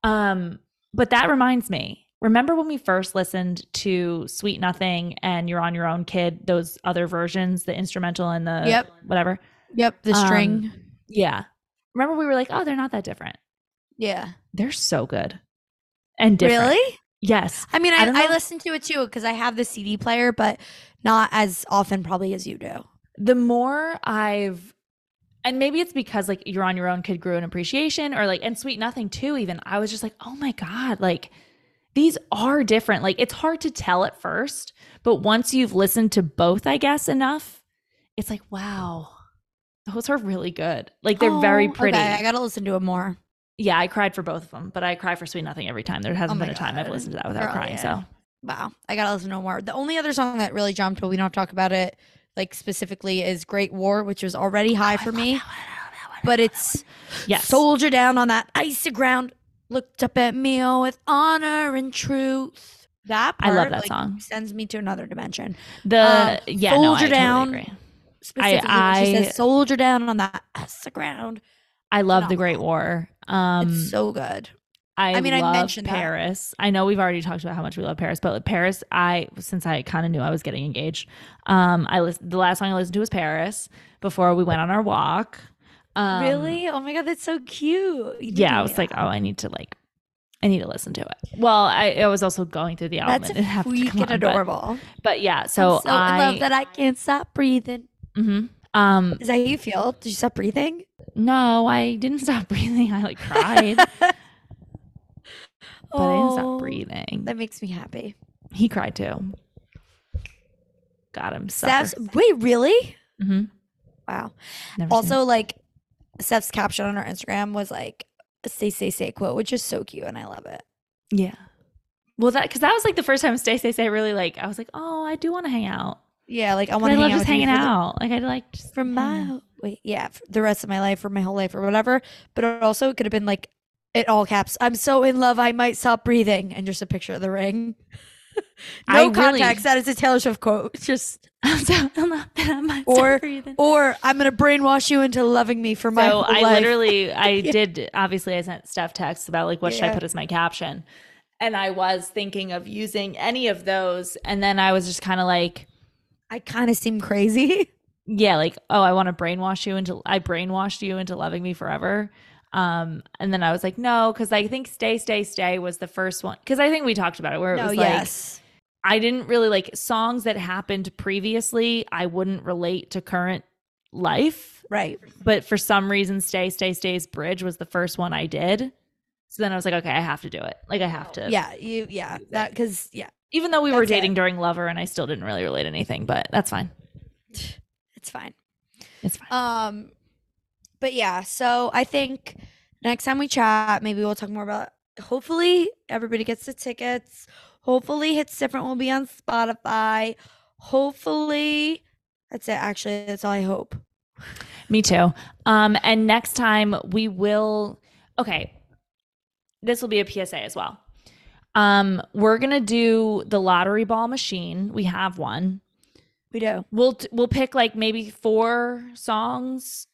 um, but that reminds me. Remember when we first listened to Sweet Nothing and You're on Your Own Kid, those other versions, the instrumental and the Yep. whatever? yep the Um, string Yeah. Remember we were like, oh, they're not that different. Yeah They're so good and different. really Yes. I mean, I I, I, listen to it too because I have the CD player, but not as often probably as you do. The more I've, and maybe it's because like you're on your own kid grew an appreciation or like, and Sweet Nothing too, even. I was just like, oh my God, like these are different. Like it's hard to tell at first, but once you've listened to both, I guess, enough, it's like, wow, those are really good. Like they're very Oh, pretty. Okay, I gotta listen to it more. Yeah, I cried for both of them, but I cry for Sweet Nothing every time. There hasn't Oh been a time I've listened to that without crying. yeah. So Wow, I gotta listen to more. The only other song that really jumped, but we don't talk about it like specifically, is "Great War," which was already high for me. But it's yes. soldier down on that icy ground, looked up at me oh, with honor and truth. That I love that like, song. Sends me to another dimension. the um, yeah, no, I Soldier totally Down. agree. Specifically, when she says "soldier down on that icy ground." I love the Great War. Um, It's so good. I, I mean, I mentioned that. Paris. I know we've already talked about how much we love Paris, but Paris, I since I kind of knew I was getting engaged, um, I listened. The last song I listened to was Paris before we went on our walk. Um, really? Oh my god, that's so cute. Yeah, I was like, oh, I need to like, I need to listen to it. Well, I, I was also going through the album. that's and it happened to come freaking on, adorable. But, yeah, so, so I, love that I can't stop breathing. mhm. um, Is that how you feel? Did you stop breathing? No, I didn't stop breathing. I like cried, but I didn't Oh, stop breathing. That makes me happy. He cried too. God, I'm Steph's wait, really? hmm Wow. Also, like Steph's caption on our Instagram was like "Stay, stay, stay" quote, which is so cute, and I love it. yeah. Well, that because that was like the first time Stay Stay Stay really like I was like, oh, I do want to hang out. Yeah, like I I, want to love just hanging for the- out. like I like just for out. my wait, yeah, for the rest of my life, for my whole life, or whatever. But it also it could have been like it all caps. I'm so in love, I might stop breathing, and just a picture of the ring. I no really- context. That is a Taylor Swift quote. It's Just I'm so in love that I might Or- stop breathing. or I'm gonna brainwash you into loving me for my so I life. literally, I Yeah. did. Obviously, I sent Steph texts about like what should I put as my caption, and I was thinking of using any of those, and then I was just kind of like, I kind of seem crazy. yeah, like oh, I want to brainwash you into. I brainwashed you into loving me forever. Um, and then I was like, no, because I think "Stay, Stay, Stay" was the first one. Because I think we talked about it, where it no, was like yes. I didn't really like songs that happened previously. I wouldn't relate to current life. right. but for some reason stay stay stays bridge was the first one i did so then i was like okay i have to do it like i have to Yeah, you yeah. That cuz yeah, even though we were That's it. dating during lover and i still didn't really relate anything but that's fine it's fine. it's fine Um, but yeah, so I think next time we chat, maybe we'll talk more about. Hopefully, everybody gets the tickets. Hopefully, hits different will be on Spotify. Hopefully, that's it. Actually, that's all I hope. me too um and next time we will okay this will be a psa as well um we're gonna do the lottery ball machine. We have one. We do. we'll t- we'll pick like maybe four songs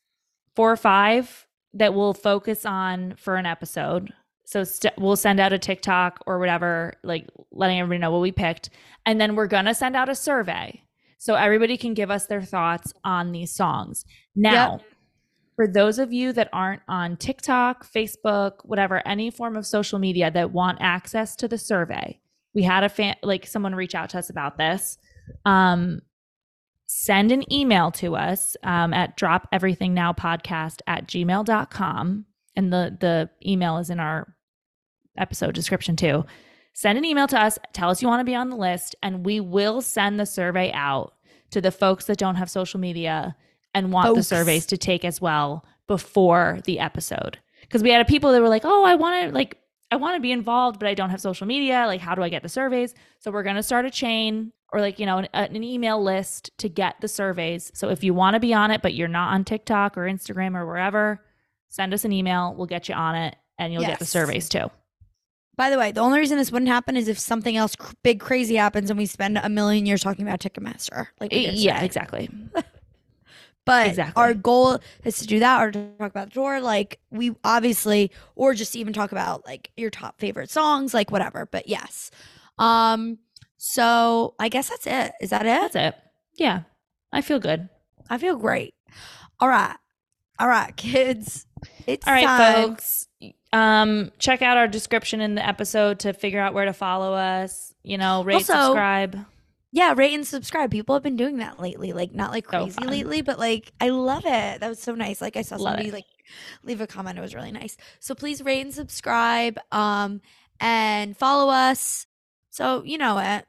four or five that we'll focus on for an episode. So st- we'll send out a tiktok or whatever like letting everybody know what we picked. And then we're gonna send out a survey. So everybody can give us their thoughts on these songs. Now for those of you that aren't on tiktok facebook whatever any form of social media that want access to the survey we had a fan like someone reach out to us about this. Um send an email to us um, at drop everything now podcast at gmail.com and the the email is in our episode description too. Send an email to us tell us you want to be on the list and we will send the survey out to the folks that don't have social media and want the surveys to take as well before the episode. Because we had people that were like oh i want to like i want to be involved but i don't have social media. Like how do i get the surveys? So we're going to start a chain or like you know an, an email list to get the surveys. So if you want to be on it but you're not on tiktok or instagram or wherever send us an email. We'll get you on it and you'll get the surveys too. By the way, the only reason this wouldn't happen is if something else big crazy happens and we spend a million years talking about Ticketmaster. Like yeah exactly But Exactly. our goal is to do that or to talk about the door. Like we obviously, or just even talk about like your top favorite songs, like whatever. But yes. Um, so I guess that's it. Is that it? that's it yeah i feel good I feel great. All right. All right, kids. It's all right time. folks um check out our description in the episode to figure out where to follow us you know rate Also, subscribe Yeah, rate and subscribe. People have been doing that lately. Like not like crazy fun. lately, but like I love it. That was so nice. Like I saw Love somebody it. like leave a comment. It was really nice. So please rate and subscribe. Um and follow us. So you know it.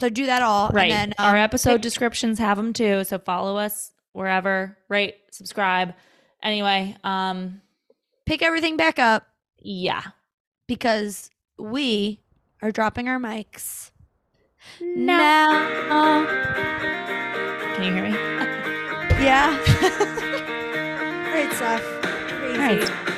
So do that all. right And then our um, episode pick- descriptions have them too so follow us wherever rate subscribe anyway um pick everything back up yeah because we are dropping our mics no now. can you hear me Yeah. Great stuff. Crazy.